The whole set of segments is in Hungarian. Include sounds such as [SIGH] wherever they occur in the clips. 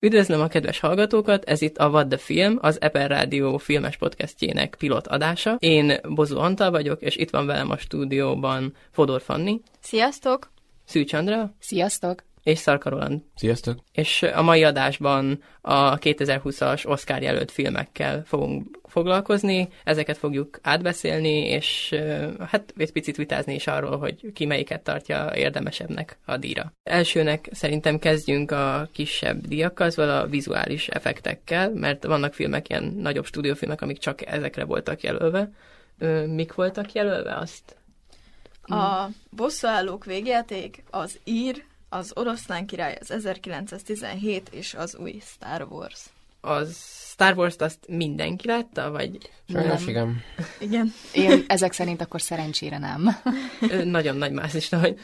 Üdvözlöm a kedves hallgatókat, ez itt a What the Film, az Eper Rádió filmes podcastjének pilot adása. Én Bozu Antal vagyok, és itt van velem a stúdióban Fodor Fanni. Sziasztok! Szűcs Andrea. Sziasztok! És Szarka Roland. Sziasztok! És a mai adásban a 2020-as Oscar jelölt filmekkel fogunk foglalkozni, ezeket fogjuk átbeszélni, és hát egy picit vitázni is arról, hogy ki melyiket tartja érdemesebbnek a díjra. Elsőnek szerintem kezdjünk a kisebb díjakkal, szóval a vizuális effektekkel, mert vannak filmek, ilyen nagyobb stúdiófilmek, amik csak ezekre voltak jelölve. Mik voltak jelölve azt? A bosszúállók végjáték, az ír, az oroszlán király, az 1917 és az új Star Wars. Az Star Wars-t azt mindenki látta, vagy... Sajnos igen. Igen. Én ezek szerint akkor szerencsére nem. Nagyon nagy más is, hogy...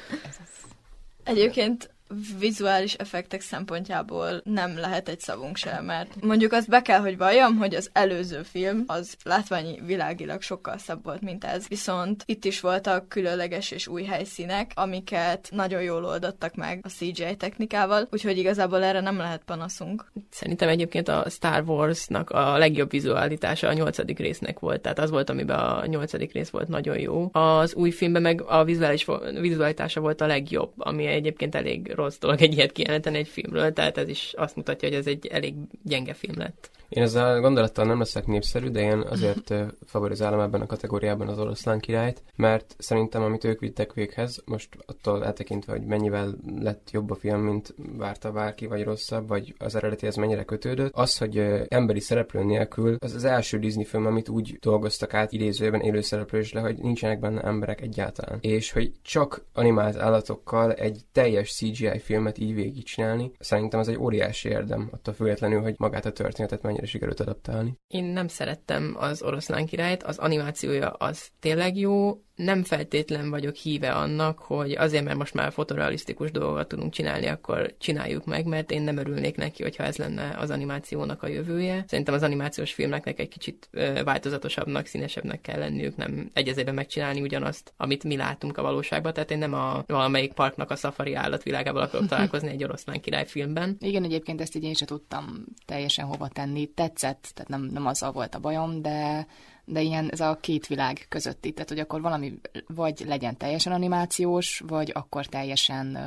Egyébként vizuális effektek szempontjából nem lehet egy szavunk sem, mert mondjuk azt be kell, hogy valljam, hogy az előző film az látványi világilag sokkal szebb volt, mint ez. Viszont itt is voltak különleges és új helyszínek, amiket nagyon jól oldottak meg a CGI technikával, úgyhogy igazából erre nem lehet panaszunk. Szerintem egyébként a Star Wars-nak a legjobb vizualitása a nyolcadik résznek volt, tehát az volt, amiben a nyolcadik rész volt nagyon jó. Az új filmben meg a vizuális, vizualitása volt a legjobb, ami egyébként elég rossz dolog egy ilyet kijelenteni egy filmről, tehát ez is azt mutatja, hogy ez egy elég gyenge film lett. Én ezzel gondolattal nem leszek népszerű, de én azért favorizálom ebben a kategóriában az oroszlán királyt, mert szerintem, amit ők vittek véghez, most attól eltekintve, hogy mennyivel lett jobb a film, mint várta bárki, vagy rosszabb, vagy az eredetihez mennyire kötődött, az, hogy emberi szereplő nélkül, az az első Disney film, amit úgy dolgoztak át idézőben élő szereplős le, hogy nincsenek benne emberek egyáltalán. És hogy csak animált állatokkal egy teljes CGI filmet így végigcsinálni, szerintem az egy óriási érdem, attól függetlenül, hogy magát a történetet mennyire mennyire sikerült adaptálni. Én nem szerettem az oroszlán királyt, az animációja az tényleg jó, nem feltétlen vagyok híve annak, hogy azért, mert most már fotorealisztikus dolgokat tudunk csinálni, akkor csináljuk meg, mert én nem örülnék neki, hogyha ez lenne az animációnak a jövője. Szerintem az animációs filmeknek egy kicsit változatosabbnak, színesebbnek kell lenniük, nem egyezében megcsinálni ugyanazt, amit mi látunk a valóságban. Tehát én nem a valamelyik parknak a szafari állatvilágával akarok [LAUGHS] találkozni egy oroszlán király filmben. Igen, egyébként ezt így én sem tudtam teljesen hova tenni. Tetszett, tehát nem, nem azzal volt a bajom, de de ilyen ez a két világ közötti, tehát hogy akkor valami vagy legyen teljesen animációs, vagy akkor teljesen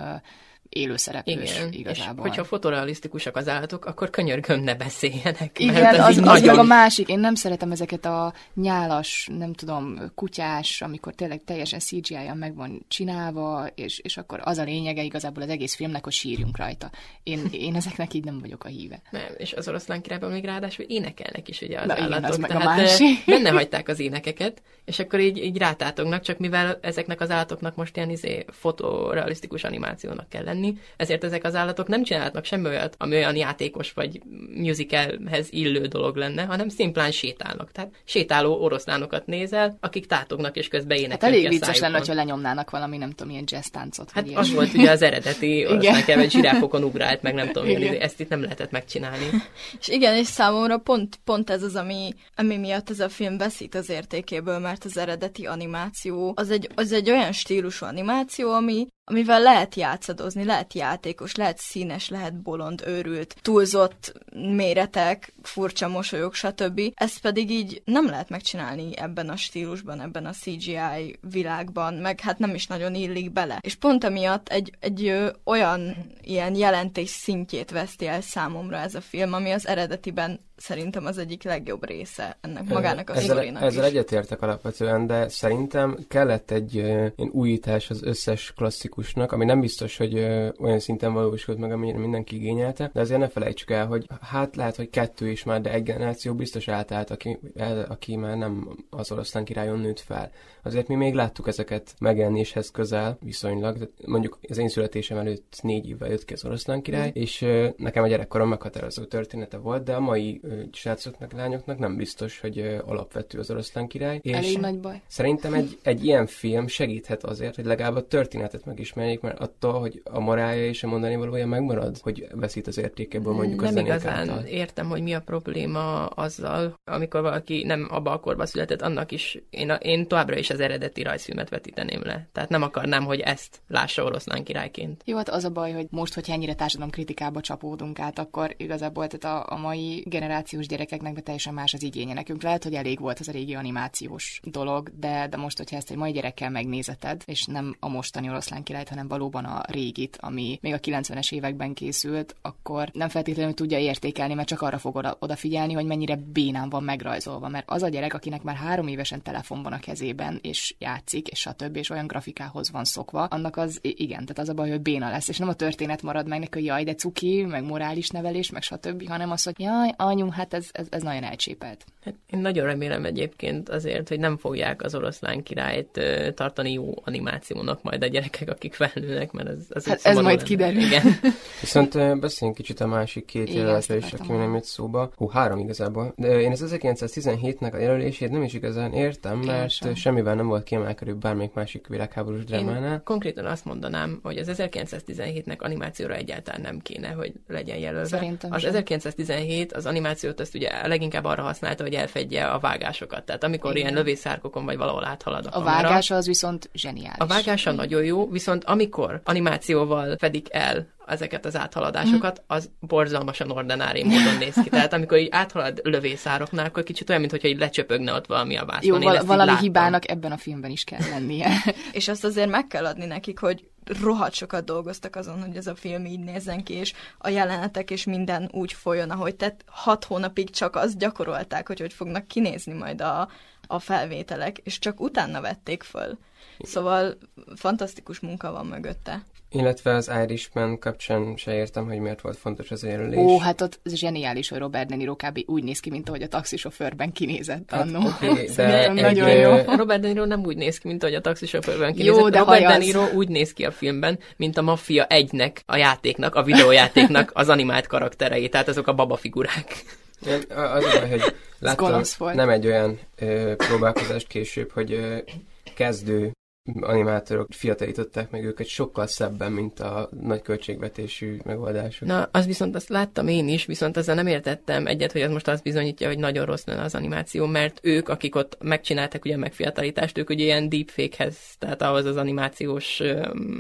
élőszereplős Igen, igazából. És hogyha fotorealisztikusak az állatok, akkor könyörgöm ne beszéljenek. Igen, az, az, az nagyon... meg a másik. Én nem szeretem ezeket a nyálas, nem tudom, kutyás, amikor tényleg teljesen CGI-en meg van csinálva, és, és akkor az a lényege igazából az egész filmnek, hogy sírjunk rajta. Én, én ezeknek így nem vagyok a híve. Nem, és az oroszlán királyban még ráadásul énekelnek is ugye az Na, állatok. Igen, az meg tehát a másik. benne hagyták az énekeket, és akkor így, így rátátognak, csak mivel ezeknek az állatoknak most ilyen izé, fotorealisztikus animációnak kell lenni, lenni, ezért ezek az állatok nem csinálhatnak semmi olyat, ami olyan játékos vagy musicalhez illő dolog lenne, hanem szimplán sétálnak. Tehát sétáló oroszlánokat nézel, akik tátognak és közben énekelnek. Hát elég vicces lenne, hogyha lenyomnának valami, nem tudom, ilyen jazz táncot. Hát az volt ugye az eredeti [LAUGHS] oroszlán hogy zsiráfokon ugrált, meg nem tudom, ilyen, ezt itt nem lehetett megcsinálni. [LAUGHS] És igen, és számomra pont, pont ez az, ami, ami miatt ez a film veszít az értékéből, mert az eredeti animáció az egy, az egy olyan stílusú animáció, ami, amivel lehet játszadozni, lehet játékos, lehet színes, lehet bolond, őrült, túlzott méretek, furcsa mosolyok, stb. Ezt pedig így nem lehet megcsinálni ebben a stílusban, ebben a CGI világban, meg hát nem is nagyon illik bele. És pont emiatt egy, egy ö, olyan ilyen jelentés szintjét veszti el számomra ez a film, ami az eredetiben szerintem az egyik legjobb része ennek magának a ezzel, sztorinak Ezzel egyetértek alapvetően, de szerintem kellett egy uh, újítás az összes klasszikusnak, ami nem biztos, hogy uh, olyan szinten valósult meg, amennyire mindenki igényelte, de azért ne felejtsük el, hogy hát lehet, hogy kettő is már, de egy generáció biztos eltelt, aki, el, aki már nem az oroszlán királyon nőtt fel. Azért mi még láttuk ezeket megjelenéshez közel viszonylag, de mondjuk az én születésem előtt négy évvel jött ki az oroszlán király, mm. és uh, nekem a gyerekkorom meghatározó története volt, de a mai srácoknak, lányoknak nem biztos, hogy alapvető az oroszlán király. És Elég nagy baj. Szerintem egy, egy ilyen film segíthet azért, hogy legalább a történetet meg elismerjék, mert attól, hogy a morálja és a mondani valója megmarad, hogy veszít az értékéből mondjuk nem a zenék igazán által. értem, hogy mi a probléma azzal, amikor valaki nem abba a korba született, annak is én, a, én továbbra is az eredeti rajzfilmet vetíteném le. Tehát nem akarnám, hogy ezt lássa oroszlán királyként. Jó, hát az a baj, hogy most, hogyha ennyire társadalom kritikába csapódunk át, akkor igazából tehát a, a mai generációs gyerekeknek be teljesen más az igénye. Nekünk lehet, hogy elég volt az a régi animációs dolog, de, de most, hogyha ezt egy mai gyerekkel megnézeted, és nem a mostani oroszlán királyt, hanem valóban a régit, ami még a 90-es években készült, akkor nem feltétlenül tudja értékelni, mert csak arra fog oda, odafigyelni, hogy mennyire bénán van megrajzolva. Mert az a gyerek, akinek már három évesen telefon van a kezében, és játszik, és stb., és olyan grafikához van szokva, annak az igen, tehát az a baj, hogy béna lesz, és nem a történet marad meg neki, hogy jaj, de cuki, meg morális nevelés, meg stb., hanem az, hogy jaj, anyu, hát ez, ez, ez nagyon elcsépelt. Hát én nagyon remélem egyébként azért, hogy nem fogják az oroszlán királyt tartani jó animációnak majd a gyerekek, akik felnőnek, mert ez, ez, Hát ez majd kiderül. Igen. [LAUGHS] Viszont beszéljünk kicsit a másik két jelöltre is, aki nem jött szóba. Hú, három igazából. De én az 1917-nek a jelölését nem is igazán értem, Én mert sem. semmivel nem volt kiemelkedőbb bármelyik másik világháborús drámánál. Én konkrétan azt mondanám, hogy az 1917-nek animációra egyáltalán nem kéne, hogy legyen jelölve. Szerintem az sem. 1917 az animációt azt ugye leginkább arra használta, hogy elfedje a vágásokat. Tehát amikor Igen. ilyen lövészárkokon vagy valahol áthalad a, A kamera, vágása az viszont zseniális. A vágása nagyon jó, viszont amikor animációval fedik el ezeket az áthaladásokat, az borzalmasan ordinári módon néz ki. Tehát amikor így áthalad lövészároknál, akkor kicsit olyan, mintha így lecsöpögne ott valami a vászon. Jó, val- ezt valami hibának ebben a filmben is kell lennie. [LAUGHS] És azt azért meg kell adni nekik, hogy rohadt sokat dolgoztak azon, hogy ez a film így nézzen ki, és a jelenetek és minden úgy folyjon, ahogy tehát hat hónapig csak azt gyakorolták, hogy hogy fognak kinézni majd a, a felvételek, és csak utána vették föl. Szóval fantasztikus munka van mögötte. Illetve az Irishman kapcsán se értem, hogy miért volt fontos ez a jelölés. Ó, hát ott ez zseniális, hogy Robert De Niro kb. úgy néz ki, mint ahogy a taxisofőrben kinézett Hát, annó. de [LAUGHS] egy, nagyon jó. Robert De Niro nem úgy néz ki, mint ahogy a taxisofőrben Jó, kinézett. de Robert haj De az. Niro úgy néz ki a filmben, mint a Mafia egynek, a játéknak, a videójátéknak az animált karakterei, tehát azok a babafigurák. Én az a baj, hogy láttam nem egy olyan ö, próbálkozást később, hogy ö, kezdő animátorok fiatalították meg őket sokkal szebben, mint a nagy költségvetésű megoldások. Na, az viszont azt láttam én is, viszont ezzel nem értettem egyet, hogy az most azt bizonyítja, hogy nagyon rossz lenne az animáció, mert ők, akik ott megcsinálták ugye a megfiatalítást, ők ugye ilyen deepfake-hez, tehát ahhoz az animációs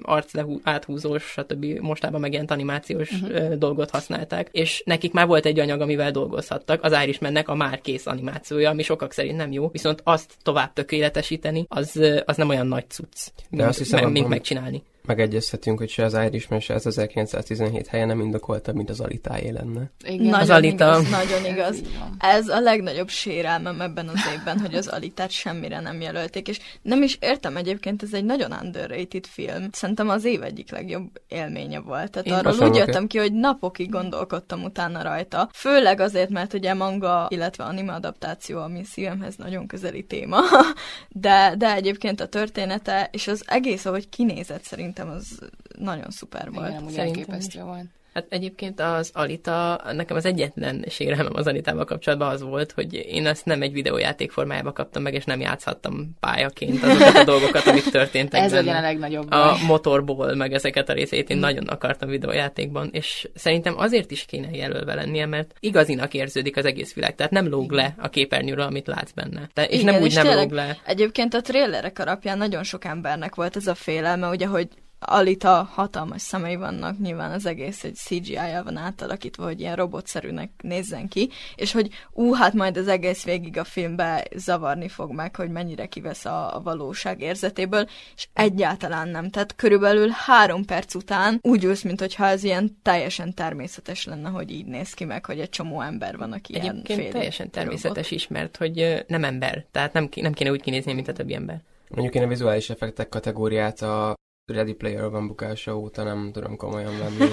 arc áthúzós, stb. mostában megjelent animációs uh-huh. dolgot használták, és nekik már volt egy anyag, amivel dolgozhattak, az Irishmannek a már kész animációja, ami sokak szerint nem jó, viszont azt tovább tökéletesíteni, az, az nem olyan nagy cucc, mint, azt hiszem, mint abban- megcsinálni. Megegyezhetünk, hogy se az Irishman, se az 1917 helye nem indokoltabb, mint az Alitáé lenne. Igen. Az Nagyon Alita. igaz, nagyon Ez igaz. Ez a legnagyobb sérelmem ebben az évben, hogy az Alitát semmire nem jelölték, és nem is értem egyébként, ez egy nagyon underrated film. Szerintem az év egyik legjobb élménye volt. Tehát Én arról úgy jöttem ki, hogy napokig gondolkodtam utána rajta. Főleg azért, mert ugye manga, illetve anime adaptáció, ami szívemhez nagyon közeli téma, [LAUGHS] de, de egyébként a története, és az egész, ahogy kinézett, szerintem az nagyon szuper volt. Igen, amúgy elképesztő volt. Hát egyébként az Alita, nekem az egyetlen sérelmem az Alitával kapcsolatban az volt, hogy én ezt nem egy videójáték formájába kaptam meg, és nem játszhattam pályaként azokat a dolgokat, amik történtek Ez benne. a legnagyobb baj. a motorból, meg ezeket a részét én nagyon akartam videójátékban, és szerintem azért is kéne jelölve lennie, mert igazinak érződik az egész világ, tehát nem lóg le a képernyőről, amit látsz benne. Te, és Igen, nem úgy és nem tényleg lóg le. Egyébként a trélerek alapján nagyon sok embernek volt ez a félelme, ugye, hogy Alita hatalmas szemei vannak, nyilván az egész egy CGI-jal van átalakítva, hogy ilyen robotszerűnek nézzen ki, és hogy ú, hát majd az egész végig a filmbe zavarni fog meg, hogy mennyire kivesz a, a valóság érzetéből, és egyáltalán nem. Tehát körülbelül három perc után úgy ülsz, mintha ez ilyen teljesen természetes lenne, hogy így néz ki meg, hogy egy csomó ember van, aki ilyen Egyébként fél teljesen robot. természetes is, mert hogy nem ember, tehát nem, nem kéne úgy kinézni, mint a többi ember. Mondjuk én a vizuális effektek kategóriát a Ready Player One bukása óta nem tudom komolyan venni.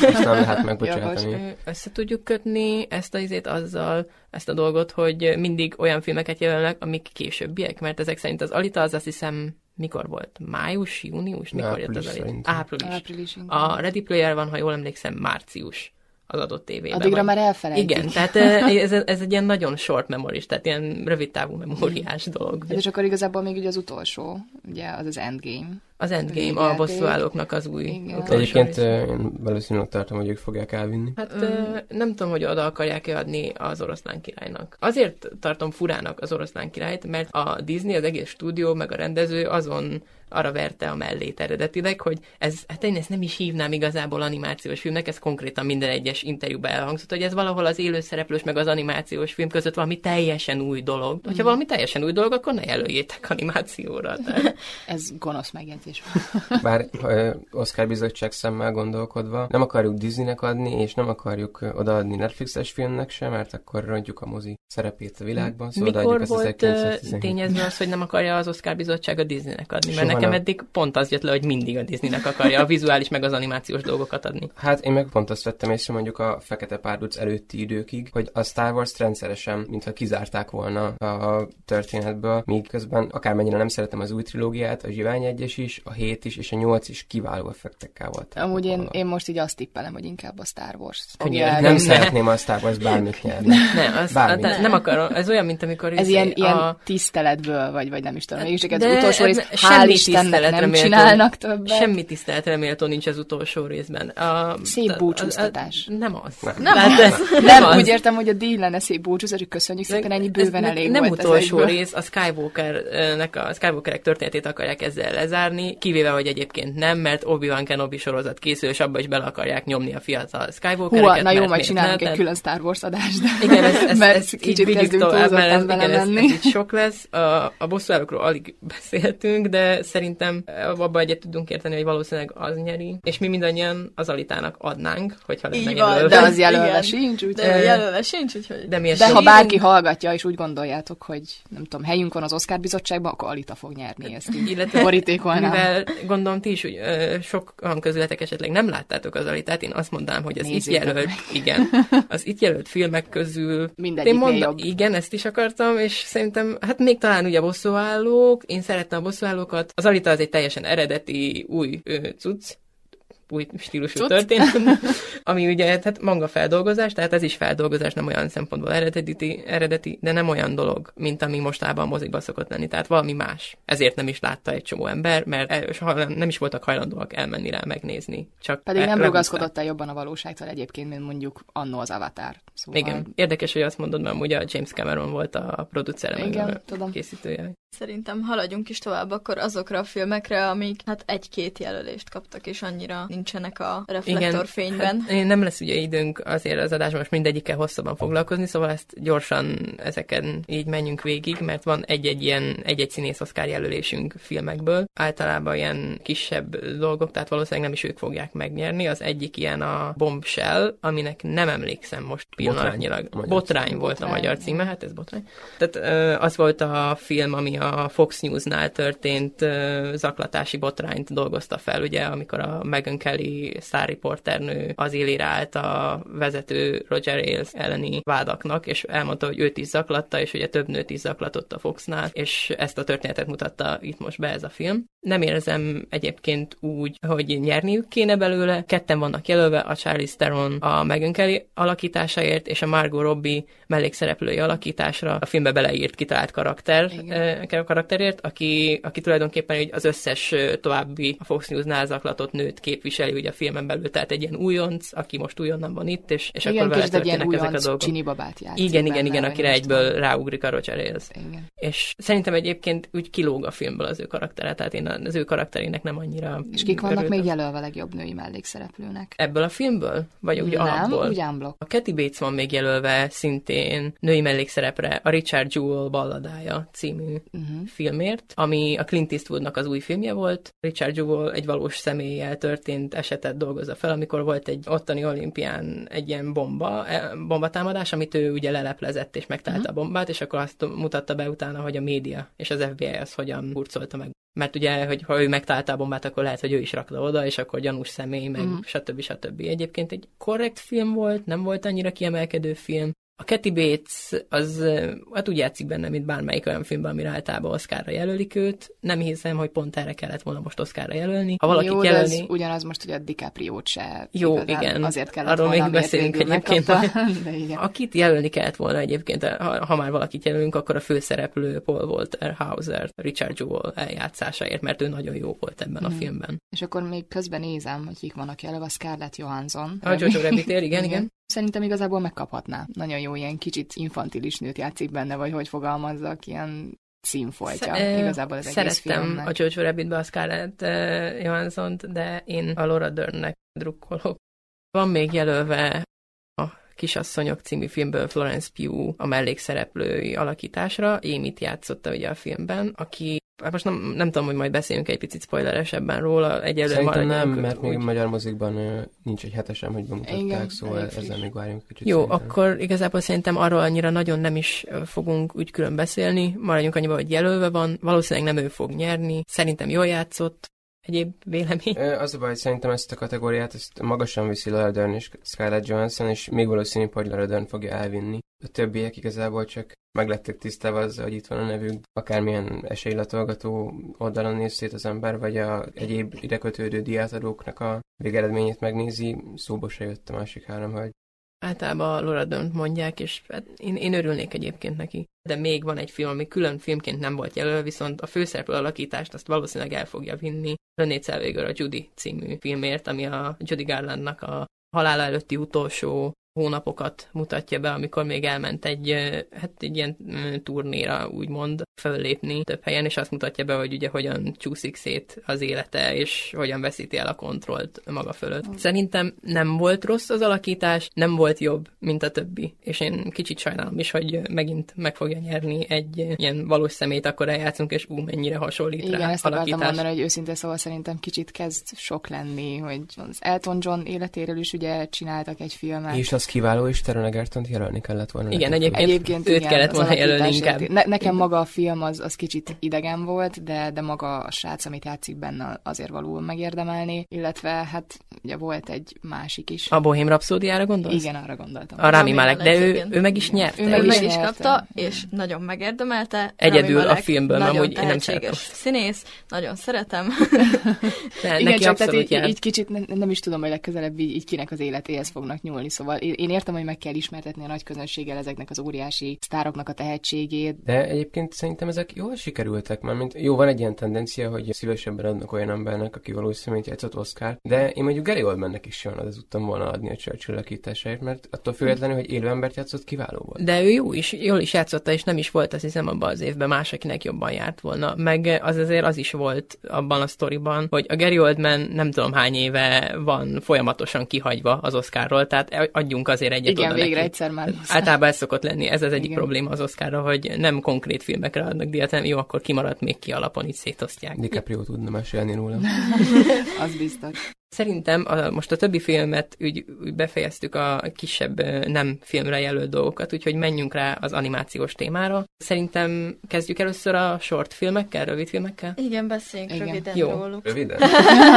Ezt nem lehet megbocsátani. Ö, Össze tudjuk kötni ezt a izét azzal, ezt a dolgot, hogy mindig olyan filmeket jelölnek, amik későbbiek, mert ezek szerint az Alita az azt hiszem mikor volt? Május, június? Mikor jött Április az Alita? szerintem. Április. Április. igen. A Ready Player van, ha jól emlékszem, március az adott tévében. Addigra vagy- már elfelejtik. Igen, tehát [LAUGHS] ez, ez egy ilyen nagyon short memoris, tehát ilyen rövid távú memóriás dolog. Hát és akkor igazából még ugye az utolsó, ugye az az Endgame. Az Endgame, a Végjáték. bosszúállóknak az új Igen. Egyébként én valószínűleg tartom, hogy ők fogják elvinni. Hát ö, nem tudom, hogy oda akarják-e adni az oroszlán királynak. Azért tartom furának az oroszlán királyt, mert a Disney, az egész stúdió, meg a rendező azon arra verte a mellét eredetileg, hogy ez, hát én ezt nem is hívnám igazából animációs filmnek, ez konkrétan minden egyes interjúban elhangzott, hogy ez valahol az élőszereplős meg az animációs film között valami teljesen új dolog. Hogyha valami teljesen új dolog, akkor ne jelöljétek animációra. Tehát. [LAUGHS] Ez gonosz megjegyzés. Bár ö, Oscar bizottság szemmel gondolkodva, nem akarjuk Disneynek adni, és nem akarjuk odaadni Netflixes filmnek sem, mert akkor rontjuk a mozi szerepét a világban. Szóval Mikor volt ö, 1917. tényezve az, hogy nem akarja az Oscar bizottság a Disneynek adni? Mert Soha nekem nem. eddig pont az jött le, hogy mindig a Disneynek akarja a vizuális meg az animációs dolgokat adni. Hát én meg pont azt vettem észre mondjuk a Fekete Párduc előtti időkig, hogy a Star Wars rendszeresen, mintha kizárták volna a történetből, míg közben akármennyire nem szeretem az új trilógiát, a Zsivány 1 is, a 7 is és a 8 is kiváló effektekkel volt. Amúgy én, én most így azt tippelem, hogy inkább a Star Wars. Fogja nem elvinni. szeretném a Star Wars bármit nyerni. Ne, az, Bármit. hát nem akarom. Ez olyan, mint amikor Ez izé ilyen, ilyen a... tiszteletből, vagy, vagy nem is tudom. Mégis az utolsó rész, ne- hál' semmi Istennek nem méltó- csinálnak többet. Semmi tiszteletre méltó nincs az utolsó részben. A, Szép a- a- búcsúztatás. a- Nem az. Nem. Nem, Nem, hát, nem, az. úgy értem, hogy a díj lenne szép búcsúzás, hogy köszönjük szépen, ennyi bőven elég nem utolsó rész, a Skywalkernek a Skywalkerek történetét akarják ezzel lezárni, kivéve, hogy egyébként nem, mert Obi-Wan Kenobi sorozat készül, és abba is bele akarják nyomni a fiatal Skywalkereket. Hú, na jó, majd csinálunk egy külön Star Wars adást. De Igen, ez, [LAUGHS] ez, mert ez kicsit kezdünk tovább, mert ez, igen, ez, ez így sok lesz. A, a bosszúállókról alig [LAUGHS] beszéltünk, de szerintem abban egyet tudunk érteni, hogy valószínűleg az nyeri, és mi mindannyian az Alitának adnánk, hogyha lenne Így van, jelölve. De az jelölve Igen. sincs, úgy. De jelölve sincs, úgyhogy... de, De ha bárki hallgatja, és úgy gondoljátok, hogy nem tudom, helyünk van az Oscar bizottságban, akkor Alita fog nyerni ezt. illetve borítékolnám. Mivel gondolom ti is úgy, ö, sokan közületek esetleg nem láttátok az Alitát, én azt mondanám, hogy az itt jelölt, meg. igen, az itt jelölt filmek közül én mondom, jobb. igen, ezt is akartam, és szerintem, hát még talán ugye a bosszúállók, én szerettem a bosszúállókat, az Alita az egy teljesen eredeti, új ö, cucc, új stílusú Cucc. történet, ami ugye hát manga feldolgozás, tehát ez is feldolgozás, nem olyan szempontból eredeti, eredeti, de nem olyan dolog, mint ami mostában a mozikba szokott lenni, tehát valami más. Ezért nem is látta egy csomó ember, mert soha nem- is voltak hajlandóak elmenni rá megnézni. Csak Pedig nem rehúzták. rugaszkodott el jobban a valóságtól egyébként, mint mondjuk annó az Avatar. Szóval... Igen, érdekes, hogy azt mondod, mert ugye a James Cameron volt a producere, meg Igen, a tudom. készítője. Szerintem haladjunk is tovább akkor azokra a filmekre, amik hát egy-két jelölést kaptak, és annyira nincsenek a reflektorfényben. Hát, nem lesz ugye időnk azért az adásban most mindegyikkel hosszabban foglalkozni, szóval ezt gyorsan ezeken így menjünk végig, mert van egy-egy ilyen, egy-egy színész Oscar jelölésünk filmekből. Általában ilyen kisebb dolgok, tehát valószínűleg nem is ők fogják megnyerni. Az egyik ilyen a Bombshell, aminek nem emlékszem most pillanatnyilag. A Botrány címe. volt a Botrány. magyar címe, hát ez botrány. Tehát ö, az volt a film, ami a Fox News-nál történt zaklatási botrányt dolgozta fel, ugye, amikor a Megyn Kelly sztárriporternő az élére állt a vezető Roger Ailes elleni vádaknak, és elmondta, hogy őt is zaklatta, és ugye több nőt is zaklatott a Foxnál, és ezt a történetet mutatta itt most be ez a film. Nem érzem egyébként úgy, hogy nyerniük kéne belőle. Ketten vannak jelölve, a Charlize Theron a Megyn Kelly alakításáért, és a Margot Robbie mellékszereplői alakításra a filmbe beleírt kitalált karakter, Eh, karakterért, aki, aki tulajdonképpen így az összes további a Fox News-nál zaklatott nőt képviseli ugye a filmen belül, tehát egy ilyen újonc, aki most újonnan van itt, és, és igen, akkor vele történnek ezek a dolgok. csinibabát játszik Igen, igen, igen, akire egyből ráugrik a Roger Ailes. Igen. És szerintem egyébként úgy kilóg a filmből az ő karaktere, tehát én az ő karakterének nem annyira És kik vannak örültem. még jelölve legjobb női mellékszereplőnek? Ebből a filmből? Vagy ugye nem, alapból? úgy unblock. A Kathy Bates van még jelölve szintén női mellékszerepre a Richard Jewell balladája című Uh-huh. filmért, ami a Clint Eastwoodnak az új filmje volt. Richard Jewell egy valós személlyel történt esetet dolgozza fel, amikor volt egy ottani olimpián egy ilyen bomba, eh, bombatámadás, amit ő ugye leleplezett és megtalálta uh-huh. a bombát, és akkor azt mutatta be utána, hogy a média és az FBI az hogyan hurcolta meg. Mert ugye, hogy ha ő megtalálta a bombát, akkor lehet, hogy ő is rakta oda, és akkor gyanús személy, meg Mhm. uh-huh. stb. stb. Egyébként egy korrekt film volt, nem volt annyira kiemelkedő film, A Kathy Bates az hát úgy játszik benne, mint bármelyik olyan filmben, amire általában Oscarra jelölik őt. Nem hiszem, hogy pont erre kellett volna most Oscarra jelölni. Ha valaki jelölni... Ez ugyanaz most, hogy a DiCaprio-t se Jó, igen. Azért kellett Arról volna, még beszélünk egyébként. [LAUGHS] de igen. Akit jelölni kellett volna egyébként, ha, ha már valakit jelölünk, akkor a főszereplő Paul Walter Hauser, Richard Jewell eljátszásáért, mert ő nagyon jó volt ebben hmm. a mhm. filmben. És akkor még közben nézem, hogy kik vannak jelölve, Scarlett Johansson. A Jojo Rabbit [LAUGHS] igen, igen, igen. Szerintem igazából megkaphatná. Nagyon jó, ilyen kicsit infantilis nőt játszik benne, vagy hogy fogalmazzak, ilyen színfoltja Sz- igazából az Szerettem egész filmnek. a Jojo Rabbitbe a Scarlett uh, johansson de én a Laura Dernnek drukkolok. Van még jelölve a Kisasszonyok című filmből Florence Pugh a mellékszereplői alakításra. Émit játszotta ugye a filmben, aki Hát most nem, nem tudom, hogy majd beszélünk egy picit spoileresebben róla. Egyelőre Szerintem nem, mert úgy... még magyar mozikban nincs egy hetesem, hogy bemutatták, Igen, szóval ezzel még várjunk kicsit. Jó, szerintem. akkor igazából szerintem arról annyira nagyon nem is fogunk úgy külön beszélni. Maradjunk annyiba, hogy jelölve van, valószínűleg nem ő fog nyerni. Szerintem jól játszott, egyéb vélemény? Az a baj, szerintem ezt a kategóriát ezt magasan viszi Laura Dern és Scarlett Johansson, és még valószínűbb, hogy Laura Dern fogja elvinni. A többiek igazából csak meglettek tisztában az, hogy itt van a nevük, akármilyen esélylatolgató oldalon néz szét az ember, vagy a egyéb idekötődő diátadóknak a végeredményét megnézi, szóba se jött a másik három hogy Általában Laura Dern mondják, és hát én, én örülnék egyébként neki. De még van egy film, ami külön filmként nem volt jelölve, viszont a főszereplő alakítást azt valószínűleg el fogja vinni René Zellweger a Judy című filmért, ami a Judy Garlandnak a halála előtti utolsó hónapokat mutatja be, amikor még elment egy, hát egy ilyen turnéra, úgymond, föllépni több helyen, és azt mutatja be, hogy ugye hogyan csúszik szét az élete, és hogyan veszíti el a kontrollt maga fölött. Mm. Szerintem nem volt rossz az alakítás, nem volt jobb, mint a többi, és én kicsit sajnálom is, hogy megint meg fogja nyerni egy ilyen valós szemét, akkor eljátszunk, és ú, mennyire hasonlít Igen, rá ezt alakítás. akartam mondani, hogy őszinte szóval szerintem kicsit kezd sok lenni, hogy az Elton John életéről is ugye csináltak egy filmet. És az az kiváló, és Taron Egerton jelölni kellett volna. Igen, egyébként, egyébként őt igen, kellett volna jelölni inkább. Ne, nekem maga a film az, az kicsit idegen volt, de, de maga a srác, amit játszik benne, azért való megérdemelni, illetve hát ugye volt egy másik is. A Bohém Rapszódiára gondolsz? Igen, arra gondoltam. A Rami Malek, de ő, ő meg is nyerte. Ő meg is, meg is kapta, és nagyon megérdemelte. Egyedül a filmből, nem, hogy én nem szeretem. színész, nagyon szeretem. [LAUGHS] [LAUGHS] De, Igen, csak tehát így, így, kicsit nem, nem is tudom, hogy legközelebb így, így kinek az életéhez fognak nyúlni, szóval én értem, hogy meg kell ismertetni a nagy közönséggel ezeknek az óriási sztároknak a tehetségét. De egyébként szerintem ezek jól sikerültek, mert mint jó, van egy ilyen tendencia, hogy szívesebben adnak olyan embernek, aki valószínűleg játszott Oscar, de én mondjuk Gary Oldmannek is jól az tudtam volna adni a Churchill mert attól függetlenül, hogy élő embert játszott, kiváló volt. De ő jó is, jól is játszotta, és nem is volt, azt hiszem, abban az évben más, akinek jobban járt volna. Meg az azért az is volt abban a sztoriban, hogy a Gary Oldman nem tudom hány éve van folyamatosan kihagyva az Oscarról, tehát adjunk azért egyet Igen, oda végre neki. egyszer már. Általában ez szokott lenni, ez az egyik Igen. probléma az Oscarra, hogy nem konkrét filmekre adnak díjat, hanem jó, akkor kimaradt még ki alapon, így szétosztják. DiCaprio tudna mesélni róla. [LAUGHS] az biztos. Szerintem a, most a többi filmet úgy, úgy befejeztük a kisebb nem filmre jelölt dolgokat, úgyhogy menjünk rá az animációs témára. Szerintem kezdjük először a short filmekkel, rövid filmekkel? Igen, beszéljünk Igen. röviden Jó. róluk. Röviden?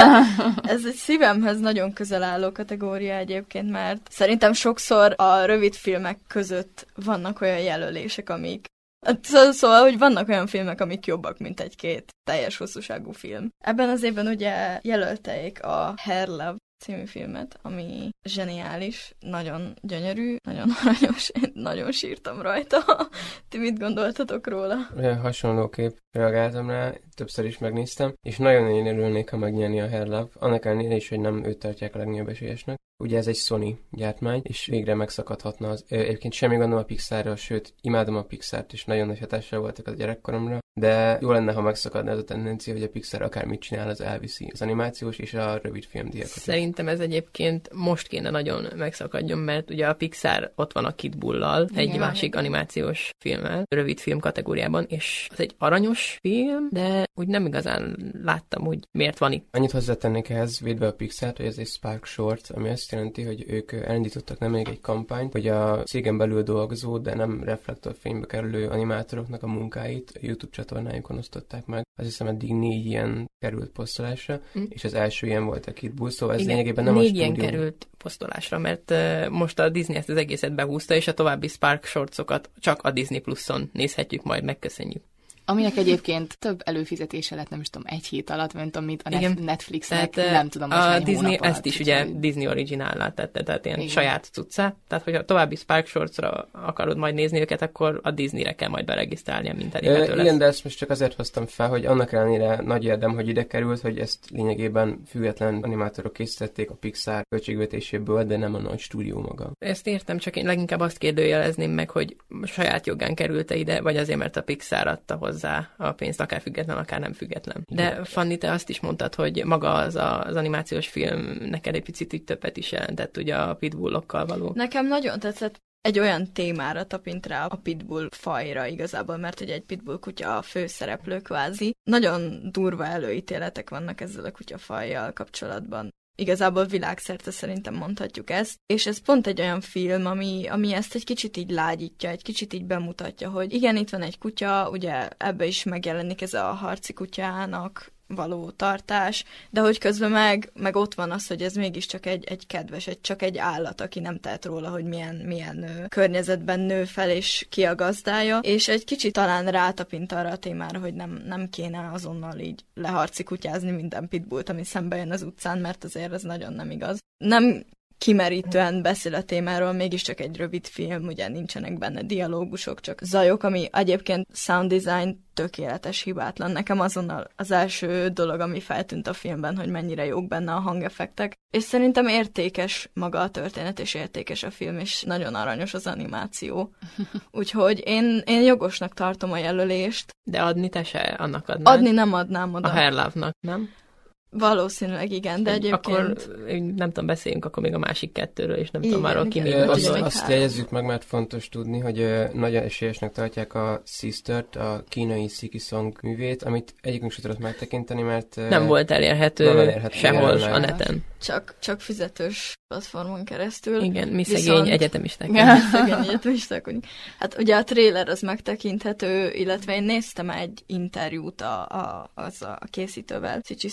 [LAUGHS] Ez egy szívemhez nagyon közel álló kategória egyébként, mert szerintem sokszor a rövid filmek között vannak olyan jelölések, amik Hát, szóval, hogy vannak olyan filmek, amik jobbak, mint egy-két teljes hosszúságú film. Ebben az évben ugye jelölteik a Hair Love című filmet, ami zseniális, nagyon gyönyörű, nagyon [LAUGHS] aranyos, én nagyon sírtam rajta. [LAUGHS] Ti mit gondoltatok róla? Hasonlóképp reagáltam rá, többször is megnéztem, és nagyon én örülnék, ha megnyerni a Hair Love, annak ellenére is, hogy nem őt tartják a legnagyobb esélyesnek. Ugye ez egy Sony gyártmány, és végre megszakadhatna az. Egyébként semmi gondom a Pixarra, sőt, imádom a Pixart, és nagyon nagy hatással voltak a gyerekkoromra, de jó lenne, ha megszakadna ez a tendencia, hogy a Pixar akármit csinál, az elviszi az animációs és a rövid filmdiakat. Szerintem ez egyébként most kéne nagyon megszakadjon, mert ugye a Pixar ott van a Kid Bull-lal, egy Igen, másik animációs filmmel, rövid film kategóriában, és az egy aranyos film, de úgy nem igazán láttam, hogy miért van itt. Annyit hozzátennék ehhez, védve a Pixar, hogy ez egy Spark Short, ami azt jelenti, hogy ők elindítottak nem még egy kampányt, hogy a cégen belül dolgozó, de nem reflektorfénybe kerülő animátoroknak a munkáit a YouTube csatornájukon osztották meg. Azt hiszem, eddig négy ilyen került posztolásra, Mm. és az első ilyen volt a Kid Bull, szóval ez Igen, lényegében nem a négy stúdió. ilyen került posztolásra, mert uh, most a Disney ezt az egészet behúzta, és a további Spark shortsokat csak a Disney Pluson nézhetjük majd, megköszönjük. Aminek egyébként több előfizetése lett, nem is tudom, egy hét alatt, mint amit a Igen. Net- Netflixnek, Tehát nem tudom, most a Disney alatt, ezt is ugye Disney originálá tette, tehát ilyen Igen. saját cuccá. Tehát, hogyha további Spark Shortsra akarod majd nézni őket, akkor a Disneyre kell majd beregisztrálnia, mint elérhető lesz. igen, de ezt most csak azért hoztam fel, hogy annak ellenére nagy érdem, hogy ide került, hogy ezt lényegében független animátorok készítették a Pixar költségvetéséből, de nem a nagy stúdió maga. Ezt értem, csak én leginkább azt kérdőjelezném meg, hogy saját jogán került ide, vagy azért, mert a Pixar adta hozzá a pénzt, akár független, akár nem független. De Fanni, te azt is mondtad, hogy maga az, a, az animációs film neked egy picit így többet is jelentett, ugye a pitbullokkal való. Nekem nagyon tetszett, egy olyan témára tapint rá a pitbull fajra igazából, mert ugye egy pitbull kutya a főszereplő kvázi. Nagyon durva előítéletek vannak ezzel a kutyafajjal kapcsolatban. Igazából világszerte szerintem mondhatjuk ezt, és ez pont egy olyan film, ami, ami ezt egy kicsit így lágyítja, egy kicsit így bemutatja, hogy igen, itt van egy kutya, ugye ebbe is megjelenik ez a harci kutyának való tartás, de hogy közben meg, meg ott van az, hogy ez mégiscsak egy, egy kedves, egy, csak egy állat, aki nem tehet róla, hogy milyen, milyen ö, környezetben nő fel, és ki a gazdája, és egy kicsit talán rátapint arra a témára, hogy nem, nem kéne azonnal így leharci kutyázni minden pitbullt, ami szembe jön az utcán, mert azért ez nagyon nem igaz. Nem kimerítően beszél a témáról, mégiscsak egy rövid film, ugye nincsenek benne dialógusok, csak zajok, ami egyébként sound design tökéletes, hibátlan. Nekem azonnal az első dolog, ami feltűnt a filmben, hogy mennyire jók benne a hangeffektek, és szerintem értékes maga a történet, és értékes a film, és nagyon aranyos az animáció. [LAUGHS] Úgyhogy én, én jogosnak tartom a jelölést. De adni te se annak adnád. Adni nem adnám oda. A Hair Love-nak, nem? Valószínűleg igen, de egyébként... Akkor, nem tudom, beszéljünk akkor még a másik kettőről, és nem Igen, tudom arról ki igen. még azt, azt jegyezzük meg, mert fontos tudni, hogy nagyon esélyesnek tartják a Sister-t, a kínai Siki Song művét, amit egyikünk sem tudott megtekinteni, mert Nem volt elérhető, Nem elérhető sehol jelenleg. a neten. Csak, csak fizetős platformon keresztül. Igen, mi Viszont- szegény egyetemisták. Igen, szegény egyetemisták. Hát ugye a trailer az megtekinthető, illetve én néztem egy interjút a, a, az a készítővel, Cici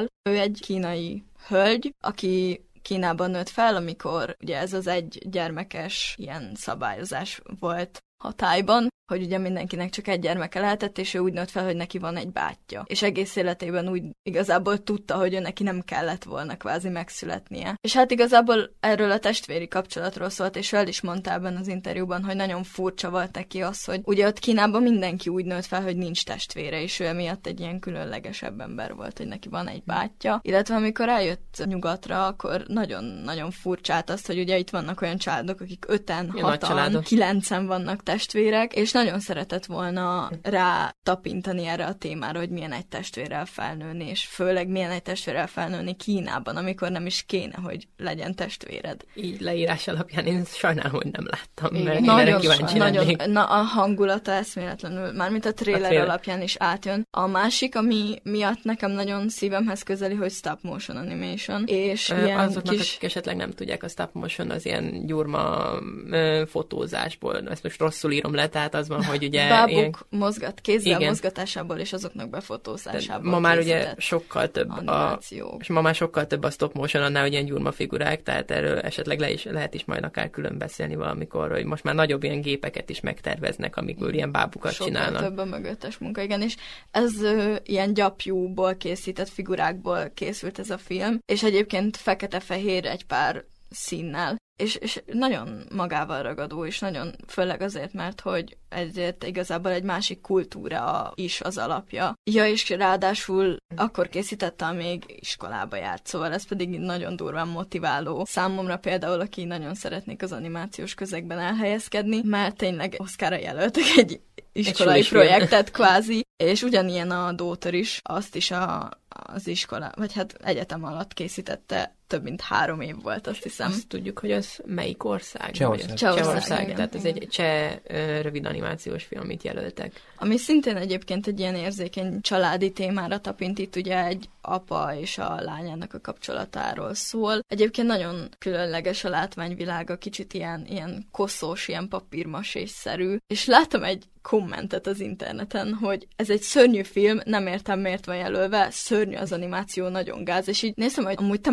Songgal. Ő egy kínai hölgy, aki Kínában nőtt fel, amikor ugye ez az egy gyermekes ilyen szabályozás volt hatályban, hogy ugye mindenkinek csak egy gyermeke lehetett, és ő úgy nőtt fel, hogy neki van egy bátyja. És egész életében úgy igazából tudta, hogy ő neki nem kellett volna kvázi megszületnie. És hát igazából erről a testvéri kapcsolatról szólt, és ő el is mondta ebben az interjúban, hogy nagyon furcsa volt neki az, hogy ugye ott Kínában mindenki úgy nőtt fel, hogy nincs testvére, és ő emiatt egy ilyen különlegesebb ember volt, hogy neki van egy bátyja. Illetve amikor eljött nyugatra, akkor nagyon-nagyon furcsát azt, hogy ugye itt vannak olyan családok, akik öten, hatan, kilencen vannak testvérek, és nagyon szeretett volna rá tapintani erre a témára, hogy milyen egy testvérrel felnőni, és főleg milyen egy testvérrel felnőni Kínában, amikor nem is kéne, hogy legyen testvéred. Így leírás alapján én sajnálom, hogy nem láttam, Igen. mert erre Nagyon, kíváncsi nagyon, lennék. na, a hangulata eszméletlenül, mármint a trailer, A a trailer. alapján is átjön. A másik, ami miatt nekem nagyon szívemhez közeli, hogy stop motion animation, és Ö, ilyen Azoknak, kis... akik esetleg nem tudják, a stop motion az ilyen gyurma ö, fotózásból, ezt most rosszul írom le, tehát az van, hogy ugye bábuk ilyen, mozgat, kézzel Igen. mozgatásából és azoknak befotózásából ma már ugye sokkal több a, animációk. és ma már sokkal több a stop motion annál, hogy ilyen gyurma figurák, tehát erről esetleg le is, lehet is majd akár külön beszélni valamikor, hogy most már nagyobb ilyen gépeket is megterveznek, amikből ilyen bábukat Sokkal csinálnak. több a mögöttes munka, igen, és ez ö, ilyen gyapjúból készített figurákból készült ez a film, és egyébként fekete-fehér egy pár színnel, és, és nagyon magával ragadó, és nagyon főleg azért, mert hogy ezért igazából egy másik kultúra is az alapja. Ja, és ráadásul akkor készítette, amíg iskolába járt, szóval ez pedig nagyon durván motiváló. Számomra például, aki nagyon szeretnék az animációs közegben elhelyezkedni, mert tényleg Oszkára jelöltek egy iskolai projektet kvázi, és ugyanilyen a Daughter is, azt is a, az iskola, vagy hát egyetem alatt készítette több mint három év volt, azt hiszem. Azt tudjuk, hogy az melyik ország? Csehország. Csehország, Csehország, igen. tehát ez egy cseh rövid animációs film, amit jelöltek. Ami szintén egyébként egy ilyen érzékeny családi témára tapint, itt ugye egy apa és a lányának a kapcsolatáról szól. Egyébként nagyon különleges a látványvilága, kicsit ilyen, ilyen koszos, ilyen papírmasésszerű, és láttam egy kommentet az interneten, hogy ez egy szörnyű film, nem értem miért van jelölve, szörnyű az animáció, nagyon gáz, és így néztem, hogy amúgy te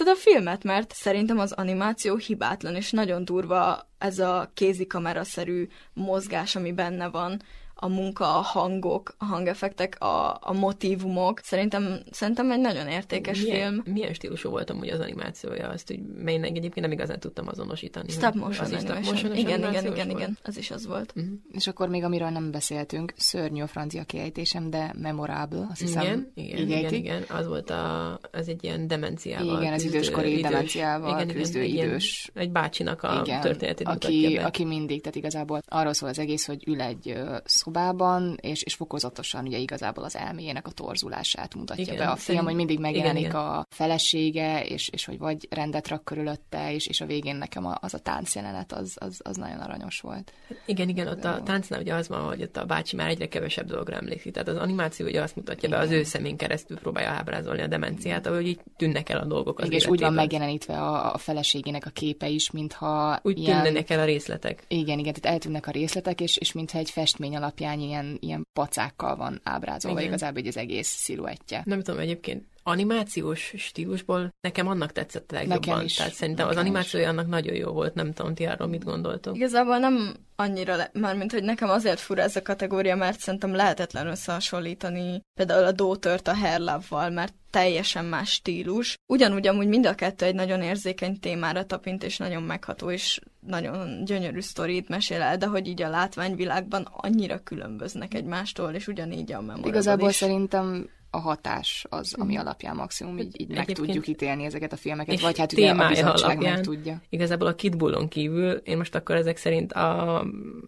megnézted a filmet, mert szerintem az animáció hibátlan, és nagyon durva ez a kézikamera-szerű mozgás, ami benne van, a munka, a hangok, a hangeffektek, a, a motivumok. Szerintem, szerintem egy nagyon értékes milyen, film. Milyen stílusú volt amúgy az animációja? Azt, hogy melynek egyébként nem igazán tudtam azonosítani. Stop motion az is stop animation. motion-os igen, igen, igen, volt? igen, az is az volt. Mhm. És akkor még amiről nem beszéltünk, szörnyű a francia kiejtésem, de memorable, azt hiszem. Igen, igen, igen, igen, az volt a, az egy ilyen demenciával Igen, az küzdő időskori idős- demenciával igen, igen, küzdő egy ilyen- idős Egy bácsinak a Igen, történetét aki, aki mindig, tehát igazából arról szól az egész, hogy ül egy ö, szobában, és, és fokozatosan ugye igazából az elméjének a torzulását mutatja Igen, be a film, hogy mindig megjelenik igen, igen. a felesége, és, és hogy vagy rendet rak körülötte, és, és a végén nekem az a táncjelenet, az, az, az nagyon aranyos volt. Igen, igen, ott a táncnál ugye az van, hogy ott a bácsi már egyre kevesebb dologra emlékszik. Tehát az animáció ugye azt mutatja be, az Igen. ő szemén keresztül próbálja ábrázolni a demenciát, ahogy így tűnnek el a dolgok az Igen, és úgy van megjelenítve a, a feleségének a képe is, mintha Úgy ilyen... tűnnek el a részletek. Igen, igen, tehát eltűnnek a részletek, és, és mintha egy festmény alapján ilyen, ilyen pacákkal van ábrázolva Igen. igazából így az egész sziluettje. Nem tudom, egyébként animációs stílusból nekem annak tetszett a legjobban. Nekem is. Tehát szerintem Nekem az animációja annak nagyon jó volt, nem tudom, ti arról mit gondoltok. Igazából nem annyira, le, mármint, hogy nekem azért fura ez a kategória, mert szerintem lehetetlen összehasonlítani például a Dótört a Herlavval, mert teljesen más stílus. Ugyanúgy amúgy mind a kettő egy nagyon érzékeny témára tapint, és nagyon megható, és nagyon gyönyörű sztorit mesél el, de hogy így a látványvilágban annyira különböznek egymástól, és ugyanígy a memorable Igazából is. szerintem a hatás az, ami alapján maximum így, így meg tudjuk ítélni ezeket a filmeket, vagy hát ugye a témája bizottság alapján. meg tudja. Igazából a Kid Bullon kívül, én most akkor ezek szerint a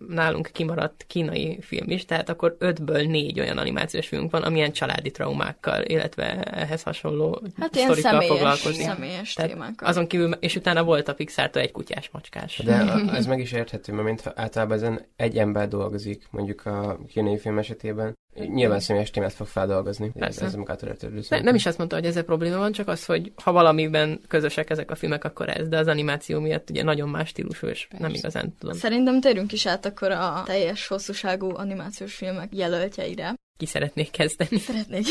nálunk kimaradt kínai film is, tehát akkor ötből négy olyan animációs filmünk van, amilyen családi traumákkal, illetve ehhez hasonló Hát ilyen személyes, foglalkozik. személyes Tehát témákkal. azon kívül, és utána volt a Pixar-tól egy kutyás macskás. De a- ez meg is érthető, mert mintha általában ezen egy ember dolgozik, mondjuk a kínai film esetében, nyilván személyes témát fog feldolgozni. Ez, Persze. ez értetődő. Ne, nem is azt mondta, hogy ezzel probléma van, csak az, hogy ha valamiben közösek ezek a filmek, akkor ez, de az animáció miatt ugye nagyon más stílusú, és Persze. nem igazán tudom. Szerintem térjünk is át akkor a teljes hosszúságú animációs filmek jelöltjeire. Ki szeretnék kezdeni? Szeretnék.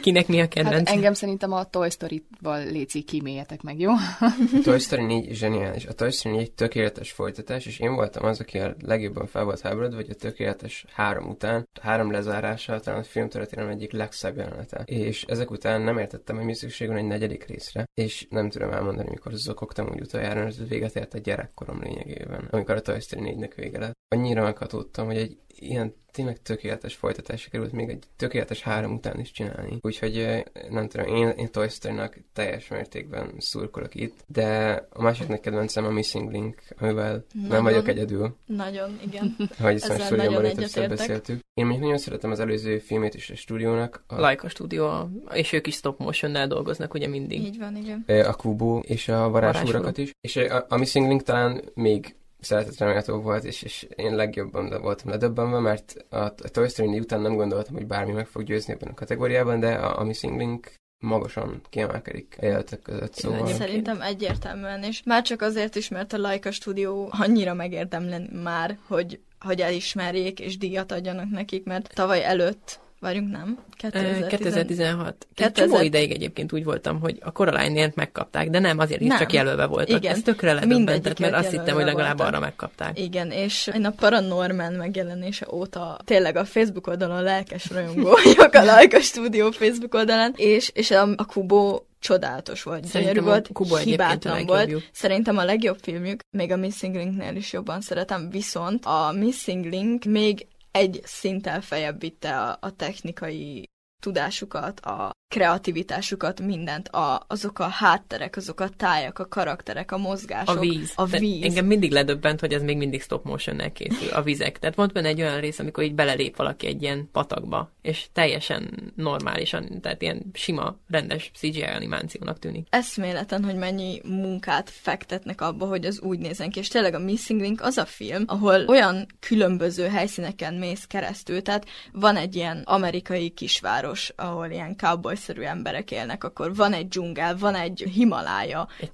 Kinek mi a Hát kedvenc? engem szerintem a Toy Story-val léci kíméljetek meg, jó? A Toy Story 4 zseniális. A Toy Story 4 egy tökéletes folytatás, és én voltam az, aki a legjobban fel volt háborodva, hogy a tökéletes három után, a három lezárása talán a film történelem egyik legszebb jelenete. És ezek után nem értettem, hogy mi szükség van egy negyedik részre, és nem tudom elmondani, mikor zokogtam úgy utoljára, hogy ez véget ért a gyerekkorom lényegében, amikor a Toy Story 4-nek vége lett. Annyira meghatódtam, hogy egy ilyen tényleg tökéletes folytatás került még egy tökéletes három után is csinálni. Úgyhogy nem tudom, én, én Toy Story-nak teljes mértékben szurkolok itt, de a másik nagy kedvencem a Missing Link, amivel nem Nagyon. vagyok egyedül, Nagyon, igen. [LAUGHS] ahogy Ezzel stúdióban nagyon is többször beszéltük. Én még nagyon szeretem az előző filmét is a stúdiónak, a, Laika stúdió, és ők is stop motion dolgoznak ugye mindig. Így van, igen. a Kubo és a varázsúrakat is. És a, a Missing Link talán még szeretetre méltó volt, és, és én legjobban le voltam ledöbbenve, mert a, a Toy Story 4 után nem gondoltam, hogy bármi meg fog győzni ebben a kategóriában, de a, a Missing Link magasan kiemelkedik a jelöltek között, szóval... Szerintem egyértelműen, és már csak azért is, mert a Laika stúdió annyira megérdemlen már, hogy, hogy elismerjék és díjat adjanak nekik, mert tavaly előtt, vagyunk nem? Ö, 2010 2016. Egy 2000 csomó ideig egyébként úgy voltam, hogy a Coraline-ért megkapták, de nem, azért is Nem. csak jelölve voltak. Igen. Ez tökre ledöbbentett, mert azt hittem, hogy legalább voltak. arra megkapták. Igen, és én a Paranorman megjelenése óta tényleg a Facebook oldalon lelkes rajongó vagyok a Laika stúdió Facebook oldalán, és, és a, a Kubo csodálatos volt, gyönyörű a volt, a hibátlan legjobbjuk. volt. Szerintem a legjobb filmjük, még a Missing Linknél is jobban szeretem, viszont a Missing Link még egy szinttel feljebb vitte a, a technikai tudásukat, a kreativitásukat, mindent, a, azok a hátterek, azok a tájak, a karakterek, a mozgások, A víz. a De víz. Engem mindig ledöbbent, hogy ez még mindig stop motion készül, a vizek. Tehát volt benne egy olyan rész, amikor így belelép valaki egy ilyen patakba, és teljesen normálisan, tehát ilyen sima, rendes CGI animációnak tűnik. eszméleten, hogy mennyi munkát fektetnek abba, hogy az úgy nézzen ki. És tényleg a Missing Link az a film, ahol olyan különböző helyszíneken mész keresztül, tehát van egy ilyen amerikai kisváros, ahol ilyen cowboy-szerű emberek élnek, akkor van egy dzsungel, van egy Himalája. Egy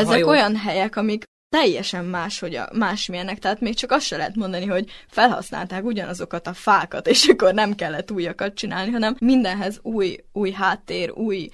Ezek, ezek olyan helyek, amik teljesen más, hogy a, másmilyenek, tehát még csak azt se lehet mondani, hogy felhasználták ugyanazokat a fákat, és akkor nem kellett újakat csinálni, hanem mindenhez új, új háttér, új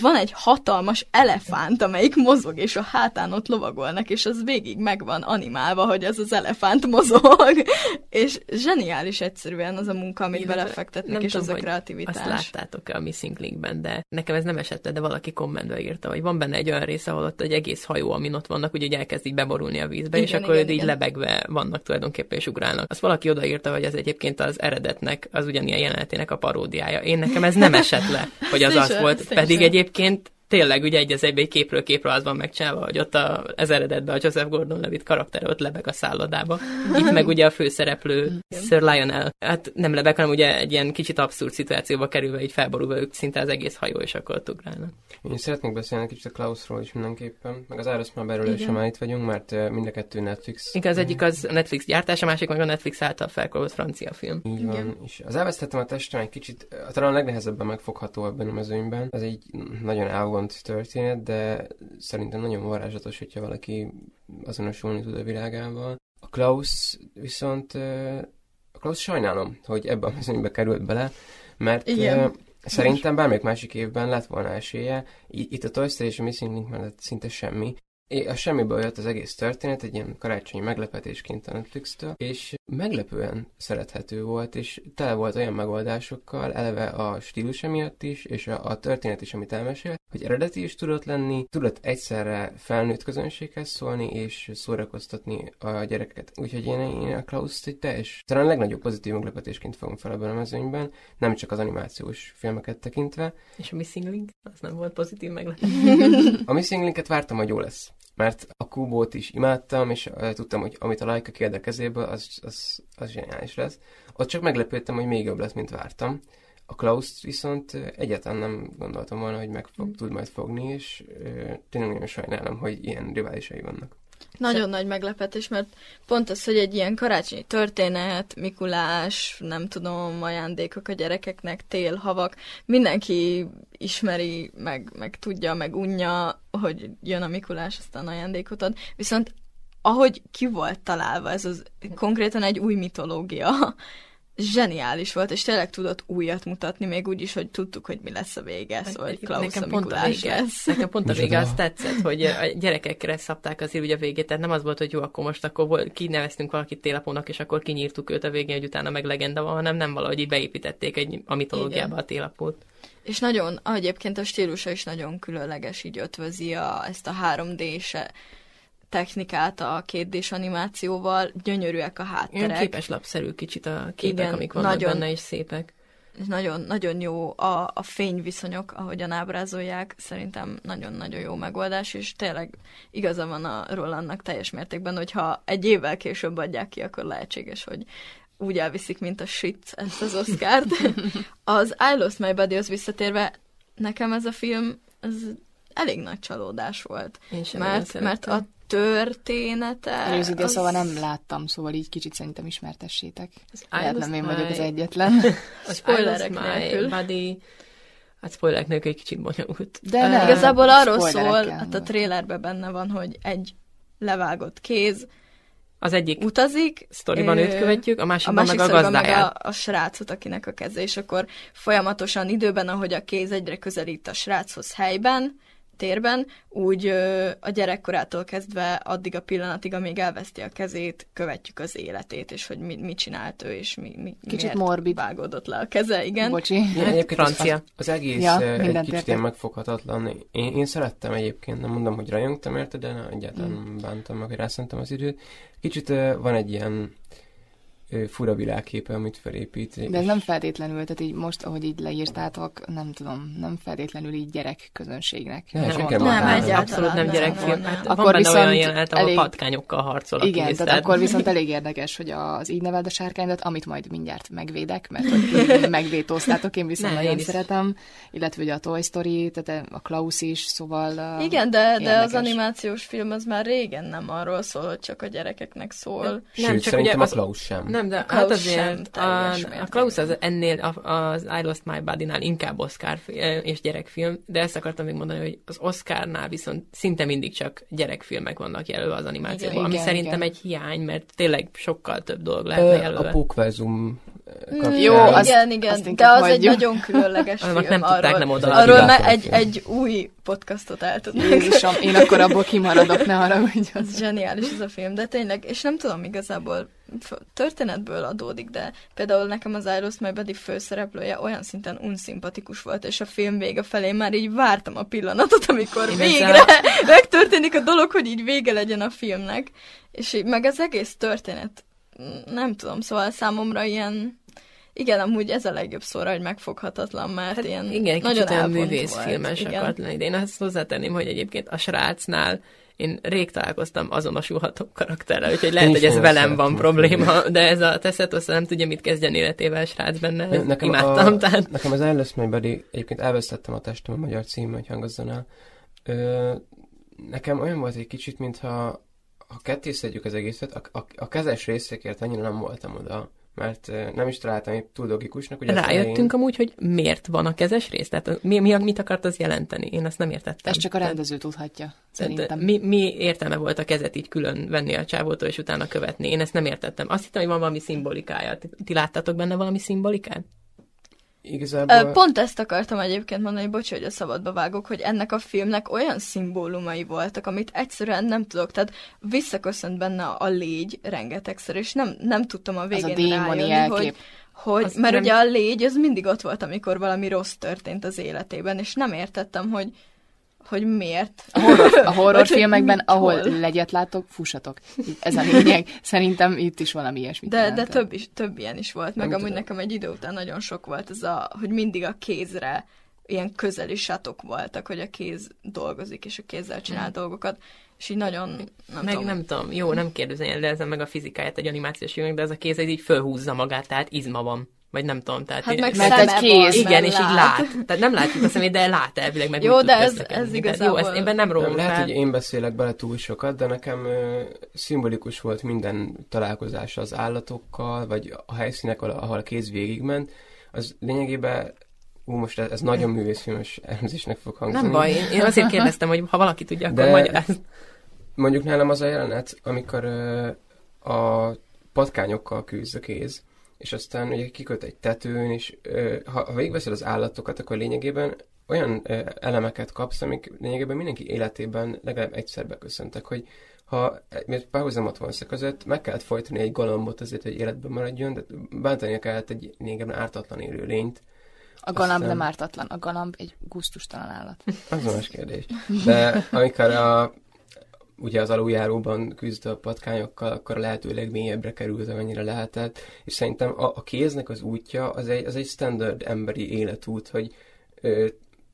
van egy hatalmas elefánt, amelyik mozog, és a hátán ott lovagolnak, és az végig meg van animálva, hogy ez az elefánt mozog. [LAUGHS] és zseniális egyszerűen az a munka, amit Illetve belefektetnek, nem és tudom, az a kreativitás. Azt láttátok a Missing Linkben, de nekem ez nem esett le, de valaki kommentbe írta, hogy van benne egy olyan része, ahol ott egy egész hajó, amin ott vannak, úgy, hogy elkezd így beborulni a vízbe, Igen, és akkor igen, így igen. lebegve vannak tulajdonképpen, és ugrálnak. Azt valaki odaírta, hogy ez egyébként az eredetnek, az ugyanilyen jelenetének a paródiája. Én nekem ez nem esett le, hogy az az volt, pedig sem. Egyébként tényleg ugye egy az egybe egy képről képre az van megcsinálva, hogy ott a, az eredetben a Joseph Gordon-Levitt karaktere ott lebeg a szállodába. Itt meg ugye a főszereplő Sir Lionel, hát nem lebeg, hanem ugye egy ilyen kicsit abszurd szituációba kerülve, így felborulva ők szinte az egész hajó, és akkor ott ugrálnak. Én szeretnék beszélni egy kicsit a Klausról is mindenképpen, meg az Iris Marberről is, már itt vagyunk, mert mind a kettő Netflix. Igen, az egyik az Netflix gyártása, a másik meg a Netflix által felkorolt francia film. Így Igen. van, és az elvesztettem a testem egy kicsit, talán a legnehezebben megfogható ebben a mezőnyben. Ez egy nagyon elvont történet, de szerintem nagyon varázslatos, hogyha valaki azonosulni tud a világával. A Klaus viszont, a Klaus sajnálom, hogy ebbe a mezőnybe került bele, mert Igen. Szerintem bármelyik másik évben lett volna esélye. Itt a Toy Story és a Missing Link mellett szinte semmi. É, A semmiből jött az egész történet, egy ilyen karácsonyi meglepetésként a Netflix-től, és meglepően szerethető volt, és tele volt olyan megoldásokkal, eleve a stílusa miatt is, és a, a történet is, amit elmesél, hogy eredeti is tudott lenni, tudott egyszerre felnőtt közönséghez szólni, és szórakoztatni a gyerekeket. Úgyhogy én, én a Klaus egy teljes, talán a legnagyobb pozitív meglepetésként fogom fel ebben a mezőnyben, nem csak az animációs filmeket tekintve. És a Missing Link, az nem volt pozitív meglepetés. A Missing Linket vártam, hogy jó lesz. Mert a Kubót is imádtam, és tudtam, hogy amit a Laika a kezéből, az, az, az zseniális lesz. Ott csak meglepődtem, hogy még jobb lesz, mint vártam. A Klaus viszont egyáltalán nem gondoltam volna, hogy meg fog, tud majd fogni, és tényleg nagyon sajnálom, hogy ilyen riválisai vannak. Nagyon nagy meglepetés, mert pont az, hogy egy ilyen karácsonyi történet, Mikulás, nem tudom, ajándékok a gyerekeknek, tél, havak, mindenki ismeri, meg, meg tudja, meg unja, hogy jön a Mikulás, aztán ajándékot ad. Viszont ahogy ki volt találva, ez az konkrétan egy új mitológia, zseniális volt, és tényleg tudott újat mutatni, még úgy is, hogy tudtuk, hogy mi lesz a vége, szóval hogy Klaus a nekem pont a vége, lesz. nekem pont a vége azt tetszett, hogy a gyerekekre szabták azért ugye a végét, tehát nem az volt, hogy jó, akkor most akkor volt, kineveztünk valakit télapónak, és akkor kinyírtuk őt a végén, hogy utána meg legenda van, hanem nem valahogy így beépítették egy a mitológiába Igen. a télapót. És nagyon, egyébként a stílusa is nagyon különleges, így ötvözi a, ezt a 3D-se technikát a 2 d animációval, gyönyörűek a Ilyen hátterek, képeslapszerű kicsit a képek, Igen, amik vannak nagyon. benne, és szépek. nagyon, nagyon jó a, a fényviszonyok, ahogyan ábrázolják, szerintem nagyon-nagyon jó megoldás, és tényleg igaza van a Rolandnak teljes mértékben, hogyha egy évvel később adják ki, akkor lehetséges, hogy úgy elviszik, mint a shit ezt az Oscárt. [LAUGHS] az I Lost My Bodyhoz visszatérve, nekem ez a film, ez elég nagy csalódás volt. Én sem Mert, mert szerettem. A története... Előző az- szóval nem láttam, szóval így kicsit szerintem ismertessétek. Lehet nem én vagyok az egyetlen. [LAUGHS] Az Spoilerek nélkül. Body, hát spoilerek nélkül egy kicsit bonyolult. De nem. Igazából arról szól, hát a trélerben benne van, hogy egy levágott kéz Az egyik utazik, sztoriban őt követjük, a a másikban másik meg a sztoriban meg gazdáját. a, a srácot, akinek a keze, és akkor folyamatosan időben, ahogy a kéz egyre közelít a sráchoz helyben, térben, úgy ö, a gyerekkorától kezdve addig a pillanatig, amíg elveszti a kezét, követjük az életét, és hogy mit, mit csinált ő, és mi, mi, Kicsit miért morbid. vágódott le a keze, igen. Bocsi. Ja, egyébként az- francia. Az, az egész Ja, egy kicsit értek. ilyen megfoghatatlan. Én, én szerettem egyébként, nem mondom, hogy rajongtam érte, de nem, egyáltalán nem bántam meg, hogy rászántam az időt. Kicsit uh, van egy ilyen fura világképe, amit felépít. De ez nem feltétlenül, tehát így most, ahogy így leírtátok, nem tudom, nem feltétlenül így gyerek közönségnek. Ne, Nem, nem, nem nem, abszolút nem nem, gyerekfilm. nem, Hát nem. van Akkor benne olyan viszont jelenet, ahol elég- patkányokkal harcol a Igen, kész. tehát akkor viszont elég érdekes, hogy az így neveld a sárkányat, amit majd mindjárt megvédek, mert hogy megvétóztátok, én viszont Ne, nagyon én is. szeretem, illetve ugye a Toy Story, tehát a Klaus is, szóval... Igen, de, de az animációs film az már régen nem arról szól, hogy csak a gyerekeknek szól. Sőt, Nem, csak szerintem ugye a Klaus sem. Nem, de Klaus hát azért a, a. Klaus az ennél a, az I Lost My Body-nál inkább Oscar eh, és gyerekfilm, de ezt akartam még mondani, hogy az Oscarnál viszont szinte mindig csak gyerekfilmek vannak jelölve az animációban, Igen, ami igen, szerintem igen. egy hiány, mert tényleg sokkal több dolog lehetne Ö, a jelölve. Kapcsán. Jó, igen, azt- igen, azt igen, de inkább az egy hagyjuk. nagyon különleges Annak film. nem tudták arról, nem oda Arról ne, egy, egy új podcastot el tudnánk. Jézusom, én akkor abból kimaradok, ne arra, hogy az... Zseniális ez a film, de tényleg, és nem tudom igazából, történetből adódik, de például nekem az I Lost My Buddy főszereplője olyan szinten unszimpatikus volt, és a film vége felé már így vártam a pillanatot, amikor Én végre ezzel- megtörténik a dolog, hogy így vége legyen a filmnek, és így, meg az egész történet, nem tudom, szóval számomra ilyen, igen, amúgy ez a legjobb szóra, hogy megfoghatatlan, mert Hát ilyen igen, nagyon kicsit művészfilmes akart lenni, de én azt hozzátenném, hogy egyébként a srácnál én rég találkoztam azonosulható karakterrel, úgyhogy lehet, Én hogy ez velem van a probléma, de ez a Teszetosz nem tudja, mit kezdjen életével srác benne, ezt Nekem, imádtam, a, tehát nekem az I Lost My Buddy, egyébként elvesztettem a testem a magyar cím, hogy hangozzon el. Ö, nekem olyan volt egy kicsit, mintha ha ketté szedjük az egészet, a, a, a kezes részekért annyira nem voltam oda, mert nem is találtam épp túl logikusnak. Ugye rájöttünk elején- amúgy, hogy miért van a kezes rész, tehát mi, mi, mit akart az jelenteni, én ezt nem értettem. Ezt csak a rendező tudhatja, tehát szerintem. Mi, mi értelme volt a kezet így külön venni a csávótól, és utána követni? Én ezt nem értettem. Azt hittem, hogy van valami szimbolikája. Ti, ti láttatok benne valami szimbolikát? Igazából... Pont ezt akartam egyébként mondani, bocs, hogy a szabadba vágok, hogy ennek a filmnek olyan szimbólumai voltak, amit egyszerűen nem tudok, tehát visszaköszönt benne a légy rengetegszer, és nem, nem tudtam a Ez végén a démoni rájönni, jelkép. hogy, hogy Az mert nem- ugye a légy, az mindig ott volt, amikor valami rossz történt az életében, és nem értettem, hogy hogy miért. A, horror, a [LAUGHS] horrorfilmekben, mit, ahol hol. legyet látok, fussatok. Ez a lényeg. Szerintem itt is valami ilyesmi. De, de több, is, több ilyen is volt, meg Nem amúgy tudom. nekem egy idő után nagyon sok volt ez a, hogy mindig a kézre ilyen közeli satok voltak, hogy a kéz dolgozik, és a kézzel csinál dolgokat, és így nagyon, nem meg tudom. nem tudom, jó, nem kérdezném meg a fizikáját egy animációs filmnek, de ez a kéz ez így fölhúzza magát, tehát izma van. Vagy nem tudom, tehát... Hát meg Mert egy kéz. igen, és így lát. Tehát nem látjuk a szemét, de lát elvileg, meg Jó, de ez- ez igazából- Jó, ezt én nem Nem, rólam lehet, hogy én beszélek bele túl sokat, de nekem ö, szimbolikus volt minden találkozás az állatokkal, vagy a helyszínek, ahol, ahol a kéz végigment. Az lényegében, ú, most ez, ez nagyon művészfilmes elemzésnek fog hangzani. Nem baj, én, én azért kérdeztem, hogy ha valaki tudja, akkor De- magyaráz. Mondjuk nálam az a jelenet, amikor ö, a patkányokkal küzd a kéz, és aztán ugye kiköt egy tetőn, és ha, ha végigveszed az állatokat, akkor lényegében olyan elemeket kapsz, amik lényegében mindenki életében legalább egyszer beköszöntek, hogy ha mert párhuzamot van között, meg kellett folytani egy galambot azért, hogy életben maradjon, de bántania kellett egy lényegében ártatlan élő lényt. A galamb Aztán- nem ártatlan, a galamb egy gusztustalan állat. Az más [LAUGHS] kérdés. De amikor a, ugye az aluljáróban küzd a patkányokkal, akkor a lehető legmélyebbre került, amennyire lehetett, és szerintem a, a kéznek az útja az egy, az egy standard emberi életút, hogy ö,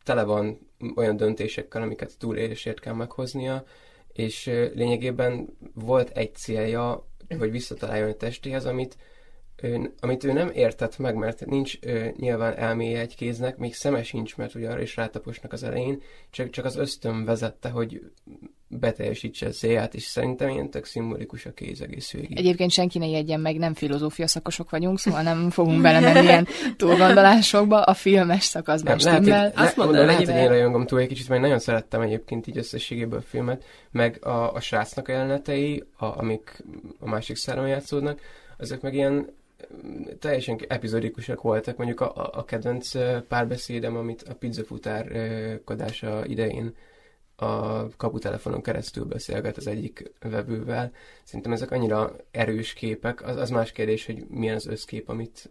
tele van olyan döntésekkel, amiket túlélésért kell meghoznia, és ö, lényegében volt egy célja, hogy visszataláljon a testéhez, amit ő, amit ő nem értett meg, mert nincs ö, nyilván elméje egy kéznek, még szeme sincs, mert ugye arra is rátaposnak az elején, csak, csak az ösztön vezette, hogy beteljesítse a célját, és szerintem ilyen tök szimbolikus a kéz egész végig. Egyébként senki ne jegyen meg, nem filozófia szakosok vagyunk, szóval nem fogunk belemenni ilyen túlgondolásokba. A filmes szakaszban Nem, lehet, stimmel. hogy, Azt mondom, lehet, hogy hogy- én rajongom túl egy kicsit, mert nagyon szerettem egyébként így összességéből a filmet, meg a, a srácnak a jelenetei, a, amik a másik száron játszódnak, azok meg ilyen mm, teljesen epizodikusak voltak, mondjuk a, a, a kedvenc párbeszédem, amit a pizzafutár ö, kodása idején a kaputelefonon keresztül beszélget az egyik vevővel. Szerintem ezek annyira erős képek, az, az más kérdés, hogy milyen az összkép, amit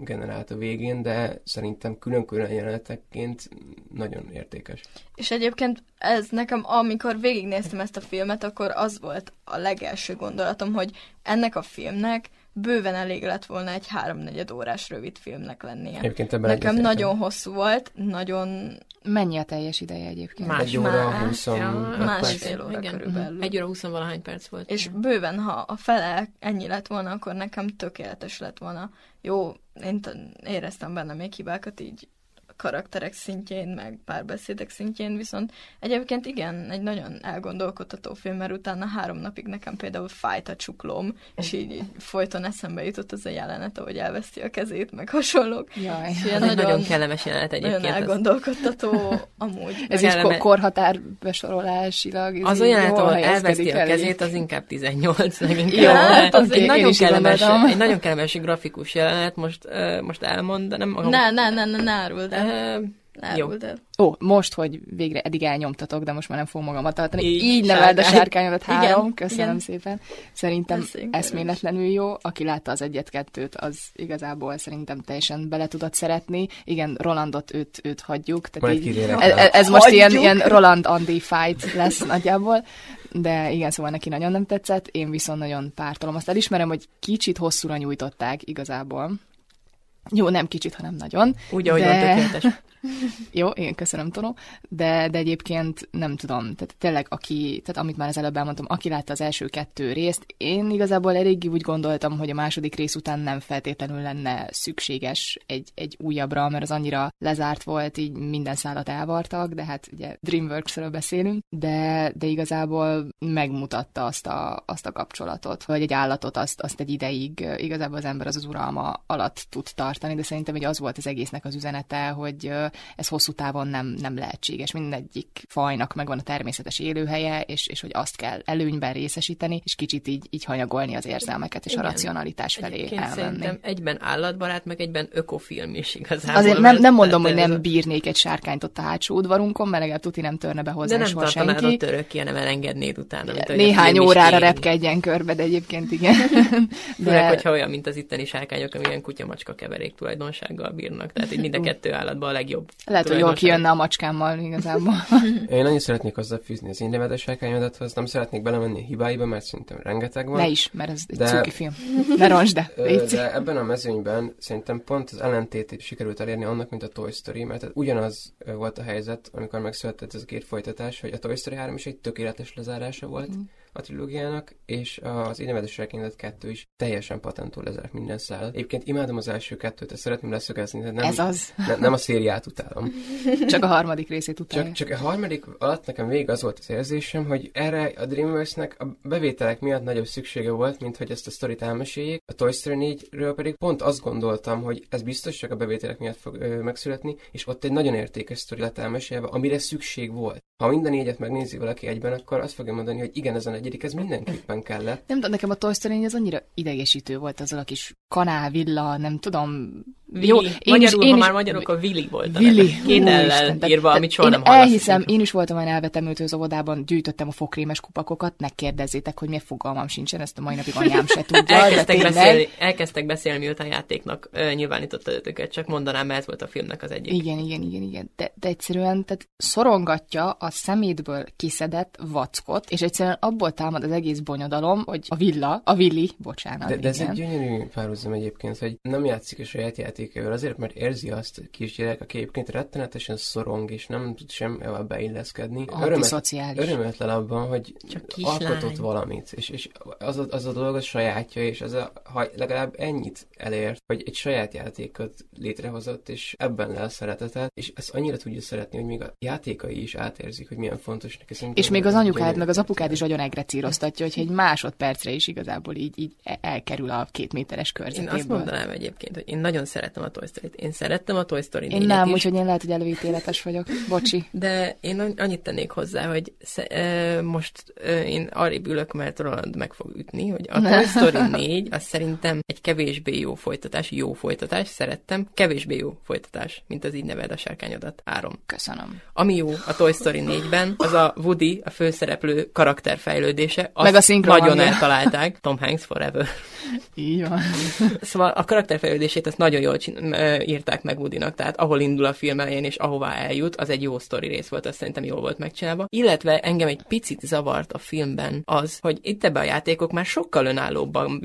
generált a végén, de szerintem külön-külön jelenetekként nagyon értékes. És egyébként ez nekem, amikor végignéztem ezt a filmet, akkor az volt a legelső gondolatom, hogy ennek a filmnek bőven elég lett volna egy háromnegyed órás rövid filmnek lennie. Egyébként ebben Nekem egyetértek. nagyon hosszú volt, nagyon Mennyi a teljes ideje egyébként? Más- Egy óra, Más- 25 ja, perc. másfél óra Igen. körülbelül. Egy óra 20 valahány perc volt. És bőven, ha a fele ennyi lett volna, akkor nekem tökéletes lett volna. Jó, én t- éreztem benne még hibákat így karakterek szintjén, meg párbeszédek szintjén, viszont egyébként igen, egy nagyon elgondolkodtató film, mert utána három napig nekem például fájt a csuklóm, és így, így folyton eszembe jutott az a jelenet, ahogy elveszti a kezét, meg hasonlók. Jaj. És ilyen nagyon, nagyon, kellemes jelenet nagyon egyébként. az- elgondolkodtató amúgy. Ez is Kellene- ko- korhatár besorolásilag. Az olyan, ahol elveszti a kezét, az inkább 18 leginkább. Jó, De az egy, nagyon kellemes, egy nagyon kellemes grafikus jelenet, most, uh, most elmondanám. Ne, ne, ne, ne, ne áruld el. Ne jó. Ó, most, hogy végre eddig elnyomtatok, de most már nem fogom magamat tartani. Így, Így, neveld a sárkány. sárkányodat három, Igen, köszönöm igen. szépen. Szerintem erről eszméletlenül jó. Aki látta az egyet-kettőt, az igazából szerintem teljesen bele tudott szeretni. Igen, Rolandot őt, őt hagyjuk. Tehát így, ez, ez- ez most ilyen, Hagyjuk. ilyen Roland Andy fight lesz nagyjából. De igen, szóval neki nagyon nem tetszett, én viszont nagyon pártolom. Azt elismerem, hogy kicsit hosszúra nyújtották igazából. Jó, nem kicsit, hanem nagyon. úgy, ahogy De- van tökéletes. [LAUGHS] Jó, én köszönöm, Tonó, de, de egyébként nem tudom, tehát tényleg aki, tehát amit már az előbb elmondtam, aki látta az első kettő részt, én igazából eléggé úgy gondoltam, hogy a második rész után nem feltétlenül lenne szükséges egy, egy újabbra, mert az annyira lezárt volt, így minden szállat elvartak, de hát ugye Dreamworks-ről beszélünk, de, de igazából megmutatta azt a, azt a kapcsolatot, hogy egy állatot azt, azt egy ideig igazából az ember az az uralma alatt tud tartani, de szerintem hogy az volt az egésznek az üzenete, hogy ez hosszú távon nem, nem lehetséges. Mindegyik fajnak megvan a természetes élőhelye, és, és hogy azt kell előnyben részesíteni, és kicsit így, így hanyagolni az érzelmeket, és Igen. a racionalitás felé Egyébként elmenni. szerintem egyben állatbarát, meg egyben ökofilm is igazából. Azért nem, nem mondom, hogy nem bírnék egy sárkányt ott a hátsó udvarunkon, mert legalább tuti nem törne be De hozzá nem soha senki. ott örökké, hanem elengednéd utána. Mint, Néhány órára repkedjen körbe, de egyébként igen. [LAUGHS] Főleg, De, hogyha olyan, mint az itteni sárkányok, amilyen kutya-macska keverék tulajdonsággal bírnak. Tehát így mind a kettő állatban a legjobb. lehet, hogy jól kijönne a macskámmal igazából. [LAUGHS] Én annyit szeretnék hozzáfűzni az én nevedes sárkányodathoz, nem szeretnék belemenni a hibáiba, mert szerintem rengeteg van. Ne is, mert ez egy De- cuki film. Ne roncs, de. De ebben a mezőnyben szerintem pont az ellentétét sikerült elérni annak, mint a Toy Story, mert ugyanaz volt a helyzet, amikor megszületett ez a két folytatás, hogy a Toy Story 3 is egy tökéletes lezárása volt Mm. A trilógiának, és az én nevedes sárkányodat 2 is teljesen patentul lezárt minden szállat. Egyébként imádom az első kettőt, ezt szeretném leszögezni, tehát nem, Ez az. ne, nem a szériát utálom. [LAUGHS] Csak a harmadik részét utálja. Csak, csak a harmadik alatt nekem végig az volt az érzésem, hogy erre a Dreamworks-nek a bevételek miatt nagyobb szüksége volt, mint hogy ezt a sztorit elmeséljék. A Toy Story 4-ről pedig pont azt gondoltam, hogy ez biztos csak a bevételek miatt fog ö, megszületni, és ott egy nagyon értékes sztori lett elmesélve, amire szükség volt. Ha minden négyet megnézi valaki egyben, akkor azt fogja mondani, hogy igen, ez a negyedik, ez mindenképpen kellett. Nem tudom, nekem a Toy Story az annyira idegesítő volt azzal a kis kanál, villa, nem tudom. Willy. Jó, én magyarul, is, én ha is, már magyarok, a Willy volt a neve. Két ellen írva, amit soha én nem elhiszem, én is voltam olyan elvetemültő az óvodában, gyűjtöttem a fokrémes kupakokat, ne kérdezzétek, hogy miért fogalmam sincsen, ezt a mai napig anyám se tudja, Elkezdtek beszélni, elkezdtek beszélni, miután játéknak ö, nyilvánította őket, csak mondanám, mert ez volt a filmnek az egyik. Igen, igen, igen, igen. De, de egyszerűen tehát szorongatja a szemétből kiszedett vackot, és egyszerűen abból támad az egész bonyodalom, hogy a villa, a Willy, bocsánat, De, de ez egy gyönyörű párhuzam egyébként, hogy nem játszik a saját játékával, azért, mert érzi azt a kisgyerek, aki egyébként rettenetesen szorong, és nem tud sem beilleszkedni. Antiszociális. örömetlen abban, hogy Csak alkotott valamit, és, és az, a, az a dolog a sajátja, és az a, ha legalább ennyit elért, hogy egy saját játékot létrehozott, és ebben le a szeretetet, és ezt annyira tudja szeretni, hogy még a játékai is átérzik, hogy milyen fontos neki. Szerintem És még az anyukád, meg az apukád is nagyon egrecíroztatja, hogyha egy másodpercre is igazából így, így e- elkerül a két méteres Én körzetéből. azt mondanám egyébként, hogy én nagyon szeretem a Toy Story-t. Én szerettem a Toy Story Én 4-et nem, úgyhogy én lehet, hogy előítéletes vagyok. Bocsi. [LAUGHS] de én an- annyit tennék hozzá, hogy sze- e, most e, én arrébb ülök, mert Roland meg fog ütni, hogy a Toy Story 4 az szerintem egy kevésbé jó folytatás, jó folytatás, szerettem, kevésbé jó folytatás, mint az így neved a sárkányodat. Árom. Köszönöm. Ami jó a Toy Story 4-ben, az a Woody, a főszereplő karakterfejlődése. Azt Meg a szinkron Nagyon eltalálták. Tom Hanks forever. [LAUGHS] Így van. Szóval a karakterfejlődését azt nagyon jól Ö, írták meg Woody-nak, tehát ahol indul a film elején és ahová eljut, az egy jó sztori rész volt, azt szerintem jól volt megcsinálva. Illetve engem egy picit zavart a filmben az, hogy itt ebbe a játékok már sokkal önállóbban,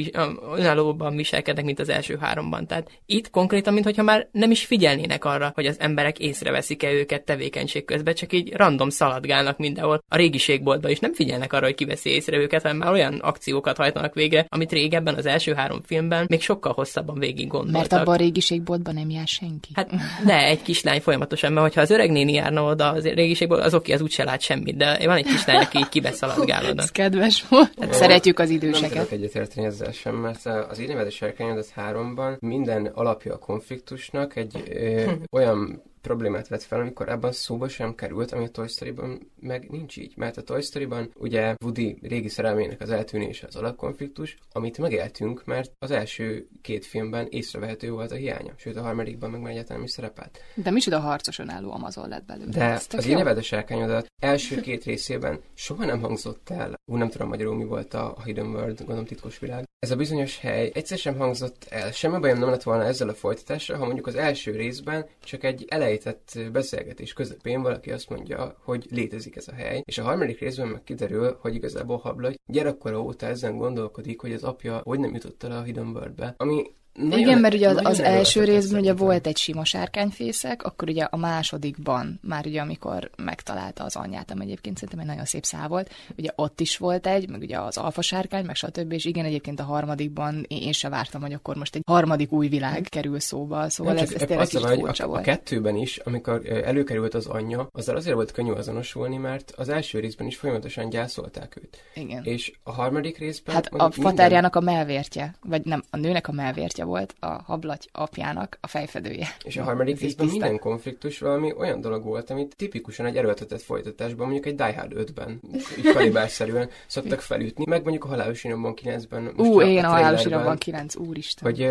önállóbban viselkednek, mint az első háromban. Tehát itt konkrétan, mintha már nem is figyelnének arra, hogy az emberek észreveszik-e őket tevékenység közben, csak így random szaladgálnak mindenhol a régiségboltba, és nem figyelnek arra, hogy kiveszi észre őket, hanem már olyan akciókat hajtanak végre, amit régebben az első három filmben még sokkal hosszabban végig gondoltak. Mert abban a régiségboltban nem jár senki. Hát de egy kislány folyamatosan, mert hogyha az öreg néni járna oda az régiségből, az oké, az úgyse lát semmit, de van egy kislány, aki így [LAUGHS] kibeszaladgál oda. Ez kedves volt. Hát szeretjük az Nem időseket. tudok egyetérteni ezzel sem, mert az így nevezett sárkányodat háromban minden alapja a konfliktusnak egy ö, [LAUGHS] olyan problémát vett fel, amikor ebben szóba sem került, ami a Toy Story-ban meg nincs így. Mert a Toy Story-ban ugye Woody régi szerelmének az eltűnése az alapkonfliktus, amit megéltünk, mert az első két filmben észrevehető volt a hiánya, sőt a harmadikban meg már egyáltalán is szerepelt. De micsoda harcos önálló Amazon lett belőle. De az én nevedes sárkányodat első két részében soha nem hangzott el, ú, nem tudom magyarul mi volt a Hidden World, gondolom titkos világ. Ez a bizonyos hely egyszer sem hangzott el, semmi bajom nem lett volna ezzel a folytatással, ha mondjuk az első részben csak egy elejtett beszélgetés közepén valaki azt mondja, hogy létezik ez a hely, és a harmadik részben meg kiderül, hogy igazából Hablagy gyerekkora óta ezen gondolkodik, hogy az apja hogy nem jutott el a Hidden Worldbe, ami nagyon- Igen, mert ugye az, az első részben ugye volt egy sima sárkányfészek, akkor ugye a másodikban, már ugye amikor megtalálta az anyját, ami egyébként szerintem egy nagyon szép szál volt, ugye ott is volt egy, meg ugye az alfa sárkány, meg stb. És igen, egyébként a harmadikban én, én sem vártam, hogy akkor most egy harmadik új világ kerül szóba, szóval Nem, ez, ez tényleg a kicsit furcsa a, a volt. kettőben is, amikor előkerült az anyja, azzal azért volt könnyű azonosulni, mert az első részben is folyamatosan gyászolták őt. Igen. És a harmadik részben... Hát a mondjuk fatárjának a melvértje, vagy nem, a nőnek a melvértje volt, a hablaty apjának a fejfedője. És a harmadik Ez részben minden konfliktus valami olyan dolog volt, amit tipikusan egy erőltetett folytatásban, mondjuk egy Die Hard 5-ben, így kalibárszerűen szoktak felütni, meg mondjuk a Halálos Iramban 9-ben. most Ú, a- igen, a halálos trailerben, iramban 9, úristen. Hogy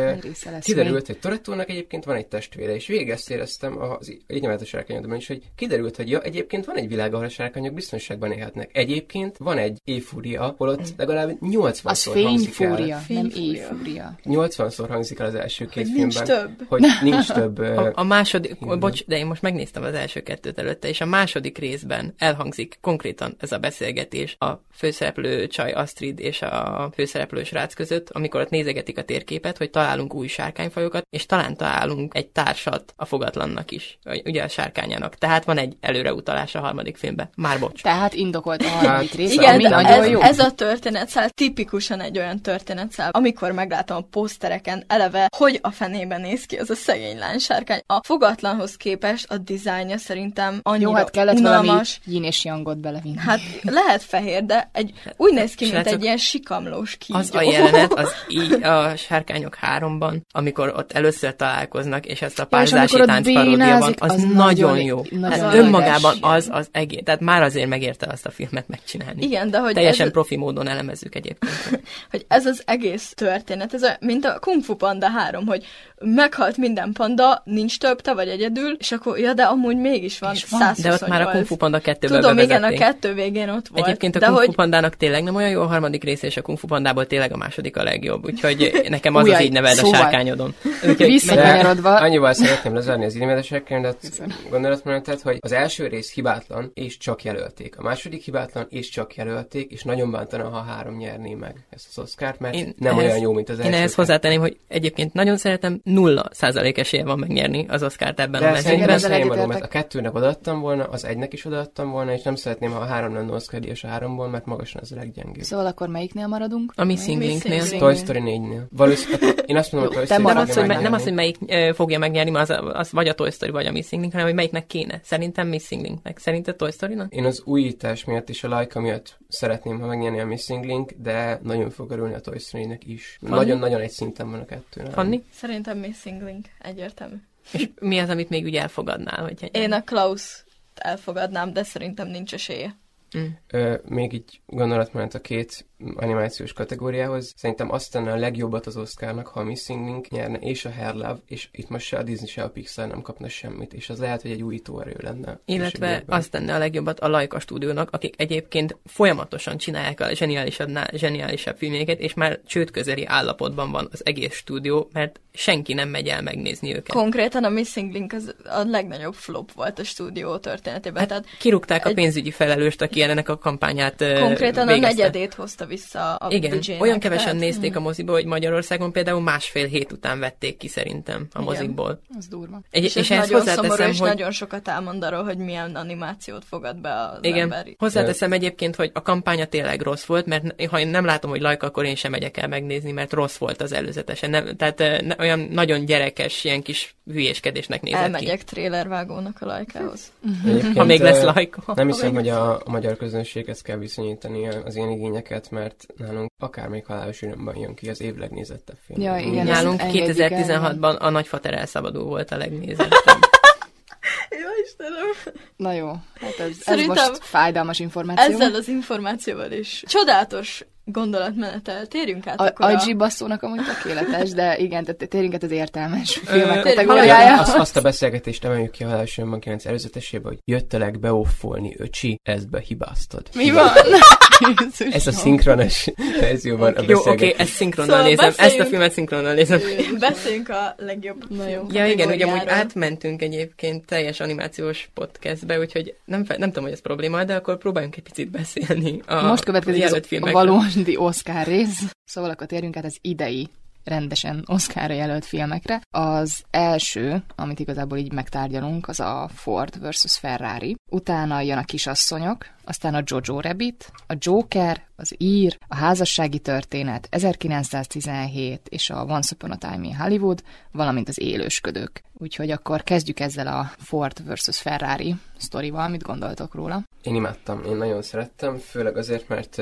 kiderült, hogy Torettónak egyébként van egy testvére, és végig ezt éreztem az így a sárkányodban is, hogy kiderült, hogy ja, egyébként van egy világ, ahol a sárkányok biztonságban élhetnek. Egyébként van egy éjfúria, holott legalább 80-szor Az fényfúria, nem éjfúria. 80-szor hangzik el az első két Hogy nincs filmben. több. Hogy nincs [LAUGHS] több. A, a második, Igen. bocs, de én most megnéztem az első kettőt előtte, és a második részben elhangzik konkrétan ez a beszélgetés a főszereplő csaj Astrid és a főszereplő srác között, amikor ott nézegetik a térképet, hogy találunk új sárkányfajokat, és talán találunk egy társat a fogatlannak is, ugye a sárkányának. Tehát van egy előreutalás a harmadik filmben. Már bocs. Tehát indokolt a harmadik rész, Igen, ami nagyon ez, jó. ez a történetszál tipikusan egy olyan történetszál, amikor meglátom a posztereken eleve, hogy a fenében néz ki az a szegény lánysárkány. A fogatlanhoz képest a dizájnja szerintem annyira Jó, hát kellett valami unalmas. yin és yangot belevinni. Hát lehet fehér, de egy, úgy néz ki, mint egy ilyen sikamlós kígyó. Az a jelenet, az így a Sárkányok háromban, amikor ott először találkoznak, és ezt a Ja, párzási ott tánc paródia van, bénázik, az, az nagyon jó. nagyon Hát önmagában az az egész, tehát már azért megérte azt a filmet megcsinálni. Igen, de hogy Teljesen ez, profi módon elemezzük egyébként. [LAUGHS] hogy ez az egész történet, ez a, mint a Kung Fu Panda 3, hogy meghalt minden panda, nincs több, te vagy egyedül, és akkor, ja, de amúgy mégis van, És van. 128. De ott már a Kung Fu Panda 2-ből Tudom, igen, a bevezették. kettő végén ott volt. Egyébként a de Kung Fu hogy Pandának tényleg nem olyan jó a harmadik része, és a Kung Fu Pandából tényleg a második a legjobb. Úgyhogy nekem az az Ujjaj, így neved a szóval. sárkányodon. Úgyhogy Visszakanyarodva, Annyival szeretném lezárni az inimedeseket gondolatmenetet, hogy az első rész hibátlan, és csak jelölték. A második hibátlan, és csak jelölték, és nagyon bántana, ha három nyerné meg ezt az Oscárt, mert Én nem ehhez- olyan jó, mint az első. Én ehhez hozzátenném, hogy egyébként nagyon szeretem, nulla százalék esélye van megnyerni az Oscárt ebben a De mezőnyben. szerintem ez ezzel való, mert a kettőnek odaadtam volna, az egynek is odaadtam volna, és nem szeretném, ha a három lenne Oscar díjas a háromból, mert magasan az a leggyengébb. szóval akkor melyiknél maradunk? A Missing Linknél. Toy Story 4-nél. Valószínűleg, én azt mondom, hogy te Story maradsz, hogy, nem az, hogy melyik fogja megnyerni, mert az, az vagy a Toy Story, vagy a Missing Link, hanem hogy melyiknek kéne. Szerintem Missing Linknek. Szerinted Toy Story-nak? Én az újítás miatt és a Laika miatt szeretném, ha megnyerni a Missing Link, de nagyon fog örülni a Toy Story-nek is. Nagyon-nagyon egy szinten van a kettő. nálam. Fanni? Szerintem Missing Link, egyértelmű. És mi az, amit még úgy elfogadnál? Hogyha Én a Klaus elfogadnám, de szerintem nincs esélye. Mm. Ö, még így gondolatmenet a két animációs kategóriához. Szerintem azt tenne a legjobbat az Oscarnak, ha a Missing Link nyerne, és a Hair Love, és itt most se a Disney, se a Pixar nem kapna semmit, és az lehet, hogy egy újító erő lenne. Illetve azt tenne a legjobbat a Laika stúdiónak, akik egyébként folyamatosan csinálják a zseniálisabb, zseniálisabb filmjeket, és már csőd közeli állapotban van az egész stúdió, mert senki nem megy el megnézni őket. Konkrétan a Missing Link az a legnagyobb flop volt a stúdió történetében. Hát Tehát kirúgták egy... a pénzügyi felelőst, aki ennek a kampányát Konkrétan végezte. a negyedét hozta vissza a Igen, budget olyan kevesen tehát... nézték a moziból, hogy Magyarországon például másfél hét után vették ki szerintem a Igen, mozikból. Az durva. Egy, és, és ez nagyon szomorú, és hogy... nagyon sokat elmond arról, hogy milyen animációt fogad be az Igen. ember. Hozzáteszem egyébként, hogy a kampánya tényleg rossz volt, mert ha én nem látom, hogy lajka, akkor én sem megyek el megnézni, mert rossz volt az előzetesen. Nem, tehát ne, olyan nagyon gyerekes, ilyen kis hülyéskedésnek nézett Elmegyek ki. trélervágónak a lajkához. ha még lesz lajka. Nem hiszem, hogy a, a magyar közönséghez kell viszonyítani az ilyen igényeket, mert nálunk akár még halálos örömben jön ki az év legnézettebb film. Ja, igen, nálunk 2016-ban a Nagyfater elszabadul volt a legnézettebb. [LAUGHS] Jó Istenem. Na jó, hát ez, ez most fájdalmas információ. Ezzel az információval is. Csodálatos gondolatmenetel. Térjünk át a, akkor a... A basszónak amúgy tökéletes, de igen, tehát térjünk át az értelmes filmek kategóriája. Azt, azt a beszélgetést emeljük ki a Halálsőmban 9 előzetesébe, hogy jöttelek beoffolni, öcsi, ezt behibáztad. Mi van? Ez a szinkronos verzióban a Jó, oké, okay, ezt szinkronnal szóval nézem, ezt a filmet szinkronnal nézem. Beszéljünk a legjobb. Na jó. Ja igen, ugye amúgy átmentünk egyébként teljes animációs podcastbe, úgyhogy nem, nem tudom, hogy ez probléma, de akkor próbáljunk egy picit beszélni a Most következik a valódi Oscar rész. Szóval akkor térjünk át az idei rendesen Oscarra jelölt filmekre. Az első, amit igazából így megtárgyalunk, az a Ford versus Ferrari. Utána jön a kisasszonyok, aztán a Jojo Rabbit, a Joker, az Ír, a házassági történet, 1917 és a Once Upon a Time in Hollywood, valamint az élősködők. Úgyhogy akkor kezdjük ezzel a Ford versus Ferrari sztorival. Mit gondoltok róla? Én imádtam, én nagyon szerettem, főleg azért, mert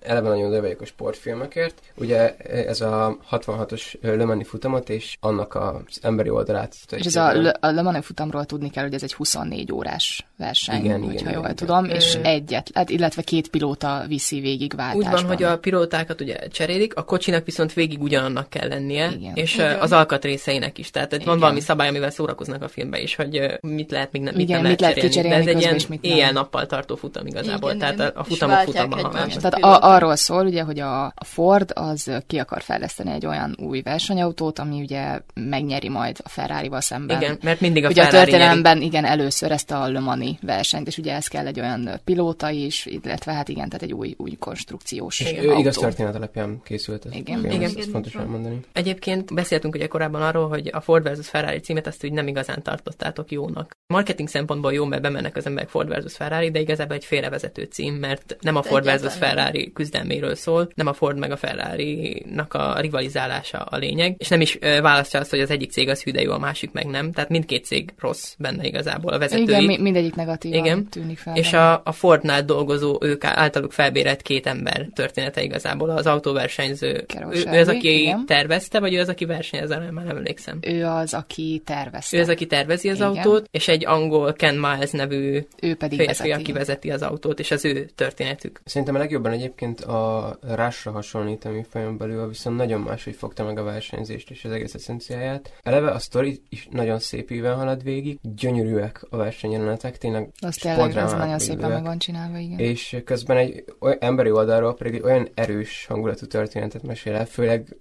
eleve nagyon vagyok a sportfilmekért. Ugye ez a 66-os Le futamot és annak az emberi oldalát. És ez a, Le, a Le futamról tudni kell, hogy ez egy 24 órás verseny, igen, hogyha igen, jól igen. tudom, igen. és egyet, hát, illetve két pilóta viszi végig váltásban. Úgy van, hogy a pilótákat ugye cserélik, a kocsinak viszont végig ugyanannak kell lennie, igen. és igen. az alkatrészeinek is. Tehát igen. van valami szabály, amivel szórakoznak a filmben is, hogy mit lehet, még nem, mit igen, nem mit lehet, lehet kicserélni, de ez egy ilyen éjjel-nappal tartó futam igazából. Igen, tehát a futamok futamban. Tehát a, arról szól, ugye, hogy a, a Ford az ki akar fejleszteni egy olyan új versenyautót, ami ugye megnyeri majd a Ferrari-val szemben. Igen, mert mindig a ugye Ferrari a történelemben nyeri. igen, először ezt a Le Mani versenyt, és ugye ez kell egy olyan pilóta is, illetve hát igen, tehát egy új, új konstrukciós és ő igaz történet alapján készült ez. Igen, igen. igen. Ez fontos elmondani. Egyébként beszéltünk ugye korábban arról, hogy a Ford versus Ferrari címet azt úgy nem igazán tartottátok jónak. Marketing szempontból jó, mert bemennek az emberek Ford versus Ferrari, de igazából egy félrevezető cím, mert nem a Ford versus Ferrari küzdelméről szól, nem a Ford meg a Ferrari-nak a rivalizálása a lényeg, és nem is választja azt, hogy az egyik cég az hű, jó, a másik meg nem. Tehát mindkét cég rossz benne igazából a vezetői. Igen, mi, mindegyik negatív. Igen. tűnik fel. És a, a Fordnál dolgozó, ők általuk felbérelt két ember története igazából. Az autóversenyző, ő, ő az, aki igen. tervezte, vagy ő az, aki versenyez, már nem emlékszem. Ő az, aki tervezte. Ő az, aki tervezi az igen. autót, és egy angol Ken Miles nevű ő pedig férfi, vezeti. aki vezeti az autót, és az ő történetük. Szerintem a legjobban egyébként a rásra hasonlít a műfajon belül, viszont nagyon máshogy fogta meg a versenyzést és az egész eszenciáját. Eleve a sztori is nagyon szép íven halad végig, gyönyörűek a versenyjelenetek, tényleg az tényleg, az nagyon szépen meg van csinálva, igen. És közben egy olyan emberi oldalról pedig egy olyan erős hangulatú történetet mesél el, főleg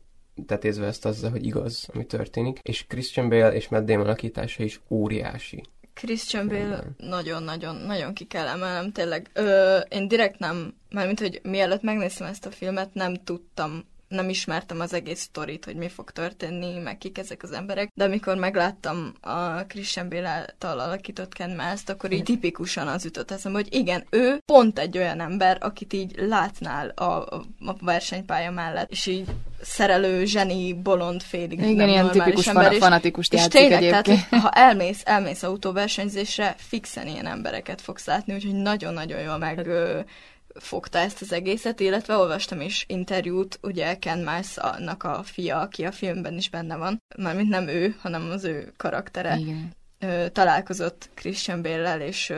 tetézve ezt azzal, hogy igaz, ami történik, és Christian Bale és Matt Damon alakítása is óriási. Christian Bale nagyon-nagyon-nagyon ki kell emelnem, tényleg. Ö, én direkt nem, mármint, hogy mielőtt megnéztem ezt a filmet, nem tudtam nem ismertem az egész sztorit, hogy mi fog történni, meg kik ezek az emberek, de amikor megláttam a Christian Bale által alakított Ken Miles-t, akkor így tipikusan az ütött eszembe, hogy igen, ő pont egy olyan ember, akit így látnál a, a versenypálya mellett, és így szerelő, zseni, bolond, félig Igen, nem ilyen tipikus ember, fanatikus és, és tényleg, egyébként. tehát, ha elmész, elmész autóversenyzésre, fixen ilyen embereket fogsz látni, úgyhogy nagyon-nagyon jól meg fogta ezt az egészet, illetve olvastam is interjút, ugye Ken Miles-nak a fia, aki a filmben is benne van, mármint nem ő, hanem az ő karaktere. Igen találkozott Christian Bale-lel, és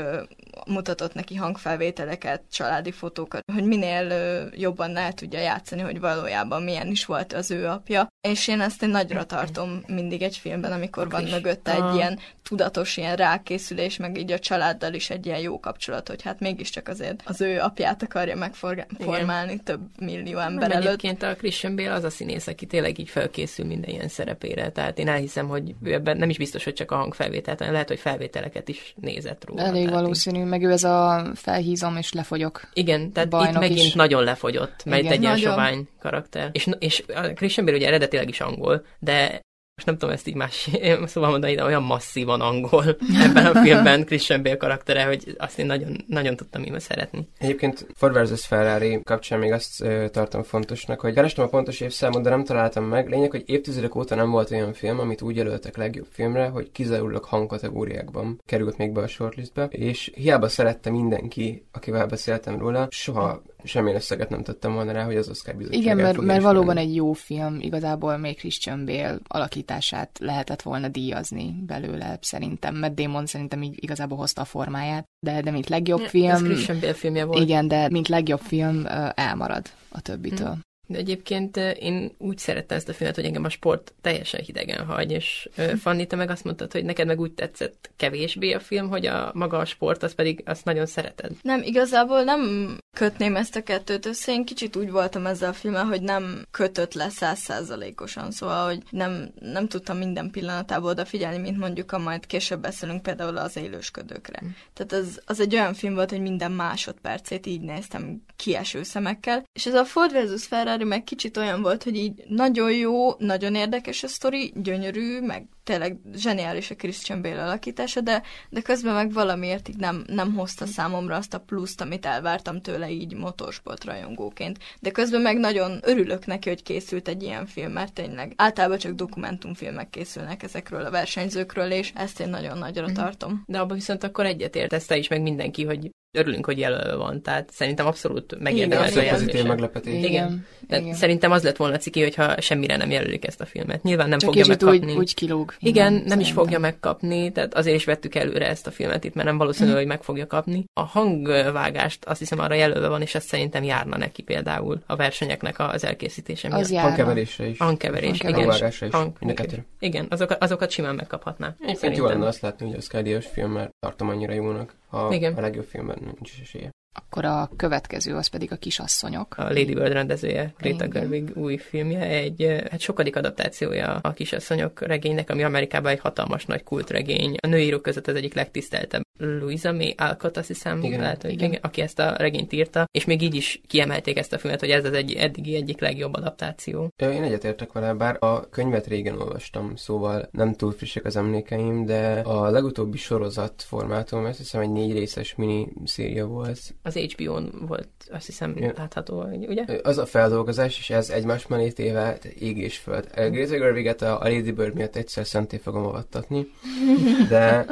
mutatott neki hangfelvételeket, családi fotókat, hogy minél jobban el tudja játszani, hogy valójában milyen is volt az ő apja. És én ezt én nagyra tartom mindig egy filmben, amikor van mögötte egy ilyen tudatos ilyen rákészülés, meg így a családdal is egy ilyen jó kapcsolat, hogy hát mégiscsak azért az ő apját akarja megformálni több millió ember Nem, előtt. Egyébként a Christian Bale az a színész, aki tényleg így felkészül minden ilyen szerepére, tehát én elhiszem, hogy ő ebben nem is biztos, hogy csak a hangfelvételt, hanem lehet, hogy felvételeket is nézett róla. Elég valószínű, így... meg ő ez a felhízom és lefogyok. Igen, tehát itt megint is. nagyon lefogyott, mert Igen, egy ilyen sovány karakter. És, és Christian Bale ugye eredetileg is angol, de most nem tudom ezt így más [LAUGHS] szóval mondani, de olyan masszívan angol [LAUGHS] ebben a filmben Christian Bale karaktere, hogy azt én nagyon, nagyon tudtam így szeretni. Egyébként Ford vs. Ferrari kapcsán még azt tartom fontosnak, hogy kerestem a pontos évszámot, de nem találtam meg. Lényeg, hogy évtizedek óta nem volt olyan film, amit úgy jelöltek legjobb filmre, hogy kizárólag hangkategóriákban került még be a shortlistbe, és hiába szerette mindenki, akivel beszéltem róla, soha semmilyen összeget nem tettem volna rá, hogy az Oscar bizottság Igen, mert, mert valóban egy jó film, igazából még Christian Bale alakítását lehetett volna díjazni belőle, szerintem, mert Damon szerintem így igazából hozta a formáját, de, de mint legjobb film... Ez Christian Bale filmje volt. Igen, de mint legjobb film elmarad a többitől. Hmm. De egyébként én úgy szerettem ezt a filmet, hogy engem a sport teljesen hidegen hagy, és Fanni, te meg azt mondtad, hogy neked meg úgy tetszett kevésbé a film, hogy a maga a sport, az pedig azt nagyon szereted. Nem, igazából nem kötném ezt a kettőt össze. Én kicsit úgy voltam ezzel a filmmel, hogy nem kötött le százszázalékosan, szóval, hogy nem, nem tudtam minden pillanatából odafigyelni, mint mondjuk, a majd később beszélünk például az élősködőkre. Mm. Tehát az, az egy olyan film volt, hogy minden másodpercét így néztem kieső szemekkel, és ez a Ford vs. Ferrari meg kicsit olyan volt, hogy így nagyon jó, nagyon érdekes a sztori, gyönyörű, meg tényleg zseniális a Christian Bale alakítása, de, de közben meg valamiért így nem, nem hozta számomra azt a pluszt, amit elvártam tőle így motorsport rajongóként. De közben meg nagyon örülök neki, hogy készült egy ilyen film, mert tényleg általában csak dokumentumfilmek készülnek ezekről a versenyzőkről, és ezt én nagyon nagyra mhm. tartom. De abban viszont akkor egyetért ezt is, meg mindenki, hogy örülünk, hogy jelölve van, tehát szerintem abszolút megérdemelt a pozitív meglepetés. Igen. Igen. Igen. Szerintem az lett volna ciki, hogyha semmire nem jelölik ezt a filmet. Nyilván nem Csak fogja megkapni. Úgy, úgy kilóg. Igen, nem szerintem. is fogja megkapni, tehát azért is vettük előre ezt a filmet itt, mert nem valószínű, mm. hogy meg fogja kapni. A hangvágást azt hiszem arra jelölve van, és ezt szerintem járna neki például a versenyeknek az elkészítése miatt. Az Hangkeverésre is. Hangkeverés, igen. Hangvágásra is. Hang... Igen, azokat, azokat simán megkaphatná. Én jó lenne azt látni, hogy a Skydios film, mert tartom annyira jónak. A, Igen. a legjobb filmben nincs is esélye. Akkor a következő az pedig a Kisasszonyok. A Lady Bird rendezője, Greta Gerwig új filmje, egy hát sokadik adaptációja a Kisasszonyok regénynek, ami Amerikában egy hatalmas nagy kultregény. A nőírók között az egyik legtiszteltebb Louisa May Alcott, azt hiszem, igen, lehet, hogy igen. Igen, aki ezt a regényt írta, és még így is kiemelték ezt a filmet, hogy ez az egy eddigi egyik legjobb adaptáció. Én egyetértek vele, bár a könyvet régen olvastam, szóval nem túl frissek az emlékeim, de a legutóbbi sorozat formátum, azt hiszem egy négy részes mini széria volt, az HBO-n volt, azt hiszem, ja. látható, ugye? Az a feldolgozás, és ez egymás mellé téve, ég és föld. Greta Gerwiget a, a Lady Bird miatt egyszer szenté fogom avattatni, de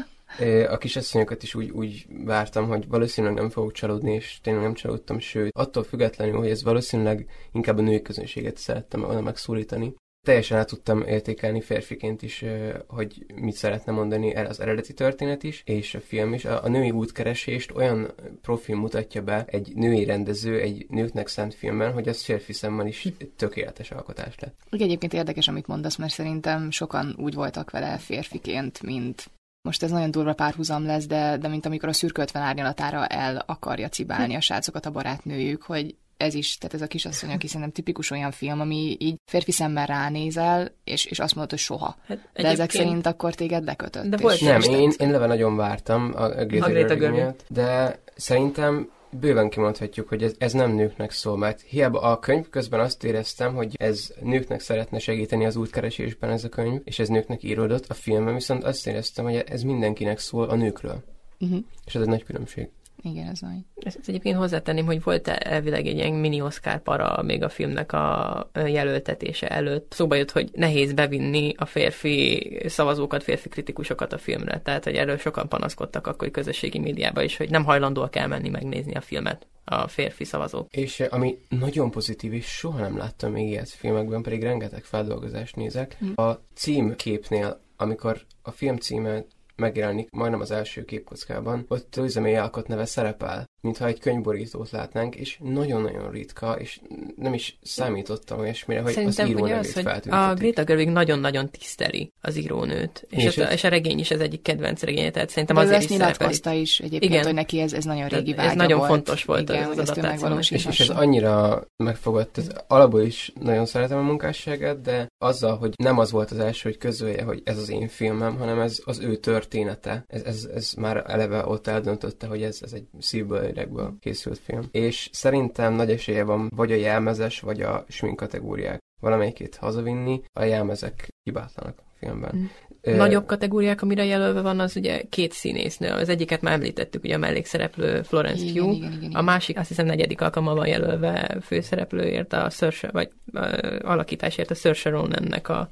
a kisasszonyokat is úgy, úgy vártam, hogy valószínűleg nem fogok csalódni, és tényleg nem csalódtam, sőt, attól függetlenül, hogy ez valószínűleg inkább a női közönséget szerettem volna megszólítani, teljesen el tudtam értékelni férfiként is, hogy mit szeretne mondani el az eredeti történet is, és a film is. A, a női útkeresést olyan profil mutatja be egy női rendező egy nőknek szánt filmben, hogy az férfi szemmel is tökéletes alkotás lett. Igen, egyébként érdekes, amit mondasz, mert szerintem sokan úgy voltak vele férfiként, mint most ez nagyon durva párhuzam lesz, de, de mint amikor a szürke 50 árnyalatára el akarja cibálni a srácokat a barátnőjük, hogy ez is, tehát ez a kisasszony, aki szerintem tipikus olyan film, ami így férfi szemmel ránézel, és, és azt mondod, hogy soha. Hát de ezek szerint akkor téged lekötött. De volt nem, én, én leve nagyon vártam a, a Greta, a Greta miatt, de szerintem bőven kimondhatjuk, hogy ez, ez nem nőknek szól, mert hiába a könyv közben azt éreztem, hogy ez nőknek szeretne segíteni az útkeresésben ez a könyv, és ez nőknek íródott, a filmben viszont azt éreztem, hogy ez mindenkinek szól a nőkről. Uh-huh. És ez egy nagy különbség. Igen, ez nagy. Ezt egyébként hozzátenném, hogy volt elvileg egy ilyen mini Oscar para még a filmnek a jelöltetése előtt. Szóba jött, hogy nehéz bevinni a férfi szavazókat, férfi kritikusokat a filmre. Tehát, hogy erről sokan panaszkodtak akkor közösségi médiában is, hogy nem hajlandóak elmenni megnézni a filmet a férfi szavazók. És eh, ami nagyon pozitív, és soha nem láttam még ilyet filmekben, pedig rengeteg feldolgozást nézek, mm. a címképnél, amikor a film címe megjelenik majdnem az első képkockában, ott Louisa May Alcott neve szerepel, mintha egy könyvborítót látnánk, és nagyon-nagyon ritka, és nem is számítottam olyasmire, hogy Szerintem az író nevét az, hogy a. Greta Gerwig nagyon-nagyon tiszteli az írónőt, és, És és, a, ez- és a regény is az egyik kedvenc regénye, tehát szerintem De azért ezt is szerepel nyilatkozta is egyébként, Igen. hogy neki ez, ez nagyon régi ez vágya nagyon volt. fontos volt Igen, az megvalósítassa. És, és ez annyira megfogott, ez alapból is nagyon szeretem a munkásságát, de azzal, hogy nem az volt az első, hogy közölje, hogy ez az én filmem, hanem ez az ő története. Ez, ez, ez már eleve ott eldöntötte, hogy ez, ez egy szívből, idekből készült film. És szerintem nagy esélye van vagy a jelmezes, vagy a smink kategóriák valamelyikét hazavinni, a jelmezek hibátlanak a filmben. Mm. Ö, Nagyobb kategóriák, amire jelölve van, az ugye két színésznő. Az egyiket már említettük, ugye a mellékszereplő Florence Igen, Pugh, igen, igen, igen. a másik azt hiszem negyedik alkalommal van jelölve főszereplőért, a Saoirse, vagy uh, alakításért a Saoirse Ronannek a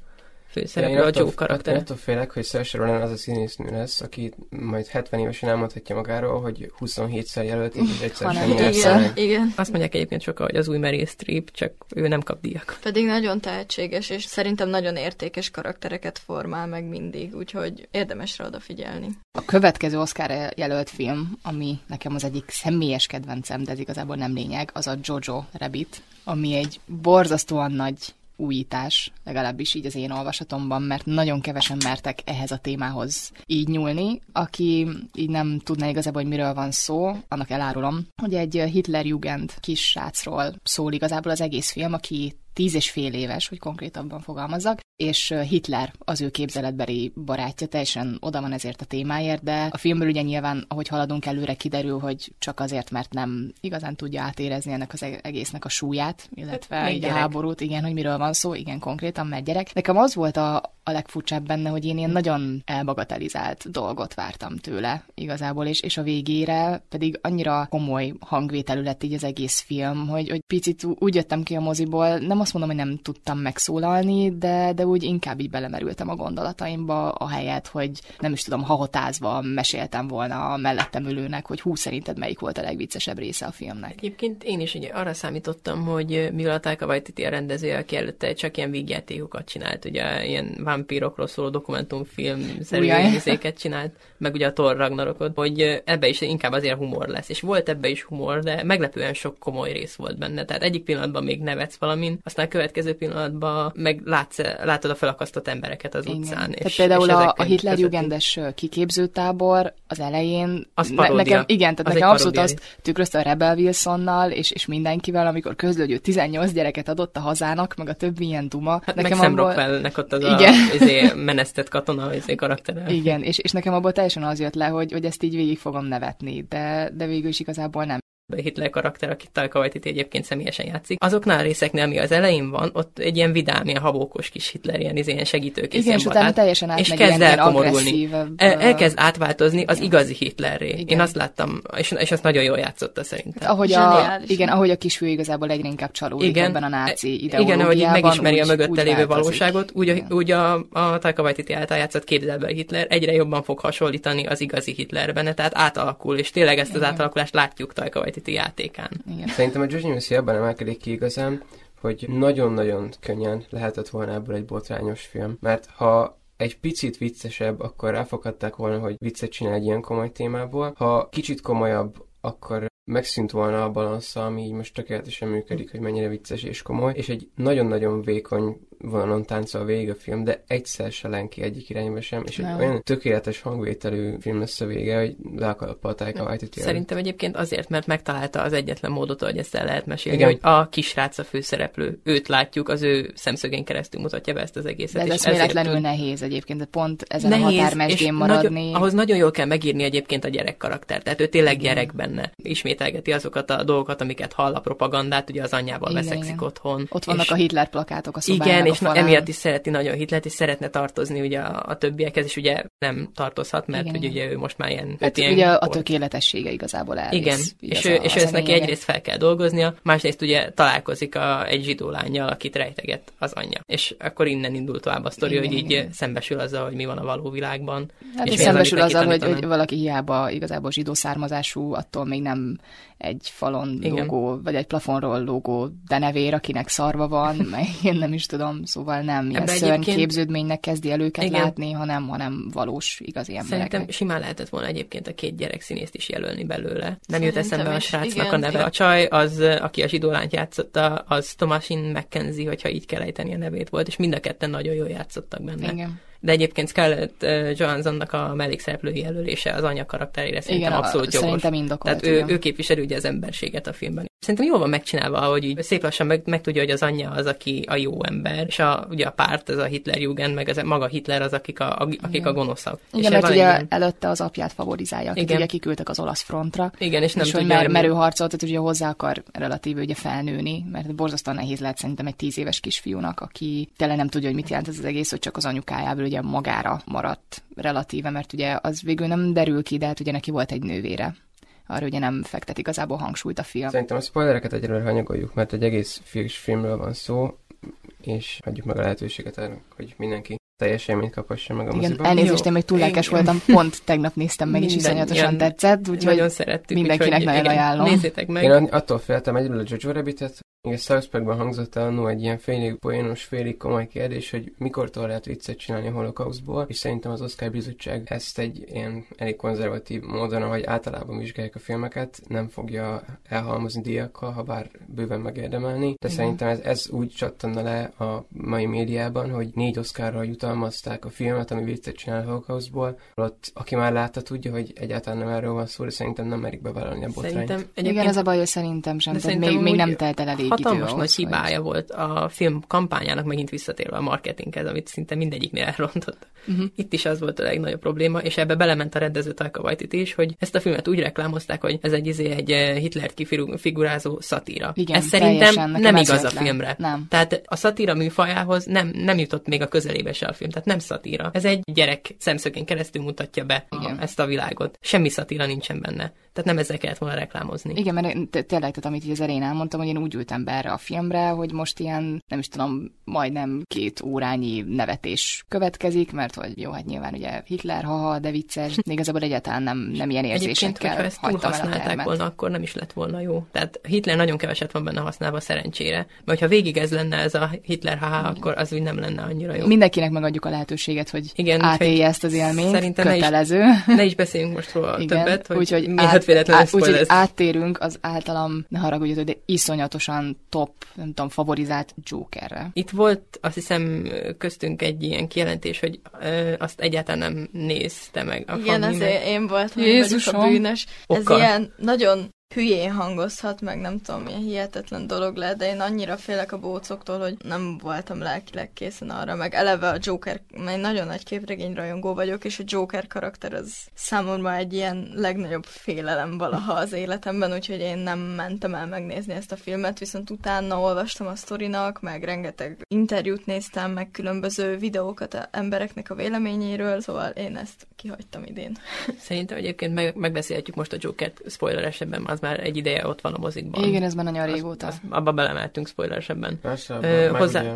főszereplő, Én a Joe karakter. Attól félek, hogy Saoirse Ronan az a színésznő lesz, aki majd 70 évesen elmondhatja magáról, hogy 27-szer jelölték, és egyszer sem Igen, meg. igen. Azt mondják egyébként sokan, hogy az új Meryl Streep, csak ő nem kap díjakat. Pedig nagyon tehetséges, és szerintem nagyon értékes karaktereket formál meg mindig, úgyhogy érdemes rá odafigyelni. A következő Oscar jelölt film, ami nekem az egyik személyes kedvencem, de ez igazából nem lényeg, az a Jojo Rabbit, ami egy borzasztóan nagy újítás, legalábbis így az én olvasatomban, mert nagyon kevesen mertek ehhez a témához így nyúlni. Aki így nem tudná igazából, hogy miről van szó, annak elárulom, hogy egy Hitlerjugend kis srácról szól igazából az egész film, aki tíz és fél éves, hogy konkrétabban fogalmazzak, és Hitler az ő képzeletbeli barátja, teljesen oda van ezért a témáért, de a filmből ugye nyilván, ahogy haladunk előre, kiderül, hogy csak azért, mert nem igazán tudja átérezni ennek az e- egésznek a súlyát, illetve Hát, a háborút, igen, hogy miről van szó, igen, konkrétan, mert gyerek. Nekem az volt a, a legfurcsább benne, hogy én ilyen nagyon elbagatelizált dolgot vártam tőle igazából, és, és a végére pedig annyira komoly hangvételű lett így az egész film, hogy, hogy picit úgy jöttem ki a moziból, nem azt mondom, hogy nem tudtam megszólalni, de, de úgy inkább így belemerültem a gondolataimba, a helyet, hogy nem is tudom, hahotázva meséltem volna a mellettem ülőnek, hogy hú, szerinted melyik volt a legviccesebb része a filmnek. Egyébként én is ugye arra számítottam, hogy mivel a Taika Waititi a rendezője, aki előtte csak ilyen vígjátékokat csinált, ugye ilyen vámpírokról szóló dokumentumfilm szerű csinált, meg ugye a Thor Ragnarokot, hogy ebbe is inkább azért humor lesz. És volt ebbe is humor, de meglepően sok komoly rész volt benne. Tehát egyik pillanatban még nevetsz valamin, aztán a következő pillanatban meg látsz, látod a felakasztott embereket az utcán. Igen. És, Tehát például és a, a Hitler közötti- Jugendes kiképzőtábor az elején Az paródia. nekem, igen, tehát Az nekem abszolút azt tükrözte a Rebel Wilsonnal és, és mindenkivel, amikor közlő, hogy ő 18 gyereket adott a hazának, meg a többi ilyen duma. Hát nekem meg Sam abból- Rockwellnek ott az Igen. a [LAUGHS] izé, menesztett katona izé karaktere. Igen, és, és nekem abból teljesen az jött le, hogy, hogy ezt így végig fogom nevetni, de, de végül is igazából nem. Hitler karakter, akit Taika Waititi egyébként személyesen játszik. Azoknál a részeknél, ami az elején van, ott egy ilyen vidám, ilyen habókos kis Hitler, ilyen, ilyen segítőkész. Igen, és utána teljesen és kezd ilyen, ilyen elkomorulni. agresszívebb. El, elkezd átváltozni az Igen. igazi Hitlerré. Igen. Én azt láttam, és, és azt nagyon jól játszotta szerintem. Ahogy a, igen, ahogy a kisfiú igazából egyre inkább csalódik Igen. ebben a náci ideológiában. Igen, ahogy így megismeri a mögötte lévő változik. valóságot, úgy, a, Igen. úgy a, a Taika Waititi által játszott képzelbeli Hitler egyre jobban fog hasonlítani az igazi Hitlerben, tehát átalakul, és tényleg ezt az átalakulást látjuk Taika Waititi játékán. Igen. Szerintem a Newsy abban emelkedik ki igazán, hogy nagyon-nagyon könnyen lehetett volna ebből egy botrányos film, mert ha egy picit viccesebb, akkor elfogadták volna, hogy viccet csinál egy ilyen komoly témából. Ha kicsit komolyabb, akkor megszűnt volna a balansza, ami így most tökéletesen működik, hogy mennyire vicces és komoly, és egy nagyon-nagyon vékony vonalon táncol végig a film, de egyszer se len ki egyik irányba sem, és egy Nem. olyan tökéletes hangvételű film lesz a vége, hogy leakalappal a előtt. Szerintem egyébként azért, mert megtalálta az egyetlen módot, hogy ezt el lehet mesélni, Igen. hogy a kisrác a főszereplő, őt látjuk, az ő szemszögén keresztül mutatja be ezt az egészet. De ez és eszméletlenül tud- nehéz egyébként, de pont ezen a Nehéz, és határmesdjén maradni. nagyon, ahhoz nagyon jól kell megírni egyébként a gyerek karakter. Tehát ő tényleg gyerek benne. Ismételgeti azokat a dolgokat, amiket hall a propagandát, ugye az anyjával Igen, veszekszik igen. otthon. Ott vannak és, a Hitler plakátok a szobában. Igen, a és falán. emiatt is szereti nagyon Hitlert, és szeretne tartozni ugye a, a többiekhez, és ugye nem tartozhat, mert Igen, ugye, igen. ugye ő most már ilyen... Hát ilyen ugye a kor- tökéletessége igazából elvisz. igen, és, az ő, és az ezt neki egyrészt fel kell dolgoznia, másrészt ugye találkozik a, egy zsidó lányjal, akit rejteget az anyja. És akkor innen indul tovább a sztori, Igen, hogy így igen. szembesül azzal, hogy mi van a való világban. Hát és az, szembesül neki azzal, hogy, hogy valaki hiába igazából zsidó származású, attól még nem egy falon Igen. lógó, vagy egy plafonról lógó denevér, akinek szarva van, [LAUGHS] meg én nem is tudom, szóval nem ilyen Ebbe szörny egyébként- képződménynek kezdi el őket Igen. látni, hanem, hanem valós, igazi emberek. Szerintem simán lehetett volna egyébként a két gyerek színészt is jelölni belőle. Nem jut Szerintem eszembe a srácnak igen. a neve. A csaj, az, aki a zsidólányt játszotta, az Thomasin McKenzie, hogyha így kell ejteni a nevét volt, és mind a ketten nagyon jól játszottak benne. Igen. De egyébként Scarlett Johanssonnak a mellékszereplői jelölése az anya karakterére szerintem Igen, abszolút jogos. szerintem indokolt. Tehát ő, igen. ő képviseli ugye az emberséget a filmben. Szerintem jól van megcsinálva, hogy így szép lassan meg, meg tudja, hogy az anyja az, aki a jó ember, és a, ugye a párt, ez a Hitlerjugend, meg ez maga Hitler az, akik a, a, akik Igen. a gonoszak. Igen, és mert ugye ilyen- előtte az apját favorizálja, akit Igen. ugye kiküldtek az olasz frontra, igen, és nem és hogy tudja, mer- merő harcolt, tehát ugye hozzá akar relatív ugye felnőni, mert borzasztóan nehéz lehet szerintem egy tíz éves kisfiúnak, aki tényleg nem tudja, hogy mit jelent ez az egész, hogy csak az anyukájából ugye magára maradt relatíve, mert ugye az végül nem derül ki, de hát ugye neki volt egy nővére. Arra ugye nem fektet igazából hangsúlyt a film. Szerintem a spoilereket egyelőre hanyagoljuk, mert egy egész friss filmről van szó, és adjuk meg a lehetőséget arra, hogy mindenki teljes élményt kaphassa meg a Igen, moziban. elnézést, én még túl lelkes voltam, pont tegnap néztem meg, és iszonyatosan tetszett, úgyhogy nagyon szerettük. mindenkinek úgyhogy nagyon igen, ajánlom. Nézzétek meg. Én attól féltem egyről a Jojo Rabbitet, még a South hangzott el annó egy ilyen félig poénos, félig komoly kérdés, hogy mikortól lehet viccet csinálni a holokauszból, és szerintem az Oscar bizottság ezt egy ilyen elég konzervatív módon, ahogy általában vizsgálják a filmeket, nem fogja elhalmozni díjakkal, ha bár bőven megérdemelni, de Igen. szerintem ez, ez úgy csattanna le a mai médiában, hogy négy Oscarral jutalmazták a filmet, ami viccet csinál a holokauszból, ott aki már látta tudja, hogy egyáltalán nem erről van szó, de szerintem nem merik bevállalni a botrányt. Szerintem igen, egyébként ez a baj, hogy szerintem sem, De tehát még, szerintem még nem telt el elég idő hatalmas ahhoz, nagy hogy- hibája volt a film kampányának megint visszatérve a marketinghez, amit szinte mindegyiknél elrontott. Uh-huh. Itt is az volt a legnagyobb probléma, és ebbe belement a rendező Taika Waititi is, hogy ezt a filmet úgy reklámozták, hogy ez egy, izé, egy eh, Hitlert kifigurázó szatíra. Igen, ez szerintem nem igaz a filmre. Nem. Tehát a szatíra műfajához nem, nem jutott még a közelébe se a film, tehát nem szatíra. Ez egy gyerek szemszögén keresztül mutatja be Igen. a, ezt a világot. Semmi szatíra nincsen benne. Tehát nem ezzel kellett volna reklámozni. Igen, mert tényleg, tehát amit így az elején elmondtam, hogy én úgy ültem be erre a filmre, hogy most ilyen, nem is tudom, majdnem két órányi nevetés következik, mert hogy jó, hát nyilván ugye Hitler, haha, de vicces, de igazából egyáltalán nem, nem ilyen érzésekkel hagytam el a termet. volna, akkor nem is lett volna jó. Tehát Hitler nagyon keveset van benne használva szerencsére. Mert hogyha végig ez lenne ez a Hitler haha, akkor az úgy nem lenne annyira jó. Mindenkinek megadjuk a lehetőséget, hogy Igen, átélje ezt az élményt, szerintem ne is- kötelező. Ne is beszéljünk most róla Igen, többet, hogy úgyhogy át, véletlenül át, úgyhogy áttérünk az általam, ne haragudjatok, de iszonyatosan top, nem tudom, favorizált Jokerre. Itt volt, azt hiszem, köztünk egy ilyen kijelentés, hogy ö, azt egyáltalán nem nézte meg a Igen, azért én voltam, én vagyok Jézusom! a bűnös. Ez Okkal. ilyen nagyon hülyén hangozhat, meg nem tudom, milyen hihetetlen dolog lehet, de én annyira félek a bócoktól, hogy nem voltam lelkileg készen arra, meg eleve a Joker, mert nagyon nagy képregény rajongó vagyok, és a Joker karakter az számomra egy ilyen legnagyobb félelem valaha az életemben, úgyhogy én nem mentem el megnézni ezt a filmet, viszont utána olvastam a sztorinak, meg rengeteg interjút néztem, meg különböző videókat a embereknek a véleményéről, szóval én ezt kihagytam idén. Szerintem egyébként meg, megbeszélhetjük most a Joker spoileresebben, az már egy ideje ott van a mozikban. Igen, ez már nagyon régóta. az- abba belemeltünk spoileresebben. Persze, Ö, hozzá- ugye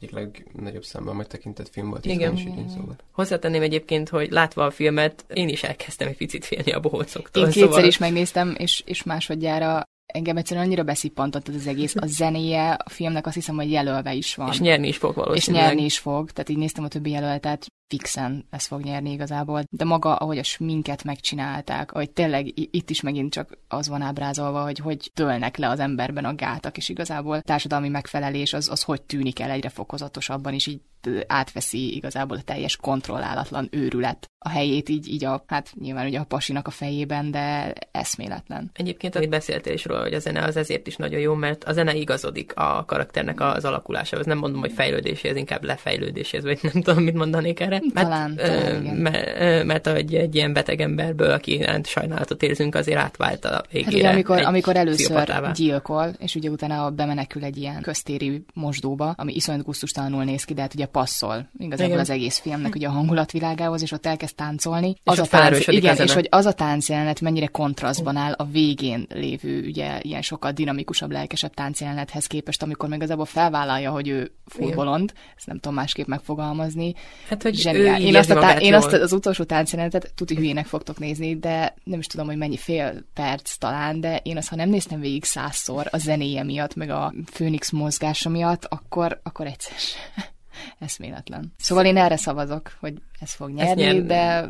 egyik legnagyobb számban megtekintett film volt. Igen. Igen. Szóval. Hozzátenném egyébként, hogy látva a filmet, én is elkezdtem egy picit félni a bohócoktól. Én kétszer szóval... is megnéztem, és, és másodjára engem egyszerűen annyira beszippantott az egész. A zenéje a filmnek azt hiszem, hogy jelölve is van. És nyerni is fog és valószínűleg. nyerni is fog, tehát így néztem a többi jelöltet, fixen ez fog nyerni igazából. De maga, ahogy a sminket megcsinálták, ahogy tényleg itt is megint csak az van ábrázolva, hogy hogy tölnek le az emberben a gátak, és igazából társadalmi megfelelés az, az hogy tűnik el egyre fokozatosabban, és így átveszi igazából a teljes kontrollálatlan őrület a helyét így, így a, hát nyilván ugye a pasinak a fejében, de eszméletlen. Egyébként, amit beszéltél is róla, hogy a zene az ezért is nagyon jó, mert a zene igazodik a karakternek az alakulásához. Nem mondom, hogy fejlődéséhez, inkább lefejlődéséhez, vagy nem tudom, mit mondanék erre. Mert, Talán, ö, talán, mert, mert egy, egy ilyen beteg emberből, aki iránt sajnálatot érzünk, azért átvált a végére. Hát ugye amikor, amikor először gyilkol, és ugye utána bemenekül egy ilyen köztéri mosdóba, ami iszonyat gusztustalanul néz ki, de hát ugye passzol igazából Igen. az egész filmnek ugye a hangulatvilágához, és ott elkezd táncolni. És az a tánc, igen, és hogy az a táncjelenet mennyire kontrasztban áll a végén lévő, ugye ilyen sokkal dinamikusabb, lelkesebb táncjelenethez képest, amikor meg igazából felvállalja, hogy ő full Igen. bolond, ezt nem tudom másképp megfogalmazni. Hát, hogy zseniál. Én azt, a tá- én azt az utolsó táncjelenetet tuti hülyének fogtok nézni, de nem is tudom, hogy mennyi fél perc talán, de én azt, ha nem néztem végig százszor a zenéje miatt, meg a Főnix mozgása miatt, akkor, akkor egyszer se. Eszméletlen. Szóval én erre szavazok, hogy ez fog nyerni, nyer- de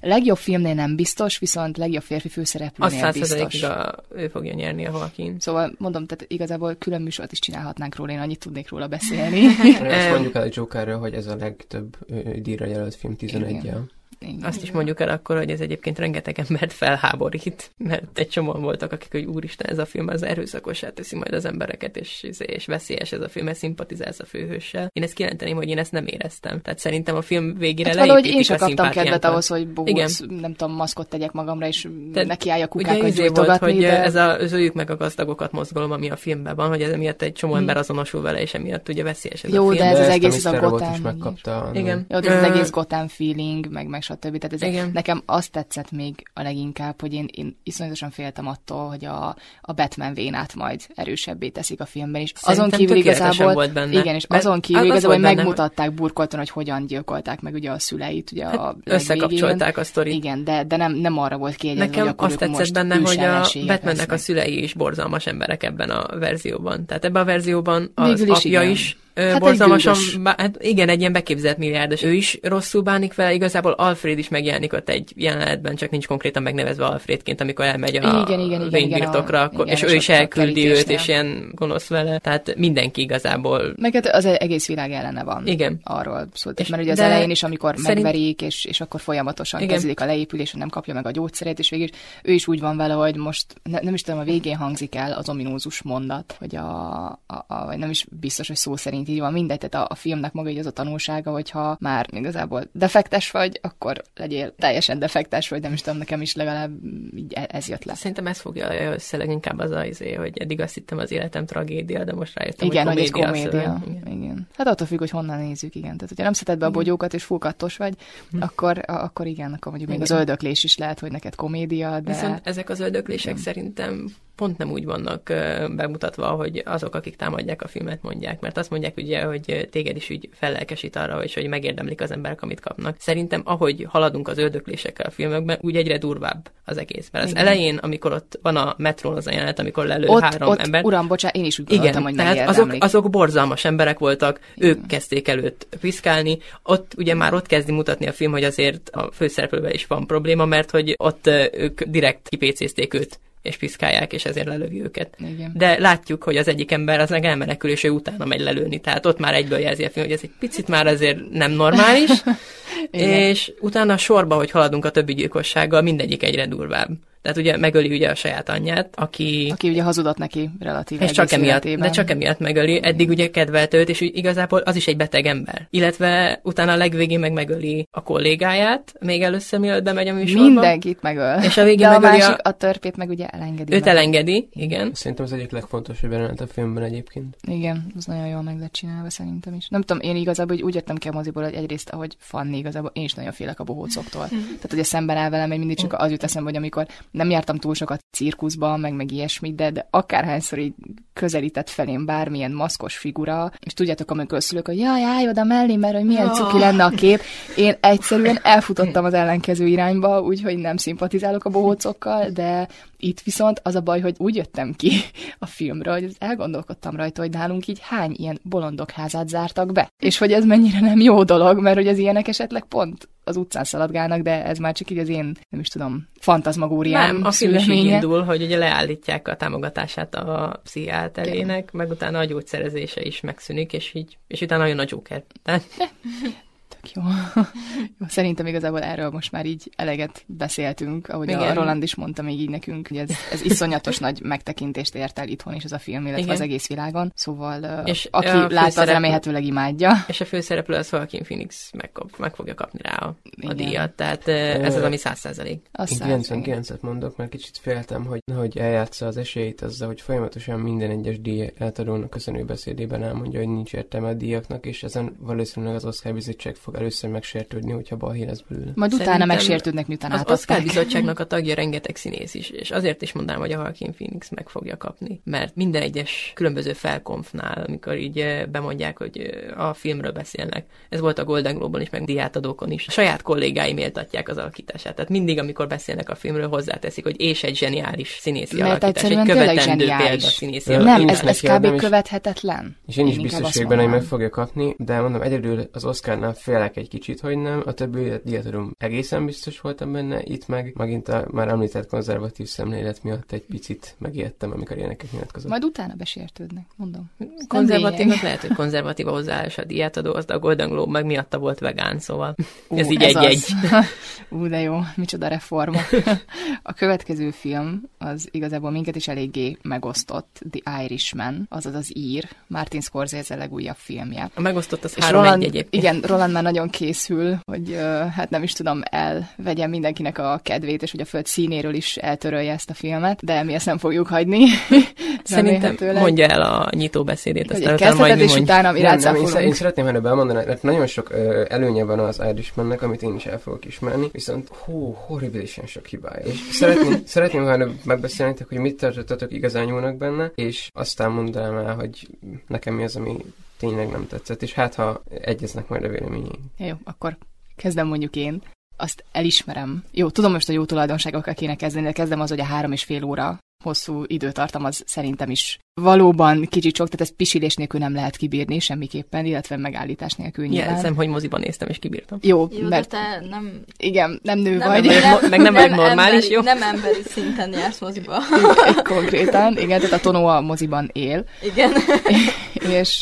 legjobb filmnél nem biztos, viszont legjobb férfi főszereplőnél biztos. százszerzelékig a, ő fogja nyerni a Joaquin. Szóval mondom, tehát igazából külön műsort is csinálhatnánk róla, én annyit tudnék róla beszélni. Azt [LAUGHS] mondjuk el a Jokerről, hogy ez a legtöbb díjra jelölt film 11 -jel. Igen. Azt is mondjuk el akkor, hogy ez egyébként rengeteg embert felháborít, mert egy csomóan voltak, akik, hogy úristen, ez a film az erőszakosá teszi majd az embereket, és, és veszélyes ez a film, mert szimpatizálsz a főhőssel. Én ezt kijelenteném, hogy én ezt nem éreztem. Tehát szerintem a film végére Hát valahogy én sem kaptam kedvet ahhoz, hogy bohóc, nem tudom, maszkot tegyek magamra, és Tehát nekiálljak kukákat izé volt, gyújtogatni, hogy de... ez a zöljük meg a gazdagokat mozgalom, ami a filmben van, hogy ez emiatt egy csomó ember azonosul vele, és emiatt ugye veszélyes ez Jó, a film. de ez az ezt egész, a ez a annól. Igen. Jó, de ez az egész Gotham feeling, meg, meg stb. Tehát ez Igen. nekem azt tetszett még a leginkább, hogy én, én iszonyatosan féltem attól, hogy a, a Batman vénát majd erősebbé teszik a filmben is. Azon Szerintem kívül tökéletesen igazából, volt benne. igen, és azon kívül az igazából, hogy benne, megmutatták burkoltan, hogy hogyan gyilkolták meg ugye a szüleit, ugye a. Hát Összekapcsolták a sztorit. Igen, de, de nem, nem arra volt kiegyezve, hogy Nekem akkor azt tetszett benne, hogy a Batmannek a szülei is borzalmas emberek ebben a verzióban. Tehát ebben a verzióban az Végül is apja igen. is Hát borzalmasan, bá, hát igen, egy ilyen beképzelt milliárdos. Ő is rosszul bánik vele, igazából Alfred is megjelenik ott egy jelenetben, csak nincs konkrétan megnevezve Alfredként, amikor elmegy a Igen, igen, igen, birtokra, a- akkor, igen, és ő is elküldi őt, és ilyen gonosz vele. Tehát mindenki igazából Meg hát az egész világ ellene van. Igen. Arról szólt. És mert ugye az elején is, amikor szerint- megverik, és, és akkor folyamatosan Igen. Kezdődik a leépülés, nem kapja meg a gyógyszerét, és végül ő is úgy van vele, hogy most ne, nem is tudom, a végén hangzik el az ominózus mondat, hogy a, a, a nem is biztos, hogy szó szerint így van, mindegy, tehát a, a filmnek maga így az a tanulsága, hogyha már igazából defektes vagy, akkor legyél teljesen defektes, vagy nem is tudom, nekem is legalább így e- ez jött le. Szerintem ez fogja össze leginkább az az, izé, hogy eddig azt hittem az életem tragédia, de most rájöttem, Igen, hogy hogy egy komédia. komédia. Igen. Igen. Hát attól függ, hogy honnan nézzük, igen. Tehát, hogyha nem szeded be a bogyókat, és fúkattos vagy, akkor, a- akkor igen, akkor mondjuk még az Igen. öldöklés is lehet, hogy neked komédia, de... Viszont ezek az öldöklések Igen. szerintem pont nem úgy vannak bemutatva, hogy azok, akik támadják a filmet, mondják. Mert azt mondják ugye, hogy téged is úgy fellelkesít arra, és hogy megérdemlik az emberek, amit kapnak. Szerintem, ahogy haladunk az öldöklésekkel a filmekben, úgy egyre durvább az egész. Mert az Igen. elején, amikor ott van a metrón az a jelenet, amikor lelő ott, három ott ember, uram, bocsánat, én is úgy gondoltam, igen, hogy tehát azok, azok borzalmas emberek voltak, ők kezdték előtt piszkálni. Ott ugye már ott kezdi mutatni a film, hogy azért a főszereplővel is van probléma, mert hogy ott ők direkt kipécézték őt és piszkálják, és ezért lelövi őket. Igen. De látjuk, hogy az egyik ember az meg elmenekül, és ő utána megy lelőni. Tehát ott már egyből jelzi a film, hogy ez egy picit már azért nem normális, [LAUGHS] és utána a sorba, hogy haladunk a többi gyilkossággal, mindegyik egyre durvább. Tehát ugye megöli ugye a saját anyját, aki... Aki ugye hazudott neki relatív És csak emiatt, életében. de csak emiatt megöli. Eddig ugye kedvelt őt, és úgy igazából az is egy beteg ember. Illetve utána a legvégén meg megöli a kollégáját, még először mielőtt bemegy a műsorba. Mindenkit megöl. És a végén de a megöli a- másik, a... törpét meg ugye elengedi. Őt meg. elengedi, igen. Szerintem az egyik legfontosabb jelenet a filmben egyébként. Igen, az nagyon jól meg lett csinálva szerintem is. Nem tudom, én igazából úgy, úgy jöttem ki a moziból, hogy egyrészt, ahogy Fanni igazából, én is nagyon félek a bohócoktól. Tehát ugye szemben áll velem, hogy mindig csak az jut eszembe, hogy amikor nem jártam túl sokat cirkuszban, meg meg ilyesmit, de, de akárhányszor így közelített felém bármilyen maszkos figura, és tudjátok, amikor a szülők, hogy jaj, állj oda mellé, mert hogy milyen cuki lenne a kép, én egyszerűen elfutottam az ellenkező irányba, úgyhogy nem szimpatizálok a bohócokkal, de itt viszont az a baj, hogy úgy jöttem ki [LAUGHS] a filmről, hogy elgondolkodtam rajta, hogy nálunk így hány ilyen bolondok házát zártak be. És hogy ez mennyire nem jó dolog, mert hogy az ilyenek esetleg pont az utcán szaladgálnak, de ez már csak így az én, nem is tudom, fantazmagóriám Nem, a film is így indul, hogy ugye leállítják a támogatását a pszichiáterének, meg utána a gyógyszerezése is megszűnik, és így, és utána jön a Joker. Tehát [LAUGHS] Tök jó. [LAUGHS] jó. Szerintem igazából erről most már így eleget beszéltünk, ahogy Igen. a Roland is mondta még így nekünk, hogy ez, ez iszonyatos nagy megtekintést ért el itthon is ez a film, illetve Igen. az egész világon. Szóval És aki a látta, az remélhetőleg imádja. És a főszereplő az Joaquin Phoenix megkap, meg fogja kapni rá a, a Igen. díjat. Tehát eh, ez az, ami száz százalék. Az Én száz, igen. 99-et mondok, mert kicsit féltem, hogy, hogy eljátsza az esélyt azzal, hogy folyamatosan minden egyes díj átadónak köszönő beszédében elmondja, hogy nincs értelme a díjaknak, és ezen valószínűleg az Oscar bizottság fog először megsértődni, hogyha balhé lesz belőle. Majd utána Szerintem megsértődnek, miután Az. Oscar bizottságnak a tagja rengeteg színész is, és azért is mondanám, hogy a Joaquin Phoenix meg fogja kapni, mert minden egyes különböző felkonfnál, amikor így bemondják, hogy a filmről beszélnek, ez volt a Golden Globe-on is, meg diátadókon is, a saját kollégái méltatják az alakítását. Tehát mindig, amikor beszélnek a filmről, hozzáteszik, hogy és egy zseniális színészi Mert alakítás, egy követendő példa színészi Nem, alakítás. ez, ez kb. is. követhetetlen. És én is inkább biztos vagyok benne, hogy meg fogja kapni, de mondom, egyedül az Oscarnál félek egy kicsit, hogy nem, a többi diátadom egészen biztos voltam benne, itt meg megint a már említett konzervatív szemlélet miatt egy picit megijedtem, amikor ilyeneket nyilatkozott. Majd utána besértődnek, mondom. Konzervatívnak lehet, hogy konzervatív a hozzáállás a diátadó, az a Golden Globe meg miatta volt vegán, szóval Ú, ez így egy-egy. Ú, de jó, micsoda reformok. A következő film az igazából minket is eléggé megosztott, The Irishman, azaz az ír, Martin Scorsese legújabb filmje. A megosztott az És három Roland, egy egyébként. igen, Roland már nagyon készül, hogy hát nem is tudom, elvegyen mindenkinek a kedvét, és hogy a föld színéről is eltörölje ezt a filmet, de mi ezt nem fogjuk hagyni. [LAUGHS] Szerintem mondja el a nyitó beszédét, aztán utána majd és utána mi Nem, nem, én, én szeretném erre belmondani, mert nagyon sok ö, előnye van az Irishmannek, amit én is el fogok ismerni, viszont hú, horribilisen sok hibája. És szeretném, [LAUGHS] szeretném ha előbb megbeszélni, hogy mit tartottatok igazán jónak benne, és aztán mondanám el, hogy nekem mi az, ami tényleg nem tetszett, és hát ha egyeznek majd a véleményeink. Jó, akkor kezdem mondjuk én. Azt elismerem. Jó, tudom most, hogy jó tulajdonságokkal kéne kezdeni, de kezdem az, hogy a három és fél óra hosszú időtartam az szerintem is valóban kicsit sok, tehát ezt pisilés nélkül nem lehet kibírni semmiképpen, illetve megállítás nélkül nyilván. Jelzem, hogy moziban néztem és kibírtam. Jó, Jó, mert de te nem... igen, nem nő nem vagy. vagyok mo- meg nem vagyok normális, emberi, jó? Nem emberi szinten jársz moziba. [LAUGHS] Konkrétan, igen, tehát a Tonó a moziban él, Igen. [LAUGHS] és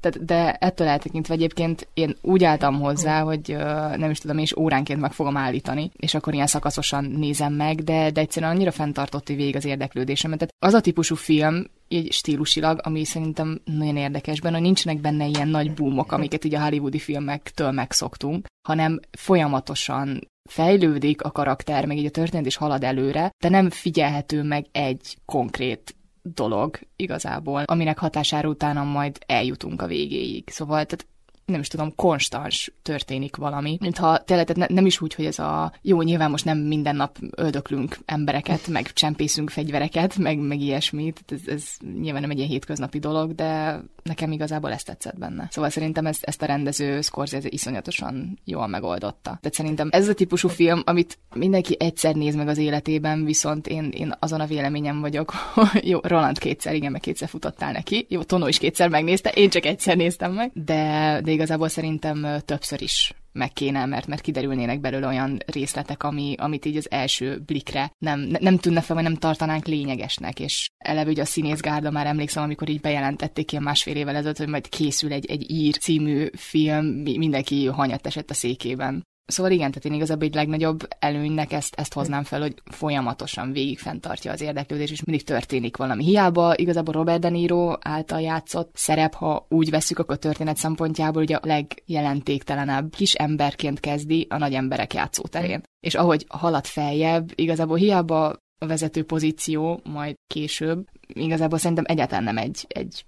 tehát, de ettől eltekintve egyébként én úgy álltam hozzá, hogy nem is tudom, én is óránként meg fogom állítani, és akkor ilyen szakaszosan nézem meg, de, de egyszerűen annyira fenntartott végig az érdeklődésemet. Tehát az a típusú film, így stílusilag, ami szerintem nagyon érdekes benne, hogy nincsenek benne ilyen nagy boomok, amiket így a hollywoodi filmektől megszoktunk, hanem folyamatosan fejlődik a karakter, meg így a történet is halad előre, de nem figyelhető meg egy konkrét dolog igazából, aminek hatására utána majd eljutunk a végéig. Szóval tehát nem is tudom, konstans történik valami. Mintha tényleg tehát ne, nem is úgy, hogy ez a jó, nyilván most nem minden nap öldöklünk embereket, meg csempészünk fegyvereket, meg, meg ilyesmi. Tehát ez, ez nyilván nem egy ilyen hétköznapi dolog, de nekem igazából ezt tetszett benne. Szóval szerintem ezt, ezt a rendező Scorsese iszonyatosan jól megoldotta. Tehát szerintem ez a típusú film, amit mindenki egyszer néz meg az életében, viszont én, én azon a véleményem vagyok, hogy jó, Roland kétszer, igen, meg kétszer futottál neki. Jó, Tono is kétszer megnézte, én csak egyszer néztem meg, de, de igazából szerintem többször is meg kéne, mert, mert kiderülnének belőle olyan részletek, ami, amit így az első blikre nem, ne- nem tűnne fel, vagy nem tartanánk lényegesnek, és eleve ugye a színészgárda már emlékszem, amikor így bejelentették ilyen másfél évvel ezelőtt, hogy majd készül egy, egy ír című film, mi- mindenki hanyat esett a székében. Szóval igen, tehát én igazából egy legnagyobb előnynek ezt, ezt hoznám fel, hogy folyamatosan végig fenntartja az érdeklődés, és mindig történik valami. Hiába igazából Robert De Niro által játszott szerep, ha úgy veszük, akkor történet szempontjából ugye a legjelentéktelenebb kis emberként kezdi a nagy emberek játszóterén. És ahogy halad feljebb, igazából hiába a vezető pozíció, majd később, igazából szerintem egyáltalán nem egy, egy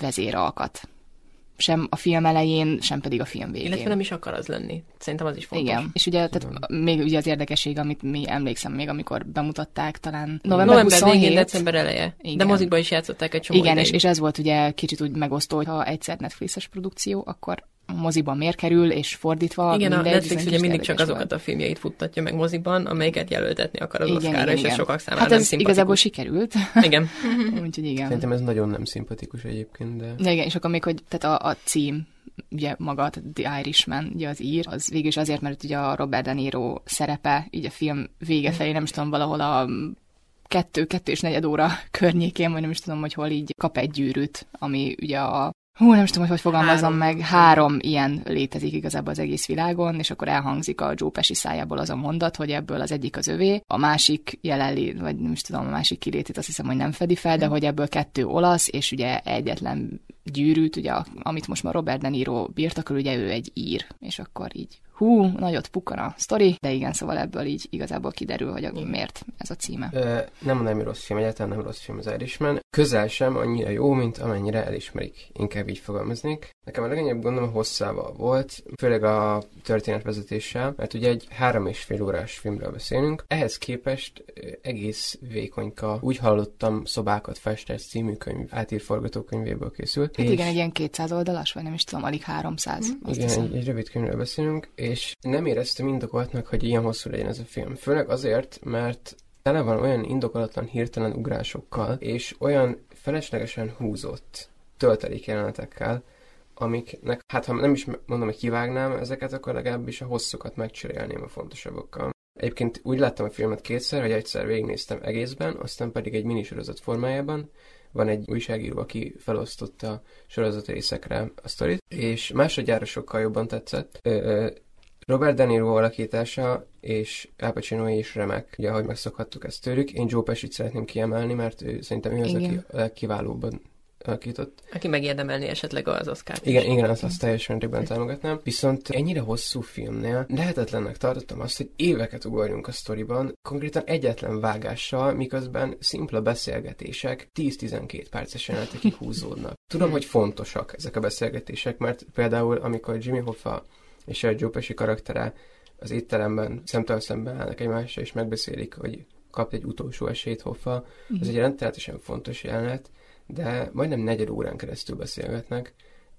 vezéralkat. Sem a film elején, sem pedig a film végén. Illetve nem is akar az lenni. Szerintem az is fontos. Igen, és ugye tehát még ugye az érdekesség, amit mi emlékszem még, amikor bemutatták talán november, November 27, végén, december eleje. Igen. De mozikban is játszották egy csomó Igen, és, ideig. és ez volt ugye kicsit úgy megosztó, hogy ha egyszer Netflixes produkció, akkor moziban miért kerül, és fordítva Igen, a mindegy, Netflix viszont ugye mindig csak azokat a filmjeit futtatja meg moziban, amelyeket jelöltetni akar az Igen, Oscarra, igen, és ez igen. sokak számára Hát nem ez szimpatikus. igazából sikerült, [LAUGHS] Igen. [LAUGHS] úgyhogy igen. Szerintem ez nagyon nem szimpatikus egyébként, de... Ja, igen, és akkor még, hogy tehát a, a cím, ugye maga, The Irishman, ugye az ír, az végül is azért, mert ugye a Robert De Niro szerepe, így a film vége felé, nem is tudom, valahol a kettő, kettő és negyed óra környékén, vagy nem is tudom, hogy hol így kap egy gyűrűt, ami ugye a Hú, nem is tudom, hogy hogy fogalmazom Három. meg. Három ilyen létezik igazából az egész világon, és akkor elhangzik a Joe Pesci szájából az a mondat, hogy ebből az egyik az övé, a másik jelenlét, vagy nem is tudom, a másik kilétét azt hiszem, hogy nem fedi fel, de hogy ebből kettő olasz, és ugye egyetlen gyűrűt, ugye, amit most már Robert De Niro birtokol, ugye ő egy ír, és akkor így hú, nagyot pukkan a sztori, de igen, szóval ebből így igazából kiderül, hogy a, miért ez a címe. Ö, nem hogy rossz film, egyáltalán nem rossz film az Irishman. Közel sem annyira jó, mint amennyire elismerik. Inkább így fogalmaznék. Nekem a legnagyobb gondom a hosszával volt, főleg a történetvezetéssel, mert ugye egy három és fél órás filmről beszélünk. Ehhez képest egész vékonyka, úgy hallottam, szobákat festett című könyv, átír forgatókönyvéből készült. Hát és... igen, egy ilyen 200 oldalas, vagy nem is tudom, alig 300. Mm. Igen, egy, egy rövid könyvről beszélünk, és nem éreztem indokoltnak, hogy ilyen hosszú legyen ez a film. Főleg azért, mert tele van olyan indokolatlan hirtelen ugrásokkal, és olyan feleslegesen húzott töltelék jelenetekkel, amiknek, hát ha nem is mondom, hogy kivágnám ezeket, akkor legalábbis a hosszukat megcserélném a fontosabbakkal. Egyébként úgy láttam a filmet kétszer, hogy egyszer végignéztem egészben, aztán pedig egy minisorozat formájában. Van egy újságíró, aki felosztotta sorozat részekre a sztorit, és másodjára sokkal jobban tetszett. Robert De Niro alakítása és Al Pacino is remek, ugye ahogy megszokhattuk ezt tőlük. Én Joe Pesci-t szeretném kiemelni, mert ő szerintem ő az, aki a legkiválóbban alakított. Aki megérdemelni esetleg az oscar Igen, igen, azt, azt teljes mértékben támogatnám. Viszont ennyire hosszú filmnél lehetetlennek tartottam azt, hogy éveket ugorjunk a sztoriban, konkrétan egyetlen vágással, miközben szimpla beszélgetések 10-12 perces jelenetekig húzódnak. Tudom, hogy fontosak ezek a beszélgetések, mert például amikor Jimmy Hoffa és a Joe Pesci karaktere az étteremben szemtől szemben állnak egymásra, és megbeszélik, hogy kap egy utolsó esélyt Hoffa. Ez egy rendszeresen fontos jelenet, de majdnem negyed órán keresztül beszélgetnek,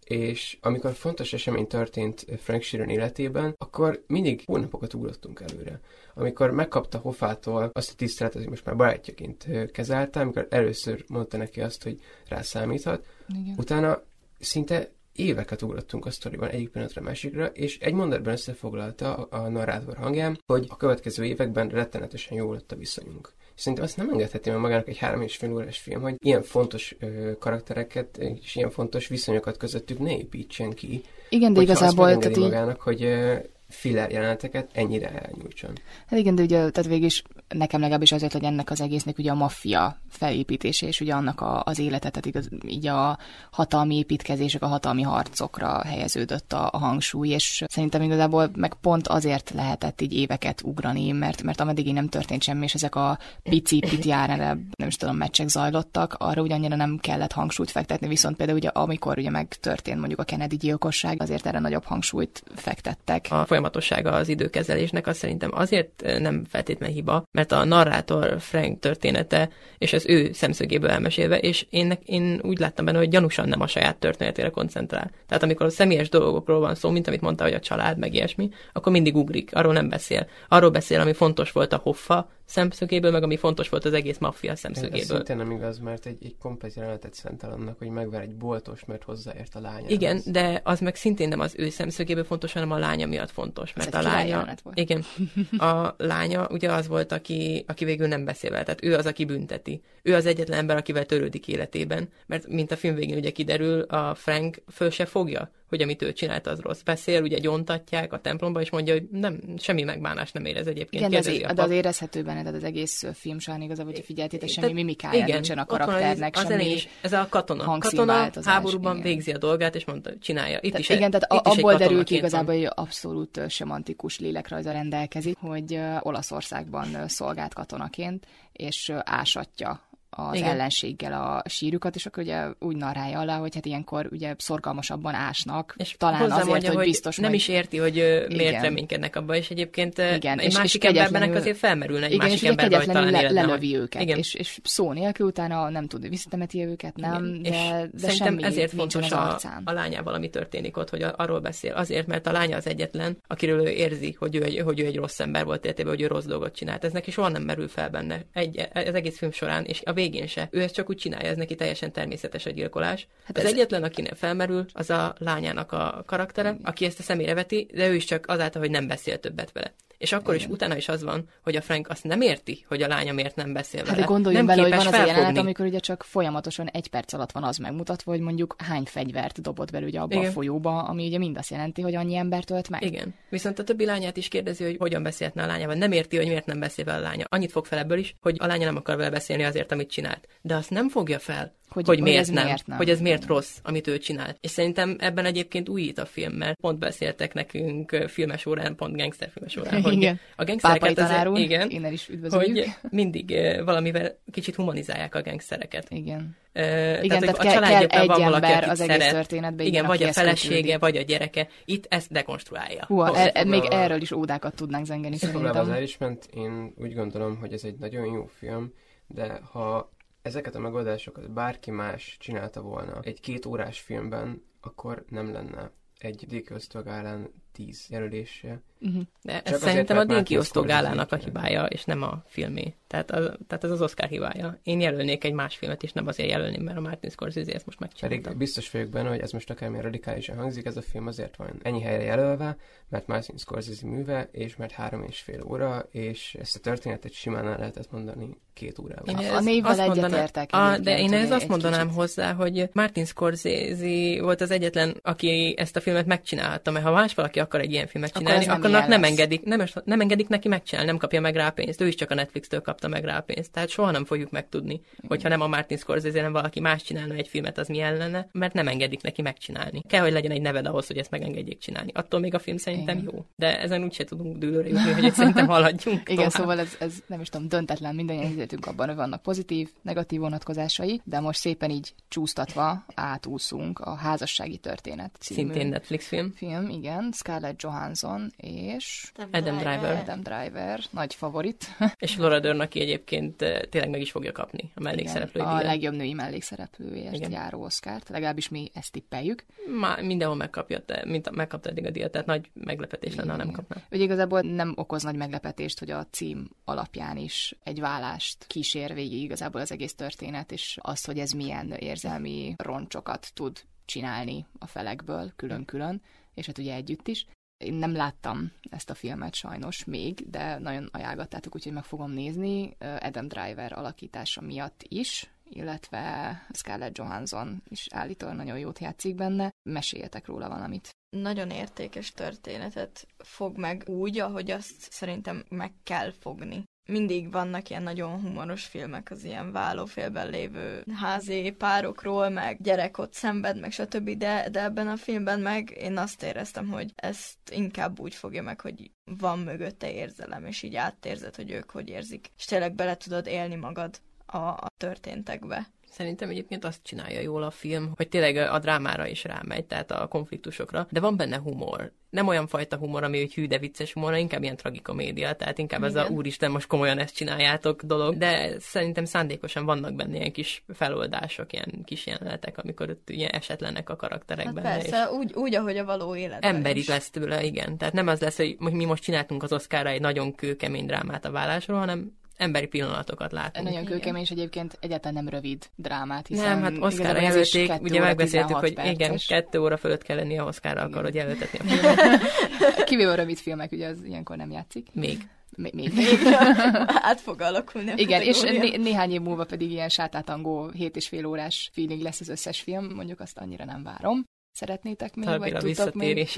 és amikor fontos esemény történt Frank Sheeran életében, akkor mindig hónapokat ugrottunk előre. Amikor megkapta Hoffától azt a tiszteletet, hogy most már barátjaként kezelte, amikor először mondta neki azt, hogy rászámíthat, Igen. utána szinte éveket ugrottunk a sztoriban egyik pillanatra másikra, és egy mondatban összefoglalta a narrátor hangján, hogy a következő években rettenetesen jó lett a viszonyunk. És szerintem azt nem engedheti meg magának egy három és fél órás film, hogy ilyen fontos ö, karaktereket és ilyen fontos viszonyokat közöttük ne építsen ki. Igen, de igazából... Tehát magának, hogy ö, filler jeleneteket ennyire elnyújtson. Hát igen, de ugye, tehát végig is nekem legalábbis azért, hogy ennek az egésznek ugye a maffia felépítése, és ugye annak a, az élete, tehát igaz, így a hatalmi építkezések, a hatalmi harcokra helyeződött a, a hangsúly, és szerintem igazából meg pont azért lehetett így éveket ugrani, mert, mert ameddig így nem történt semmi, és ezek a pici-pici árnebb, nem is tudom, meccsek zajlottak, arra ugyannyira nem kellett hangsúlyt fektetni, viszont például ugye amikor ugye megtörtént mondjuk a Kennedy gyilkosság, azért erre nagyobb hangsúlyt fektettek. A folyamatossága az időkezelésnek az szerintem azért nem feltétlen hiba, mert a narrátor Frank története, és az ő szemszögéből elmesélve, és én, én úgy láttam benne, hogy gyanúsan nem a saját történetére koncentrál. Tehát amikor a személyes dolgokról van szó, mint amit mondta, hogy a család, meg ilyesmi, akkor mindig ugrik, arról nem beszél. Arról beszél, ami fontos volt a Hoffa szemszögéből, meg ami fontos volt az egész maffia szemszögéből. Ez szintén nem igaz, mert egy, egy komplet jelenetet szentel annak, hogy megver egy boltos, mert hozzáért a lánya. Igen, de az meg szintén nem az ő szemszögéből fontos, hanem a lánya miatt fontos, mert a lánya... Igen, [LAUGHS] a lánya ugye az volt, aki, aki végül nem beszél vele, tehát ő az, aki bünteti. Ő az egyetlen ember, akivel törődik életében, mert mint a film végén ugye kiderül, a Frank föl se fogja, hogy amit ő csinált, az rossz. Beszél, ugye gyontatják a templomba, és mondja, hogy nem, semmi megbánás nem érez egyébként. Igen, de az, de az érezhető benne, tehát az egész film során igazából, hogy figyeltétek, semmi mimikája igen, nincsen a karakternek, az, semmi is, Ez a katona. Katona háborúban igen. végzi a dolgát, és mondta, csinálja. Itt tehát, is igen, tehát itt abból derül ki igazából, hogy abszolút semantikus lélekrajza rendelkezik, hogy Olaszországban szolgált katonaként, és ásatja az Igen. ellenséggel a sírjukat, és akkor ugye úgy narrálja alá, hogy hát ilyenkor ugye szorgalmasabban ásnak, és talán azért, mondja, hogy biztos, nem hogy... is érti, hogy miért Igen. reménykednek abba, és egyébként Igen, egy és, másik és embernek azért felmerülne egy Igen, másik és emberbe, hogy talán le, lelövi őket, Igen. És, és szó nélkül utána nem tud visszatemeti őket, nem, Igen. de, de Szerintem semmi ezért fontos a, arcán. a lányával, ami történik ott, hogy a, arról beszél. Azért, mert a lánya az egyetlen, akiről ő érzi, hogy ő egy, hogy ő egy rossz ember volt életében, hogy ő rossz dolgot csinált. Ez neki soha nem merül fel benne. Egy, az egész film során, és a végén se. Ő ezt csak úgy csinálja, ez neki teljesen természetes a gyilkolás. Hát az ez... egyetlen, akinél felmerül, az a lányának a karaktere, aki ezt a személyre veti, de ő is csak azáltal, hogy nem beszél többet vele. És akkor Igen. is utána is az van, hogy a Frank azt nem érti, hogy a lánya miért nem beszél vele. Hát gondoljon bele, hogy van az a jelenet, amikor ugye csak folyamatosan egy perc alatt van az megmutatva, hogy mondjuk hány fegyvert dobott belőle ugye abba Igen. a folyóba, ami ugye mind azt jelenti, hogy annyi embert ölt meg. Igen. Viszont a többi lányát is kérdezi, hogy hogyan beszélhetne a lányával. Nem érti, hogy miért nem beszél vele a lánya. Annyit fog fel ebből is, hogy a lánya nem akar vele beszélni azért, amit csinált. De azt nem fogja fel, hogy, hogy, miért, hogy nem, miért nem, hogy ez miért rossz, amit ő csinál. És szerintem ebben egyébként újít a film, mert pont beszéltek nekünk filmes órán, pont filmes órán, hogy igen. a gangstereket az, igen, innen is hogy mindig valamivel kicsit humanizálják a gangstereket. Igen. Uh, igen, tehát, tehát a kell egy van valaki, ember az egész szeret, történetben. Igen, igen vagy a felesége, kötődik. vagy a gyereke. Itt ezt dekonstruálja. Hú, e, e, még erről is ódákat tudnánk zengeni szerintem. az Irishment, én úgy gondolom, hogy ez egy nagyon jó film, de ha ezeket a megoldásokat bárki más csinálta volna egy két órás filmben, akkor nem lenne egy díjkiosztó gálán tíz jelölése. Uh-huh. De ez szerintem a díjkiosztó gálának a hibája, és nem a filmé. Tehát, a, tehát ez az Oscar hibája. Én jelölnék egy más filmet, és nem azért jelölném, mert a Martin Scorsese ezt most megcsinálta. Pedig biztos vagyok benne, hogy ez most akármilyen radikálisan hangzik, ez a film azért van ennyi helyre jelölve, mert Martin Scorsese műve, és mert három és fél óra, és ezt a történetet simán el lehetett mondani két órában. Én a névvel egyetértek. De én ez azt mondanám kicsit. hozzá, hogy Martin Scorsese volt az egyetlen, aki ezt a filmet megcsinálta, mert ha más valaki akar egy ilyen filmet csinálni, akkor, akkor nem, engedik, nem, nem engedik neki megcsinálni, nem kapja meg rá pénzt. Ő is csak a Netflix-től kapta meg rá pénzt. Tehát soha nem fogjuk megtudni, hogyha nem a Martin Scorsese, nem valaki más csinálna egy filmet, az milyen lenne, mert nem engedik neki megcsinálni. Kell, hogy legyen egy neved ahhoz, hogy ezt megengedjék csinálni. Attól még a film szerintem Igen. jó. De ezen úgyse tudunk dűlőre jutni, hogy szerintem haladjunk. [LAUGHS] Igen, tovább. szóval ez, ez, nem is tudom, döntetlen minden helyzetünk abban, hogy vannak pozitív, negatív vonatkozásai, de most szépen így csúsztatva átúszunk a házassági történet című Szintén Netflix film. Film, igen. Scarlett Johansson és Adam Driver. Adam Driver, nagy favorit. [LAUGHS] És Laura Dern, aki egyébként eh, tényleg meg is fogja kapni a mellékszereplő. A legjobb női mellékszereplőért járó Oscárt, legalábbis mi ezt tippeljük. Már mindenhol megkapja, mint megkapta eddig a díjat, tehát nagy meglepetés lenne, ha nem kapná. Ugye igazából nem okoz nagy meglepetést, hogy a cím alapján is egy vállást kísér végig igazából az egész történet, és az, hogy ez milyen érzelmi roncsokat tud csinálni a felekből külön-külön, és hát ugye együtt is. Én nem láttam ezt a filmet sajnos még, de nagyon ajánlottátok, úgyhogy meg fogom nézni Adam Driver alakítása miatt is, illetve Scarlett Johansson is állítólag nagyon jót játszik benne. Meséljetek róla valamit. Nagyon értékes történetet fog meg úgy, ahogy azt szerintem meg kell fogni mindig vannak ilyen nagyon humoros filmek az ilyen vállófélben lévő házi párokról, meg gyerek ott szenved, meg stb., de, de ebben a filmben meg én azt éreztem, hogy ezt inkább úgy fogja meg, hogy van mögötte érzelem, és így átérzed, hogy ők hogy érzik, és tényleg bele tudod élni magad a, a történtekbe. Szerintem egyébként azt csinálja jól a film, hogy tényleg a drámára is rámegy, tehát a konfliktusokra, de van benne humor. Nem olyan fajta humor, ami hogy hű, de vicces humor, inkább ilyen tragikomédia, tehát inkább Igen. ez a úristen, most komolyan ezt csináljátok dolog, de szerintem szándékosan vannak benne ilyen kis feloldások, ilyen kis jelenetek, amikor ott ugye esetlenek a karakterek hát benne. Persze, és úgy, úgy, ahogy a való életben Emberi is. lesz tőle, igen. Tehát nem az lesz, hogy mi most csináltunk az Oscarra egy nagyon kőkemény drámát a vállásról, hanem emberi pillanatokat látunk. Nagyon kőkemény, és egyébként egyáltalán nem rövid drámát, hiszen Nem, hát Oscarra jelölték, ugye megbeszéltük, hogy perces. igen, kettő óra fölött kell lenni a Oscarra, akarod jelöltetni a [LAUGHS] filmet. Kivéve a rövid filmek, ugye az ilyenkor nem játszik. Még. Még. még. [LAUGHS] Át fog alakulni. Igen, és né- néhány év múlva pedig ilyen sátátangó 7 és fél órás feeling lesz az összes film, mondjuk azt annyira nem várom. Szeretnétek még, Talbéla vagy tudtak még...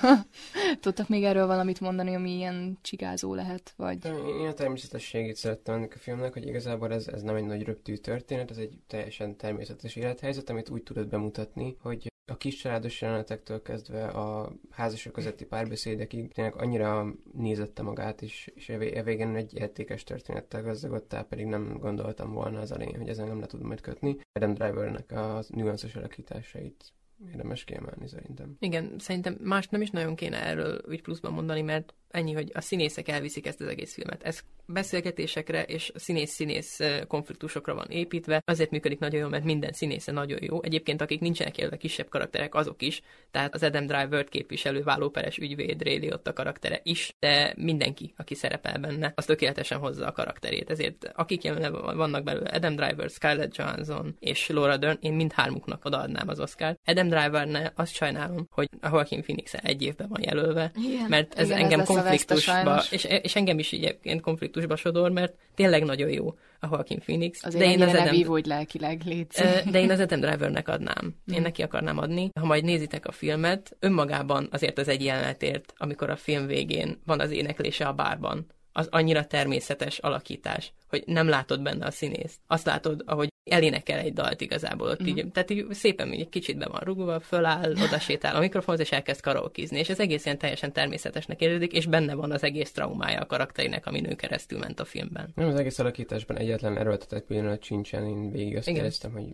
[LAUGHS] tudtak még erről valamit mondani, ami ilyen csigázó lehet, vagy... Én a természetességét szerettem ennek a filmnek, hogy igazából ez, ez nem egy nagy röptű történet, ez egy teljesen természetes élethelyzet, amit úgy tudod bemutatni, hogy a kis családos jelenetektől kezdve a házasok közötti párbeszédekig tényleg annyira nézette magát, és, és a végén egy értékes történettel gazdagodtál, pedig nem gondoltam volna az elején, hogy ezen nem le tudom majd kötni. Adam Drivernek a nüanszos alakításait érdemes kiemelni szerintem. Igen, szerintem más nem is nagyon kéne erről úgy pluszban mondani, mert ennyi, hogy a színészek elviszik ezt az egész filmet. Ez beszélgetésekre és színész-színész konfliktusokra van építve. Azért működik nagyon jól, mert minden színésze nagyon jó. Egyébként akik nincsenek jelölve kisebb karakterek, azok is. Tehát az Adam Driver képviselő vállóperes ügyvéd, Ray a karaktere is, de mindenki, aki szerepel benne, az tökéletesen hozza a karakterét. Ezért akik jelenleg vannak belőle, Adam Driver, Scarlett Johansson és Laura Dern, én mindhármuknak odaadnám az Oscar. Adam Driver-ne azt sajnálom, hogy a Joaquin phoenix egy évben van jelölve, Igen. mert ez Igen, engem ez konfliktusba, és, és engem is egyébként konfliktusba sodor, mert tényleg nagyon jó a Joaquin Phoenix. Azért de én az Adam, vívódj lelkileg, légy De én az Adam Drivernek adnám. Én hmm. neki akarnám adni. Ha majd nézitek a filmet, önmagában azért az egy jelenetért, amikor a film végén van az éneklése a bárban, az annyira természetes alakítás, hogy nem látod benne a színészt. Azt látod, ahogy elénekel egy dalt igazából ott mm. így, tehát így szépen így kicsit be van rugva, föláll, oda sétál a mikrofonhoz, és elkezd karaokizni, és ez egész ilyen teljesen természetesnek érződik, és benne van az egész traumája a karakterinek, ami nő keresztül ment a filmben. Nem, az egész alakításban egyetlen erőltetett pillanat sincsen, én végig azt Igen. kérdeztem, hogy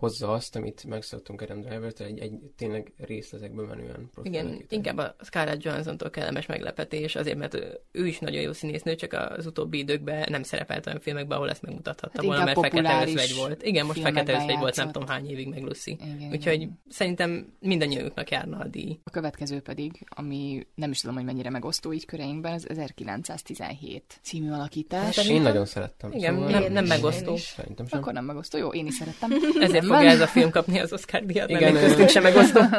hozza azt, amit megszoktunk Adam driver egy, egy tényleg részletekből menően Igen, inkább a Scarlett Johansson-tól kellemes meglepetés, azért, mert ő is nagyon jó színésznő, csak az utóbbi időkben nem szerepelt olyan filmekben, ahol ezt megmutathatta hát volna, mert fekete özvegy volt. Igen, most fekete özvegy volt, nem tudom hány évig meg Lucy. Igen, Úgyhogy igen. szerintem mindannyiunknak járna a díj. A következő pedig, ami nem is tudom, hogy mennyire megosztó így köreinkben, az 1917 című alakítás. Hát, én nagyon szerettem. Igen, szóval nem, nem megosztó. Szerintem sem. Akkor nem megosztó, jó, én is szerettem. Ezért fogja ez a film kapni az Oscar díjat, mert még köztünk sem megosztó. [LAUGHS]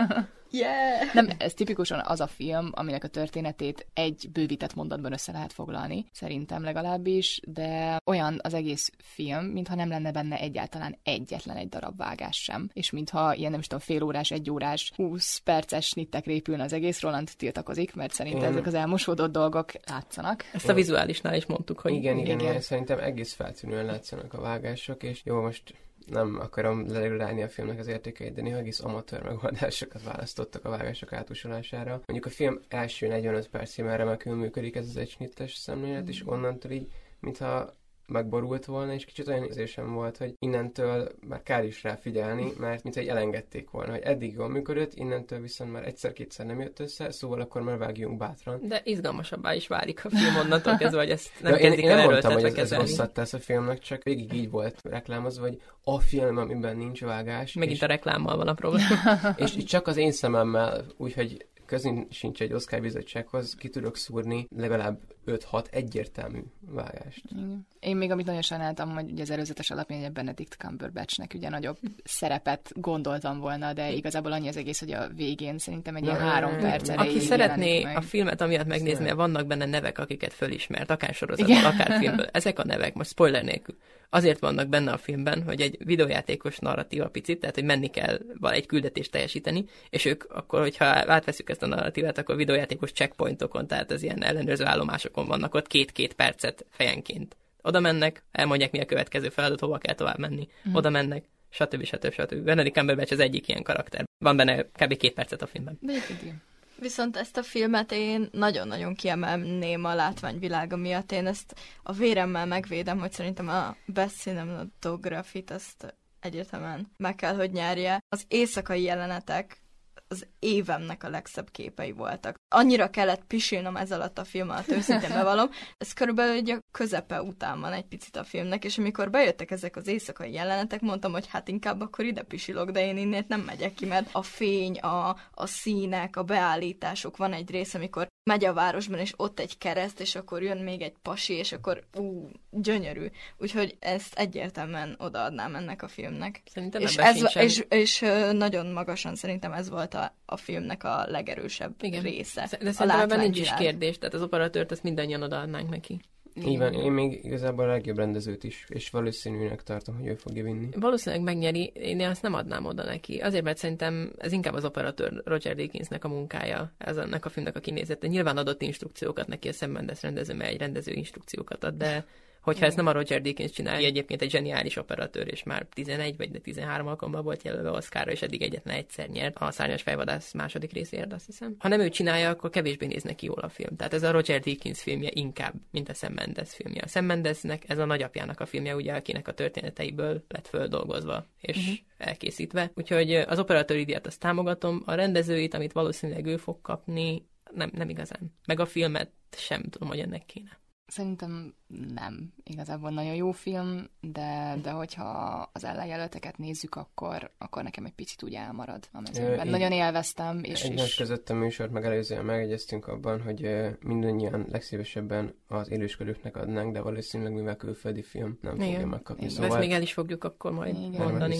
Yeah! Nem, ez tipikusan az a film, aminek a történetét egy bővített mondatban össze lehet foglalni, szerintem legalábbis, de olyan az egész film, mintha nem lenne benne egyáltalán egyetlen egy darab vágás sem, és mintha ilyen nem is tudom, fél órás, egy órás, 20 perces snittek répülne az egész, Roland tiltakozik, mert szerintem mm. ezek az elmosódott dolgok látszanak. Ezt a vizuálisnál is mondtuk, hogy igen, igen, igen. szerintem egész feltűnően látszanak a vágások, és jó, most nem akarom leregulálni a filmnek az értékeit, de néha egész amatőr megoldásokat választottak a vágások átusolására. Mondjuk a film első 45 percében remekül működik ez az egysnittes szemlélet, mm. és onnantól így, mintha megborult volna, és kicsit olyan érzésem volt, hogy innentől már kár is rá figyelni, mert mint hogy elengedték volna, hogy eddig jól működött, innentől viszont már egyszer-kétszer nem jött össze, szóval akkor már vágjunk bátran. De izgalmasabbá is válik a film onnantól kezdve, hogy ezt nem ja, én, én nem mondtam, hogy ez, ez rosszat tesz a filmnek, csak végig így volt reklámozva, hogy a film, amiben nincs vágás. Megint és, a reklámmal van a probléma. [LAUGHS] és csak az én szememmel, úgyhogy közén sincs egy Oscar bizottsághoz, ki tudok szúrni legalább 5-6 egyértelmű vágást. Igen. Én még amit nagyon sajnáltam, hogy ugye az előzetes alapján Benedict Cumberbatchnek ugye nagyobb [LAUGHS] szerepet gondoltam volna, de igazából annyi az egész, hogy a végén szerintem egy ilyen három perc Aki szeretné meg. a filmet amiatt megnézni, mert vannak benne nevek, akiket fölismert, akár sorozatból, Igen. akár [LAUGHS] filmből. Ezek a nevek, most spoiler nélkül, azért vannak benne a filmben, hogy egy videójátékos narratíva picit, tehát hogy menni kell egy küldetést teljesíteni, és ők akkor, hogyha átveszük ezt a narratívát, akkor videójátékos checkpointokon, tehát az ilyen ellenőrző állomásokon vannak ott két-két percet fejenként. Oda mennek, elmondják, mi a következő feladat, hova kell tovább menni. Mm. Oda mennek, stb. stb. stb. Benedict Cumberbatch az egyik ilyen karakter. Van benne kb. két percet a filmben. De Viszont ezt a filmet én nagyon-nagyon kiemelném a látványvilága miatt. Én ezt a véremmel megvédem, hogy szerintem a Best Cinematography-t azt egyértelműen meg kell, hogy nyerje. Az éjszakai jelenetek az évemnek a legszebb képei voltak. Annyira kellett pisilnom ez alatt a film alatt, őszintén bevallom. Ez körülbelül egy a közepe után van egy picit a filmnek, és amikor bejöttek ezek az éjszakai jelenetek, mondtam, hogy hát inkább akkor ide pisilok, de én innét nem megyek ki, mert a fény, a, a színek, a beállítások, van egy rész, amikor megy a városban, és ott egy kereszt, és akkor jön még egy pasi, és akkor ú, gyönyörű. Úgyhogy ezt egyértelműen odaadnám ennek a filmnek. Szerintem és, ez, és, és, nagyon magasan szerintem ez volt a, a filmnek a legerősebb Igen. része. De szerintem ebben nincs is kérdés, tehát az operatőrt ezt mindannyian odaadnánk neki. Így van, én még igazából a legjobb rendezőt is, és valószínűnek tartom, hogy ő fogja vinni. Valószínűleg megnyeri, én azt nem adnám oda neki. Azért, mert szerintem ez inkább az operatőr Roger Deakinsnek a munkája, ez ennek a filmnek a kinézete. Nyilván adott instrukciókat neki a Sam Mendes rendező, mert egy rendező instrukciókat ad, de Hogyha ezt nem a Roger Deakins csinálja, egyébként egy zseniális operatőr, és már 11 vagy 13 alkalommal volt jelölve Oscarra, és eddig egyetlen egyszer nyert a Szárnyas fejvadász második részért, azt hiszem. Ha nem ő csinálja, akkor kevésbé néz neki jól a film. Tehát ez a Roger Deakins filmje inkább, mint a Sam Mendes filmje. A Sam Mendesnek ez a nagyapjának a filmje, ugye, akinek a történeteiből lett földolgozva és uh-huh. elkészítve. Úgyhogy az operatőr idiát azt támogatom, a rendezőit, amit valószínűleg ő fog kapni, nem, nem igazán. Meg a filmet sem tudom, hogy ennek kéne. Szerintem nem. Igazából nagyon jó film, de, de hogyha az ellenjelölteket nézzük, akkor, akkor nekem egy picit úgy elmarad a mezőben. Ö, nagyon élveztem. És, egymás és... között a műsort megelőzően megegyeztünk abban, hogy mindannyian legszívesebben az élősködőknek adnánk, de valószínűleg mivel külföldi film nem Igen. fogja megkapni. Igen. Szóval... Ezt még el is fogjuk akkor majd Igen. mondani.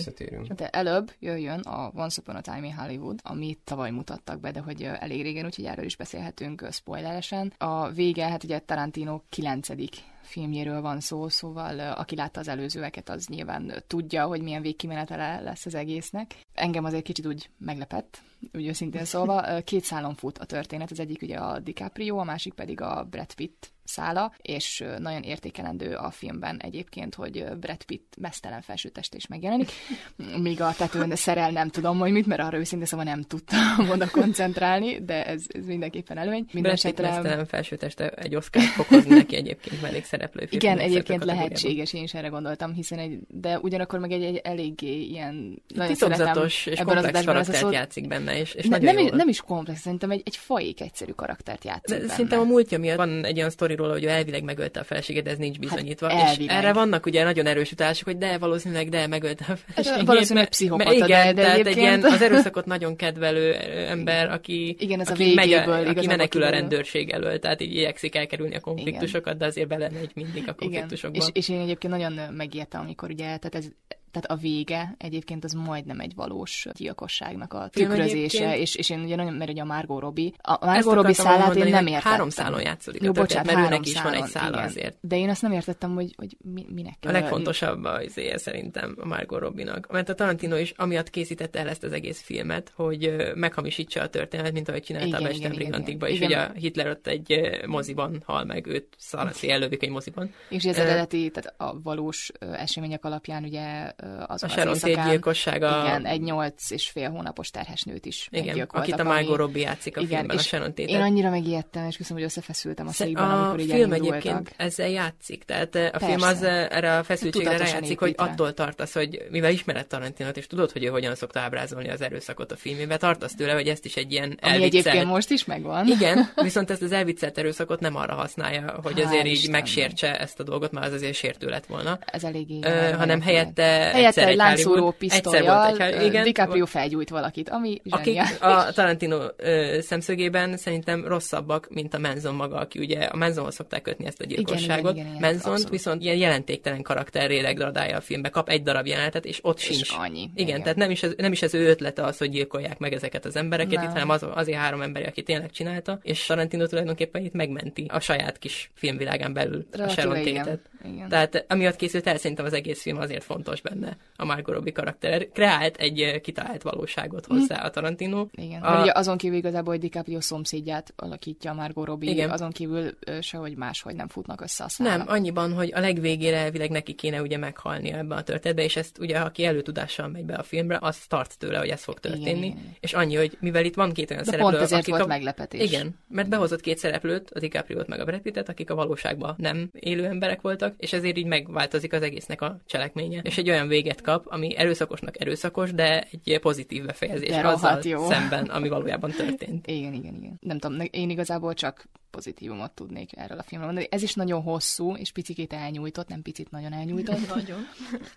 De előbb jöjjön a Once Upon a Time in Hollywood, amit tavaly mutattak be, de hogy elég régen, úgyhogy erről is beszélhetünk spoileresen. A vége, hát ugye Tarantino kilencedik filmjéről van szó, szóval aki látta az előzőeket, az nyilván tudja, hogy milyen végkimenetele lesz az egésznek. Engem azért kicsit úgy meglepett, úgy őszintén szólva. Két szálon fut a történet, az egyik ugye a DiCaprio, a másik pedig a Brad Pitt szála, és nagyon értékelendő a filmben egyébként, hogy Brad Pitt mesztelen felsőtest is megjelenik, [LAUGHS] míg a tetőn szerel nem tudom, hogy mit, mert arra őszintén szóval nem tudtam [LAUGHS] oda koncentrálni, de ez, ez mindenképpen előny. Minden esetre... mesztelen felsőteste egy Oscar fokozni neki egyébként mellékszereplő Igen, egyébként lehetséges, én is erre gondoltam, hiszen egy, de ugyanakkor meg egy, egy eléggé ilyen titokzatos és komplex karaktert játszik benne, és, és ne, nem, jól. nem is komplex, szerintem egy, egy fajék egyszerű karaktert játszik de benne. Szerintem a múltja miatt van egy olyan sztoriról, hogy ő elvileg megölte a feleséget, de ez nincs hát bizonyítva. Hát és erre vannak ugye nagyon erős utalások, hogy de valószínűleg de megölte a feleséget. Valószínűleg pszichopata, igen, de, de tehát egy ilyen az erőszakot nagyon kedvelő ember, aki, igen, ez aki, a megy, aki menekül a rendőrség elől, tehát így igyekszik elkerülni a konfliktusokat, igen. de azért belemegy mindig a konfliktusokba. És, és én egyébként nagyon megijedtem, amikor ugye, tehát ez tehát a vége egyébként az majdnem egy valós gyilkosságnak a tükrözése, és, és én ugye nagyon, mert ugye a Margot Robbie, a Margot Robbie szálát én nem értettem. Három szálon játszódik Jó, bocsánat, mert három is van egy szála igen. azért. De én azt nem értettem, hogy, hogy mi, minek kell. A legfontosabb az éje szerintem a Margot Robbie-nak. Mert a Tarantino is amiatt készítette el ezt az egész filmet, hogy meghamisítsa a történetet, mint ahogy csinálta igen, a Besten Brigantikba is, hogy a Hitler ott egy moziban hal meg, őt szaraszi elővik egy moziban. És az eredeti, tehát a valós események alapján ugye azon a Sharon Tate gyilkossága. Igen, egy nyolc és fél hónapos terhes nőt is Igen, akit a Margot Robbie játszik a igen, filmben, a Sharon Tate. Én annyira megijedtem, és köszönöm, hogy összefeszültem a székben, amikor így film egyébként ezzel játszik, tehát a Persze. film az erre a feszültségre rájátszik, hogy attól tartasz, hogy mivel ismered Tarantinot, és tudod, hogy ő hogyan szokta ábrázolni az erőszakot a filmében, tartasz tőle, hogy ezt is egy ilyen Ami elviccelt... egyébként most is megvan. Igen, [LAUGHS] viszont ezt az elviccelt erőszakot nem arra használja, hogy azért így megsértse ezt a dolgot, mert az azért sértő lett volna. Ez eléggé. hanem helyette, helyette egy láncszóró pisztolyjal egy, DiCaprio felgyújt valakit, ami Akik a Tarantino ö, szemszögében szerintem rosszabbak, mint a Manson maga, aki ugye a Mansonhoz szokták kötni ezt a gyilkosságot. Igen, igen, igen, Manson viszont ilyen jelentéktelen karakterré degradálja a filmbe, kap egy darab jelenetet, és ott és sincs. Annyi. Igen, igen, tehát nem is, ez, nem is az ő ötlete az, hogy gyilkolják meg ezeket az embereket, nem. itt, hanem az, azért három ember, aki tényleg csinálta, és Tarantino tulajdonképpen itt megmenti a saját kis filmvilágán belül Relatíve, a Sharon Tate-et. Tehát amiatt készült el, szerintem az egész film azért fontos benne a Margot Robbie karakter. Kreált egy kitalált valóságot hozzá mm. a Tarantino. Igen, a... ugye azon kívül igazából, hogy DiCaprio szomszédját alakítja a Margot Robbie, Igen. azon kívül sehogy máshogy nem futnak össze a szálak. Nem, annyiban, hogy a legvégére elvileg neki kéne ugye meghalni ebben a történetben, és ezt ugye, aki előtudással megy be a filmre, az tart tőle, hogy ez fog történni. Igen, igen. És annyi, hogy mivel itt van két olyan De szereplő, pont ezért akik volt a... meglepetés. Igen, mert behozott két szereplőt, a DiCaprio-t meg a Brad Pittet, akik a valóságban nem élő emberek voltak, és ezért így megváltozik az egésznek a cselekménye. És egy olyan véget kap, ami erőszakosnak erőszakos, de egy pozitív befejezés de azzal jó. szemben, ami valójában történt. Igen, igen, igen. Nem tudom, én igazából csak pozitívumot tudnék erről a filmről mondani. Ez is nagyon hosszú, és picikét elnyújtott, nem picit nagyon elnyújtott. [LAUGHS] nagyon.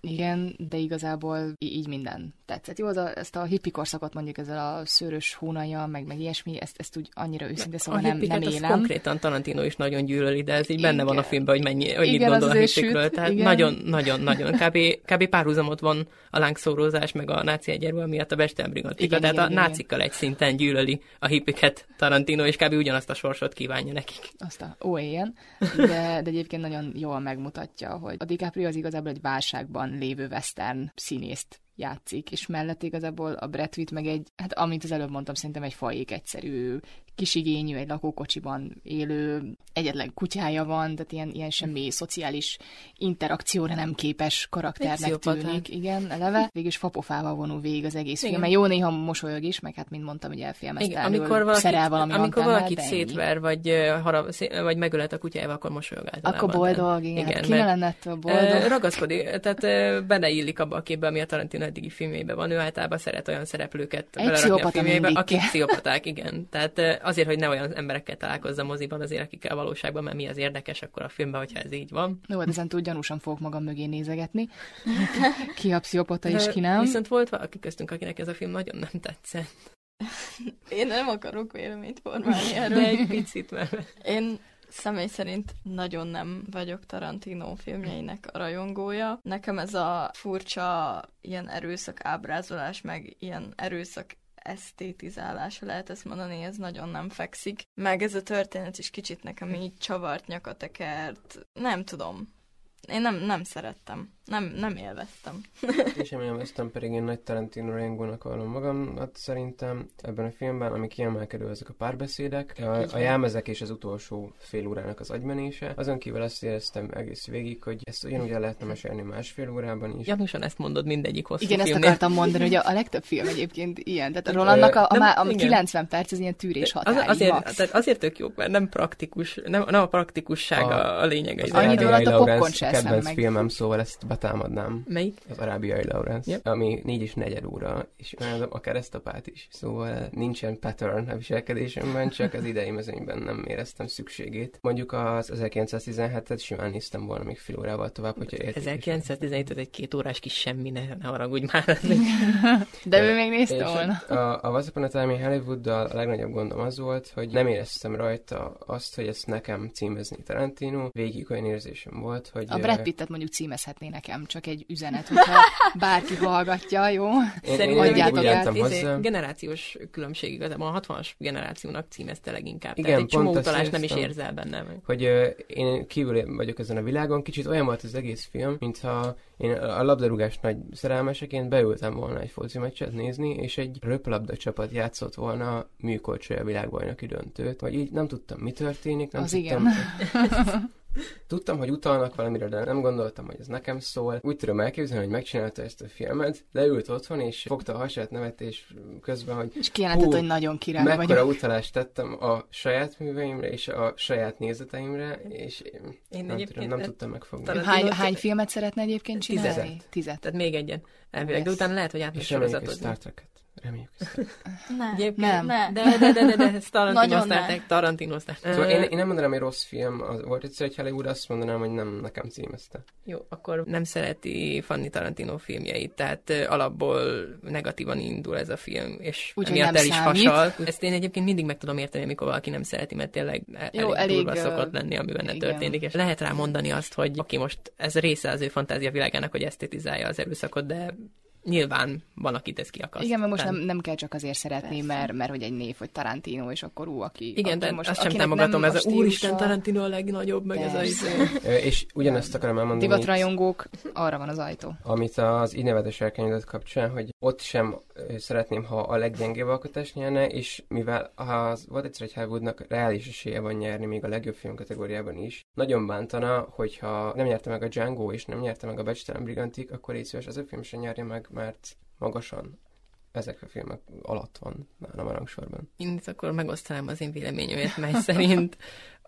Igen, de igazából így minden tetszett. Jó, az ezt a hippi korszakot mondjuk ezzel a szőrös hónaja, meg, meg ilyesmi, ezt, ezt úgy annyira őszinte, szóval a nem, nem élem. konkrétan Tarantino is nagyon gyűlöli, de ez így igen. benne van a filmben, hogy mennyi, hogy igen, mit gondol a hippikről. Tehát nagyon, nagyon, nagyon. Kb, kb párhuzamot van a lángszórózás, meg a náci egyerő miatt a Bestem Brigantika. Tehát igen, a igen, nácikkal egy szinten gyűlöli a hippiket Tarantino, és kb ugyanazt a sorsot kívánja kívánja nekik. Azt ó éjjen, de, de egyébként nagyon jól megmutatja, hogy a DiCaprio az igazából egy válságban lévő western színészt játszik, és mellett igazából a Brad Pitt meg egy, hát amit az előbb mondtam, szerintem egy fajék egyszerű kisigényű, egy lakókocsiban élő, egyetlen kutyája van, tehát ilyen, ilyen semmi szociális interakcióra nem képes karakternek tűnik. Igen, eleve. Végülis fapofával vonul végig az egész film, mert jó néha mosolyog is, meg hát, mint mondtam, ugye elfilmezte elől, amikor valaki, szerel valami Amikor valakit szétver, vagy, harab, vagy megölet a kutyájával, akkor mosolyog általában. Akkor boldog, igen. igen Ki ne lenne ettől boldog? Ragaszkodik, tehát beleillik abba a képbe, ami a Tarantino eddigi filmjében van. Ő általában szeret olyan szereplőket egy a filmjébe, akik pszichopaták, igen. Tehát azért, hogy ne olyan emberekkel találkozza moziban, azért akikkel valóságban, mert mi az érdekes akkor a filmben, hogyha ez így van. Jó, hát ezen túl gyanúsan fogok magam mögé nézegetni. [LAUGHS] Ki a pszichopata és ki nem. Viszont volt valaki köztünk, akinek ez a film nagyon nem tetszett. Én nem akarok véleményt formálni erről. De egy picit, mert... Én személy szerint nagyon nem vagyok Tarantino filmjeinek a rajongója. Nekem ez a furcsa ilyen erőszak ábrázolás, meg ilyen erőszak esztétizálása, lehet ezt mondani, ez nagyon nem fekszik. Meg ez a történet is kicsit nekem így csavart, nyakatekert, nem tudom. Én nem, nem szerettem. Nem, nem élveztem. Én sem élveztem, pedig én nagy Tarantino rajongónak vallom magam. Hát szerintem ebben a filmben, ami kiemelkedő, ezek a párbeszédek, a, a jelmezek és az utolsó fél órának az agymenése. Azon kívül azt éreztem egész végig, hogy ezt ugyanúgy el lehetne mesélni másfél órában is. Janusan ezt mondod mindegyik hosszú Igen, ezt filmnél. akartam mondani, hogy a, a legtöbb film egyébként ilyen. Tehát a Rolandnak a, a, Nem, a igen. 90 perc, ez ilyen tűrés határ. Az, azért, max. tehát azért tök jók, mert nem praktikus, nem, nem a praktikusság a, A- a lényeg. Az Az Annyi Arábiai idő alatt a popcorn Lawrence se eszem kedvenc meg. filmem, szóval ezt betámadnám. Melyik? Az Arábiai Lawrence, Yep. ami négy és negyed óra, és olyan a keresztapát is. Szóval nincsen pattern a viselkedésemben, csak az idei mezőnyben nem éreztem szükségét. Mondjuk az 1917-et simán néztem volna még fél órával tovább, hogyha érték. 1917 ez egy két órás kis semmi, ne, ne haragudj már. [LAUGHS] De ő még nézte volna. a, a Once Upon a Time in Hollywooddal a legnagyobb gondom az volt, hogy nem éreztem rajta azt, hogy ezt nekem címezni Tarantino. Végig olyan érzésem volt, hogy... A Brad Pittet mondjuk címezhetné nekem, csak egy üzenet, hogyha bárki hallgatja, jó? Én adjátok úgy át, izé, hozzá. generációs különbség igazából a 60-as generációnak címezte leginkább. Igen, Tehát egy csomó utalást nem is érzel benne. hogy ö, én kívül vagyok ezen a világon, kicsit olyan volt az egész film, mintha én a labdarúgás nagy szerelmeseként beültem volna egy foci meccset nézni, és egy röplabda csapat játszott volna műkorcsolya világbajnoki döntőt, vagy így nem tudtam, mi történik, nem Az tudtam. igen. [LAUGHS] Tudtam, hogy utalnak valamire, de nem gondoltam, hogy ez nekem szól. Úgy tudom elképzelni, hogy megcsinálta ezt a filmet, leült otthon, és fogta a hasát nevetés közben, hogy És kijelentett, hogy nagyon király mekkora vagyok. utalást tettem a saját műveimre és a saját nézeteimre, és én, Én nem, tudom, nem tudtam megfogni. talán- Hány, hány filmet szeretne egyébként csinálni? Tizet. Tizet. Tehát még egyen elvileg, de Yes. utána lehet, hogy átmegy sorozatozni. Star Trek-et. Reméljük. hogy. Egyébként Nem. Ne. De, de, de, de, de, ez Tarantino Nagyon Star ne. Trek, Tarantino Star Trek. Szóval én, én nem mondanám, hogy rossz film, az, volt egyszer egy Hollywood, azt mondanám, hogy nem nekem címezte. Jó, akkor nem szereti Fanny Tarantino filmjeit, tehát alapból negatívan indul ez a film, és Úgyhogy emiatt nem el is számít. hasal. Ezt én egyébként mindig meg tudom érteni, amikor valaki nem szereti, mert tényleg e- Jó, elég, elég, durva szokott lenni, ami benne igen. történik, és lehet rá mondani azt, hogy okay, most ez része az ő fantázia világának, hogy esztetizálja az erőszakot, de nyilván van, akit ez kiakaszt. Igen, mert most nem, nem kell csak azért szeretni, Persze. mert, mert hogy egy név, hogy Tarantino, és akkor ú, aki... Igen, de most, azt sem akinek támogatom, ez a stílusa- úristen Tarantino a legnagyobb, meg ez a Persze. izé. És ugyanezt akarom elmondani, Divatrajongók, arra van az ajtó. amit az így nevetes elkönyvet kapcsán, hogy ott sem szeretném, ha a leggyengébb alkotás nyerne, és mivel az volt egyszer egy Hollywoodnak reális esélye van nyerni még a legjobb film kategóriában is, nagyon bántana, hogyha nem nyerte meg a Django, és nem nyerte meg a Becstelen Brigantik, akkor így szíves, ez a film sem nyerje meg, mert magasan ezek a filmek alatt van nálam a rangsorban. Én itt akkor megosztanám az én véleményemet, mely szerint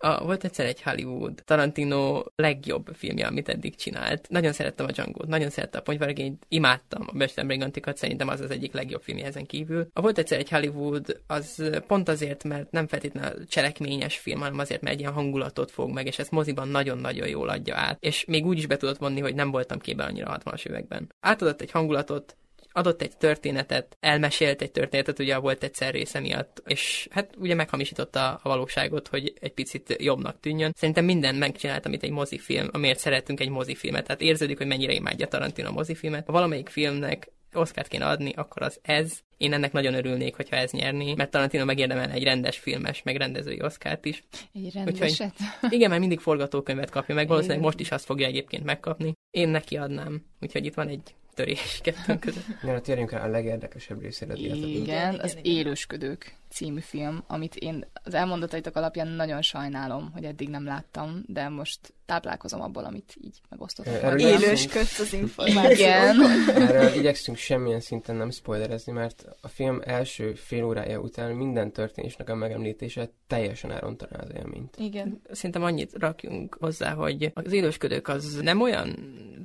a, volt egyszer egy Hollywood Tarantino legjobb filmje, amit eddig csinált. Nagyon szerettem a django nagyon szerettem a Ponyvargényt, imádtam a Bestem Brigantikat, szerintem az az egyik legjobb filmje ezen kívül. A volt egyszer egy Hollywood, az pont azért, mert nem feltétlenül cselekményes film, hanem azért, mert egy ilyen hangulatot fog meg, és ezt moziban nagyon-nagyon jól adja át. És még úgy is be tudott vonni, hogy nem voltam képben annyira a 60-as években. Átadott egy hangulatot, adott egy történetet, elmesélt egy történetet, ugye volt egyszer része miatt, és hát ugye meghamisította a valóságot, hogy egy picit jobbnak tűnjön. Szerintem minden megcsinált, amit egy mozifilm, amiért szeretünk egy mozifilmet. Tehát érződik, hogy mennyire imádja Tarantino a mozifilmet. Ha valamelyik filmnek Oscárt kéne adni, akkor az ez. Én ennek nagyon örülnék, hogyha ez nyerni, mert Tarantino megérdemel egy rendes filmes, meg rendezői Oscárt is. Egy rendeset. [LAUGHS] Igen, mert mindig forgatókönyvet kapja meg, valószínűleg most is azt fogja egyébként megkapni. Én neki adnám, úgyhogy itt van egy törés kettőnk között. [LAUGHS] Ja, térjünk rá a legérdekesebb részére a diátoknak. Igen, Igen, az igen. Élősködők című film, amit én az elmondataitok alapján nagyon sajnálom, hogy eddig nem láttam, de most táplálkozom abból, amit így megosztottak. Erről velem. igyekszünk- Élős közt az [LAUGHS] információ. Igen. Erről igyekszünk semmilyen szinten nem spoilerezni, mert a film első fél órája után minden történésnek a megemlítése teljesen elrontaná az élményt. Igen. Szerintem annyit rakjunk hozzá, hogy az élősködők az nem olyan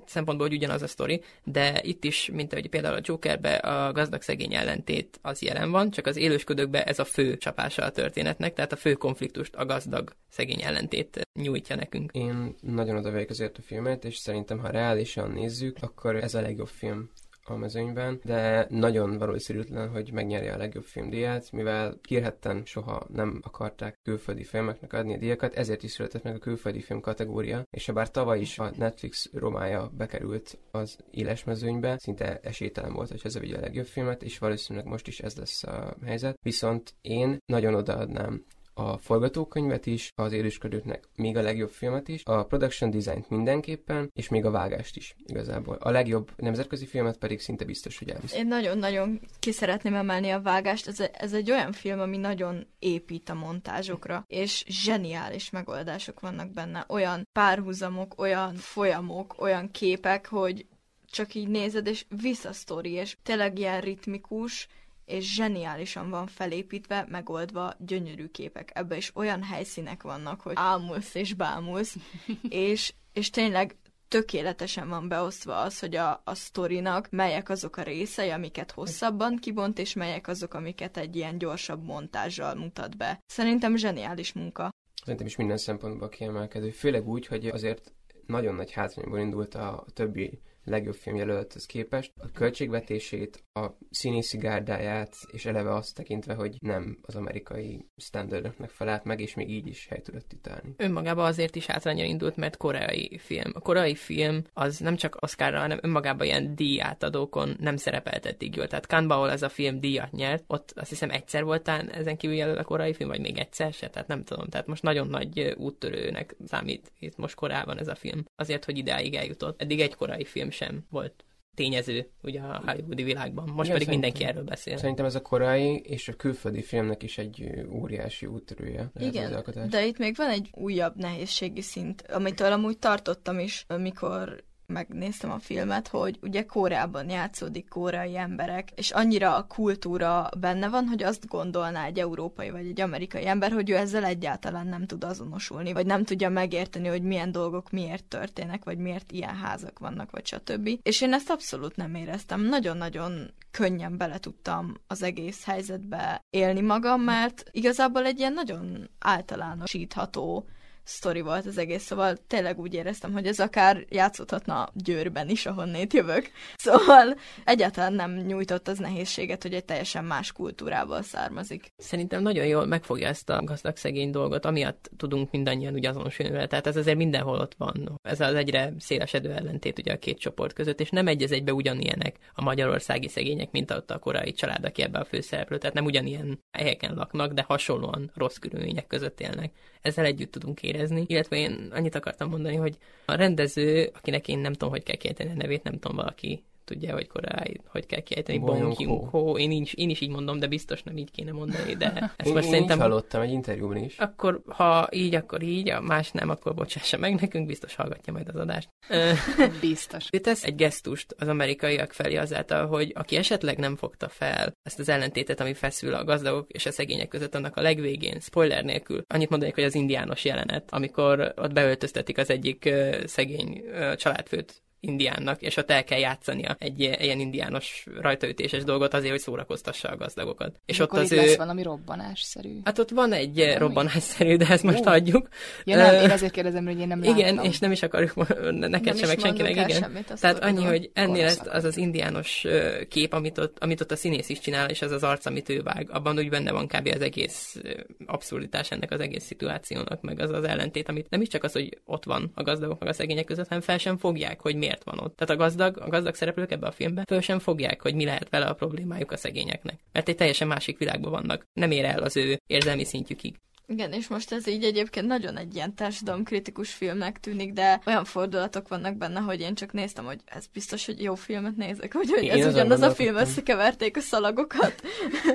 szempontból, hogy ugyanaz a sztori, de itt is, mint ahogy például a Jokerbe a gazdag-szegény ellentét az jelen van, csak az élősködőkbe ez a fő csapása a történetnek, tehát a fő konfliktust a gazdag-szegény ellentét nyújtja nekünk. Én nagyon oda vagyok azért a filmet, és szerintem, ha reálisan nézzük, akkor ez a legjobb film a mezőnyben, de nagyon valószínűtlen, hogy megnyerje a legjobb filmdíjat, mivel kérhetten soha nem akarták külföldi filmeknek adni a díjakat, ezért is született meg a külföldi film kategória, és bár tavaly is a Netflix romája bekerült az éles mezőnybe, szinte esélytelen volt, hogy ez a a legjobb filmet, és valószínűleg most is ez lesz a helyzet. Viszont én nagyon odaadnám a forgatókönyvet is, az élősködőknek még a legjobb filmet is, a production design mindenképpen, és még a vágást is igazából. A legjobb nemzetközi filmet pedig szinte biztos, hogy elvisz. Én nagyon-nagyon ki szeretném emelni a vágást. Ez, ez egy olyan film, ami nagyon épít a montázsokra, és zseniális megoldások vannak benne. Olyan párhuzamok, olyan folyamok, olyan képek, hogy csak így nézed, és visszasztori, és tényleg ilyen ritmikus, és zseniálisan van felépítve, megoldva gyönyörű képek. Ebbe is olyan helyszínek vannak, hogy ámulsz és bámulsz, [LAUGHS] és, és tényleg tökéletesen van beosztva az, hogy a, a sztorinak melyek azok a részei, amiket hosszabban kibont, és melyek azok, amiket egy ilyen gyorsabb montázsal mutat be. Szerintem zseniális munka. Szerintem is minden szempontból kiemelkedő, főleg úgy, hogy azért nagyon nagy hátrányból indult a többi legjobb filmjelölthez képest. A költségvetését, a színészi gárdáját, és eleve azt tekintve, hogy nem az amerikai standardoknak felállt meg, és még így is hely tudott itt állni. Önmagában azért is hátrányra indult, mert koreai film. A koreai film az nem csak Oscarra, hanem önmagában ilyen díjátadókon nem szerepelt eddig jól. Tehát Cannes, ahol ez a film díjat nyert, ott azt hiszem egyszer voltán ezen kívül jelöl a koreai film, vagy még egyszer se, tehát nem tudom. Tehát most nagyon nagy úttörőnek számít itt most korában ez a film. Azért, hogy ideáig eljutott. Eddig egy korai film sem volt tényező ugye a hollywoodi világban. Most Igen, pedig mindenki erről beszél. Szerintem ez a korai és a külföldi filmnek is egy óriási úttörője. az Igen, alkotás. de itt még van egy újabb nehézségi szint, amitől amúgy tartottam is, amikor megnéztem a filmet, hogy ugye Kóreában játszódik kóreai emberek, és annyira a kultúra benne van, hogy azt gondolná egy európai vagy egy amerikai ember, hogy ő ezzel egyáltalán nem tud azonosulni, vagy nem tudja megérteni, hogy milyen dolgok miért történnek, vagy miért ilyen házak vannak, vagy stb. És én ezt abszolút nem éreztem. Nagyon-nagyon könnyen bele tudtam az egész helyzetbe élni magam, mert igazából egy ilyen nagyon általánosítható sztori volt az egész, szóval tényleg úgy éreztem, hogy ez akár játszódhatna Győrben is, ahonnét jövök. Szóval egyáltalán nem nyújtott az nehézséget, hogy egy teljesen más kultúrából származik. Szerintem nagyon jól megfogja ezt a gazdag-szegény dolgot, amiatt tudunk mindannyian ugye azonosulni vele. Tehát ez azért mindenhol ott van. Ez az egyre szélesedő ellentét ugye a két csoport között, és nem egy az egybe ugyanilyenek a magyarországi szegények, mint ott a korai család, aki ebbe a főszereplő. Tehát nem ugyanilyen helyeken laknak, de hasonlóan rossz körülmények között élnek. Ezzel együtt tudunk érezni. Illetve én annyit akartam mondani, hogy a rendező, akinek én nem tudom, hogy kell kiejteni a nevét, nem tudom, valaki tudja, hogy korai, hogy kell kiejteni. Joon-ho. Én, is, én is így mondom, de biztos nem így kéne mondani, de [LAUGHS] ezt Én, most én szerintem... így hallottam egy interjúban is. Akkor, ha így, akkor így, a más nem, akkor bocsássa meg nekünk, biztos hallgatja majd az adást. [LAUGHS] Biztos. ő tesz egy gesztust az amerikaiak felé azáltal, hogy aki esetleg nem fogta fel ezt az ellentétet, ami feszül a gazdagok és a szegények között, annak a legvégén, spoiler nélkül, annyit mondanék, hogy az indiános jelenet, amikor ott beöltöztetik az egyik szegény családfőt indiánnak, és ott el kell játszania egy ilyen indiános rajtaütéses dolgot azért, hogy szórakoztassa a gazdagokat. És Akkor ott az itt ő... lesz valami robbanásszerű. Hát ott van egy Valami? robbanásszerű, de ezt most Ó. hagyjuk. Ja nem, én ezért kérdezem, hogy én nem Igen, láttam. és nem is akarjuk neked Nem sem, meg senkinek, igen. Semmit Tehát annyi, hogy ennél ez, Korszak. az az indiános kép, amit ott, amit ott a színész is csinál, és az az arc, amit ő vág, abban úgy benne van kb. az egész abszurditás ennek az egész szituációnak, meg az az ellentét, amit nem is csak az, hogy ott van a gazdagok meg a szegények között, hanem fel sem fogják, hogy miért van ott. Tehát a gazdag, a gazdag szereplők ebbe a filmbe föl sem fogják, hogy mi lehet vele a problémájuk a szegényeknek. Mert egy teljesen másik világban vannak. Nem ér el az ő érzelmi szintjükig. Igen, és most ez így egyébként nagyon egy ilyen társadalomkritikus filmnek tűnik, de olyan fordulatok vannak benne, hogy én csak néztem, hogy ez biztos, hogy jó filmet nézek, hogy, hogy Én ez ugyanaz a film, összekeverték a szalagokat.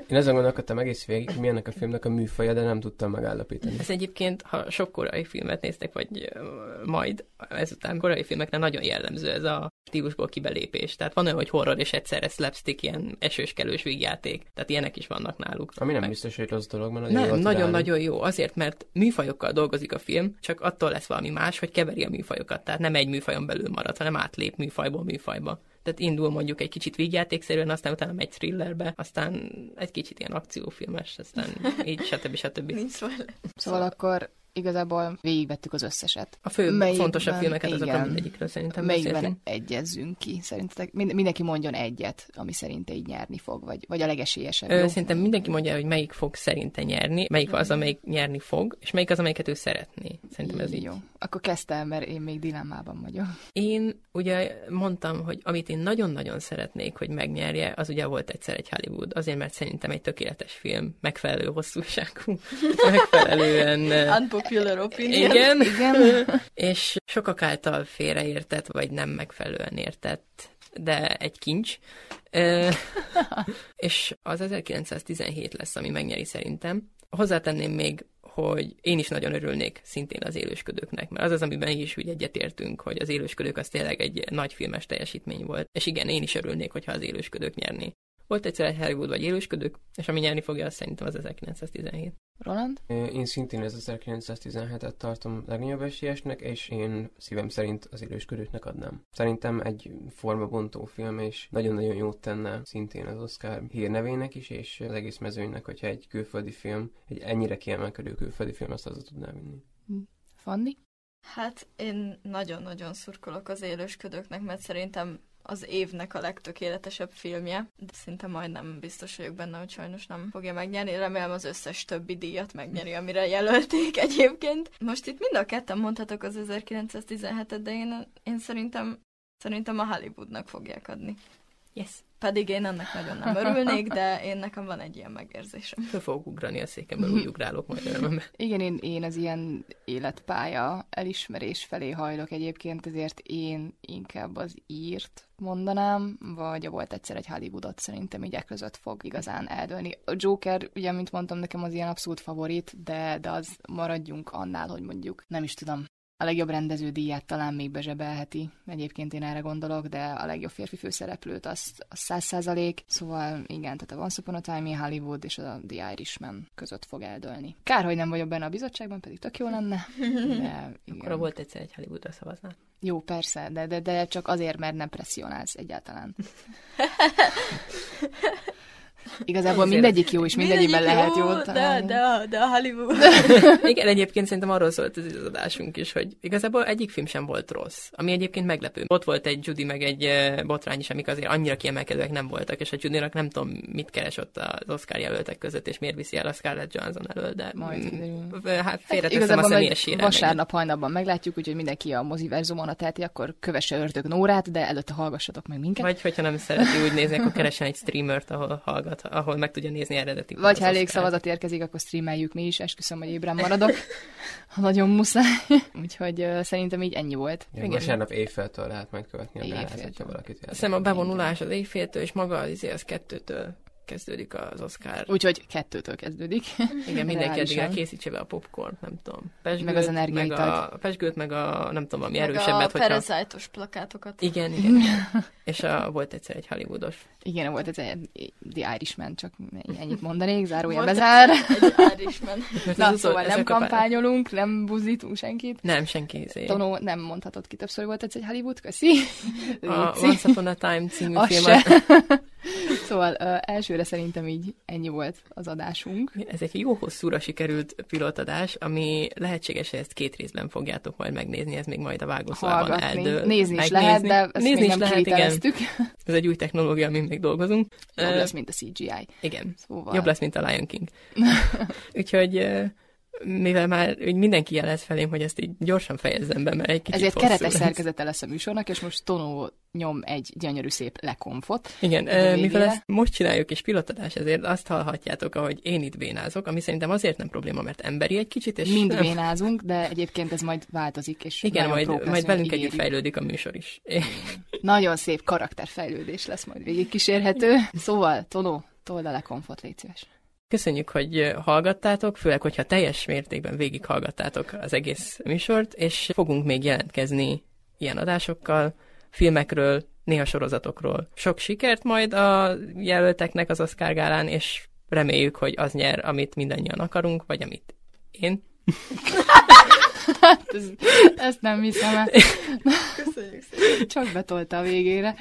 Én azon gondolkodtam egész végig, hogy mi ennek a filmnek a műfaja, de nem tudtam megállapítani. Ez egyébként, ha sok korai filmet néztek, vagy majd ezután korai filmekre nagyon jellemző ez a stílusból kibelépés. Tehát van olyan, hogy horror és egyszerre slapstick, ilyen esőskelős vígjáték. Tehát ilyenek is vannak náluk. Ami nem Meg- biztos, hogy rossz dolog, mert nagyon nem, nagyon-nagyon jó. Azért, mert műfajokkal dolgozik a film, csak attól lesz valami más, hogy keveri a műfajokat. Tehát nem egy műfajon belül marad, hanem átlép műfajból műfajba. Tehát indul mondjuk egy kicsit vígjátékszerűen, aztán utána megy thrillerbe, aztán egy kicsit ilyen akciófilmes, aztán [LAUGHS] így stb. stb. Nincs spoiler. Szóval akkor igazából végigvettük az összeset. A fő Melyikben- fontosabb filmeket azokról igen. mindegyikről szerintem Melyikben beszéltünk. egyezzünk ki? Szerintetek mind- mindenki mondjon egyet, ami szerinte így nyerni fog, vagy, vagy a legesélyesebb. Ö? Szerintem mindenki mondja, hogy melyik fog szerinte nyerni, melyik az, amelyik nyerni fog, és melyik az, amelyiket ő szeretné. Szerintem ez így. Jó. Akkor kezdtem, mert én még dilemmában vagyok. Én ugye mondtam, hogy amit én nagyon-nagyon szeretnék, hogy megnyerje, az ugye volt egyszer egy Hollywood. Azért, mert szerintem egy tökéletes film, megfelelő hosszúságú, [LAUGHS] megfelelően... ö, Unpopular opinion. igen, Igen. [LAUGHS] és sokak által félreértett, vagy nem megfelelően értett, de egy kincs. Ö, [LAUGHS] és az 1917 lesz, ami megnyeri szerintem. Hozzátenném még, hogy én is nagyon örülnék szintén az élősködőknek, mert az az, amiben is úgy egyetértünk, hogy az élősködők az tényleg egy nagy filmes teljesítmény volt. És igen, én is örülnék, hogyha az élősködők nyerné. Volt egyszer egy Hollywood vagy élősködők, és ami nyerni fogja, az szerintem az 1917. Roland? Én szintén az 1917-et tartom legnagyobb esélyesnek, és én szívem szerint az élősködőknek adnám. Szerintem egy formabontó film, és nagyon-nagyon jót tenne szintén az Oscar hírnevének is, és az egész mezőnynek, hogyha egy külföldi film, egy ennyire kiemelkedő külföldi film azt haza tudná vinni. Fanni? Hát én nagyon-nagyon szurkolok az élősködőknek, mert szerintem az évnek a legtökéletesebb filmje, de szinte majdnem biztos vagyok benne, hogy sajnos nem fogja megnyerni. Remélem az összes többi díjat megnyeri, amire jelölték egyébként. Most itt mind a ketten mondhatok az 1917-et, de én, én szerintem, szerintem a Hollywoodnak fogják adni. Yes. Pedig én ennek nagyon nem örülnék, de én nekem van egy ilyen megérzésem. Föl fogok ugrani a székemből, úgy ugrálok majd örömömbe. Igen, én, én az ilyen életpálya elismerés felé hajlok egyébként, ezért én inkább az írt mondanám, vagy a volt egyszer egy Hollywoodot szerintem így e között fog igazán eldőlni. A Joker, ugye, mint mondtam, nekem az ilyen abszolút favorit, de, de az maradjunk annál, hogy mondjuk, nem is tudom, a legjobb rendező díját talán még bezsebelheti, egyébként én erre gondolok, de a legjobb férfi főszereplőt az, az 100 százalék, szóval igen, tehát a Once Upon a Time in Hollywood és a The Irishman között fog eldőlni. Kár, hogy nem vagyok benne a bizottságban, pedig tök jó lenne, de [LAUGHS] igen. Akkor volt egyszer egy Hollywoodra szavaznál. Jó, persze, de, de, de csak azért, mert nem presszionálsz egyáltalán. [LAUGHS] Igazából mindegyik jó, és mindegyikben lehet jó, jót de, találni. de, a- de a Hollywood. [LAUGHS] Igen, egyébként szerintem arról szólt az adásunk is, hogy igazából egyik film sem volt rossz, ami egyébként meglepő. Ott volt egy Judy meg egy botrány is, amik azért annyira kiemelkedőek nem voltak, és a Judynak nem tudom, mit keres ott az Oscar jelöltek között, és miért viszi el a Scarlett Johansson elől, de Majd mm, kiderül. hát félreteszem a Igazából meg személyes vasárnap hajnapban meglátjuk, úgyhogy mindenki a moziverzumon a teheti, akkor kövesse ördög Nórát, de előtte hallgassatok meg minket. Vagy hogyha nem szereti úgy nézni, akkor keresen egy streamert, ahol hallgat, ahol meg tudja nézni eredeti. Vagy ha elég szavazat érkezik, akkor streameljük mi is, esküszöm, hogy ébren maradok, [LAUGHS] ha nagyon muszáj. [LAUGHS] Úgyhogy uh, szerintem így ennyi volt. Igen, Igen. vasárnap éjféltől lehet majd követni a gálát, hogyha valakit hiszem a bevonulás az éjféltől, és maga az, izé, az kettőtől kezdődik az Oscar. Úgyhogy kettőtől kezdődik. Igen, [LAUGHS] mindenki Reálisan. addigra készítse be a popcorn, nem tudom. Pesgőt, Meg az meg energiaitalt. a, pesgőt, meg a, nem tudom, ami Meg erősebbet, a hogyha... Parasite-os plakátokat. Igen, igen. [LAUGHS] És a, volt egyszer egy Hollywoodos. Igen, volt ez egy The Irishman, csak [LAUGHS] ennyit mondanék, zárója bezár. Egy Irishman. Na, szóval nem kampányolunk, nem buzítunk senkit. Nem, senki. Tonó, nem mondhatod ki többször volt egyszer egy Hollywood, köszi. A. Once Upon a Time című film. Szóval uh, elsőre szerintem így ennyi volt az adásunk. Ez egy jó hosszúra sikerült pilotadás, ami lehetséges, hogy ezt két részben fogjátok majd megnézni, ez még majd a Hallgatni. eldől. Nézni is megnézni. lehet, de ezt Nézni még nem lehet, igen. Ez egy új technológia, amin még dolgozunk. Jobb lesz, mint a CGI. Igen. Szóval... Jobb lesz, mint a Lion King. [LAUGHS] Úgyhogy mivel már úgy mindenki jelez felém, hogy ezt így gyorsan fejezzem be, mert egy kicsit Ezért keretes lesz. szerkezete lesz a műsornak, és most Tonó nyom egy gyönyörű szép lekonfot. Igen, ö, mivel ezt most csináljuk és pilotadás, ezért azt hallhatjátok, ahogy én itt bénázok, ami szerintem azért nem probléma, mert emberi egy kicsit, és Mind nem- bénázunk, de egyébként ez majd változik, és Igen, majd, majd velünk ígérjük. együtt fejlődik a műsor is. [LAUGHS] Nagyon szép karakterfejlődés lesz majd végig kísérhető. Szóval, Tonó, told a lekonfot, légy szíves. Köszönjük, hogy hallgattátok, főleg, hogyha teljes mértékben végighallgattátok az egész műsort, és fogunk még jelentkezni ilyen adásokkal, filmekről, néha sorozatokról. Sok sikert majd a jelölteknek az Oscar gálán, és reméljük, hogy az nyer, amit mindannyian akarunk, vagy amit én. Ez, ezt nem hiszem el. Köszönjük szépen. Csak betolta a végére.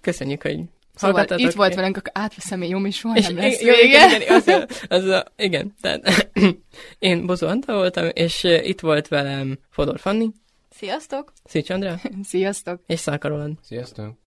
Köszönjük, hogy Szóval itt volt ki? velünk, akkor átveszem én, jó, mi soha nem lesz igen, igen, igen, az, a, az a, igen, tehát [CLEARS THROAT] én Bozó Antal voltam, és uh, itt volt velem Fodor Fanni, Sziasztok! Szűcs Andrá [LAUGHS] Sziasztok! és Szálka Roland. Sziasztok!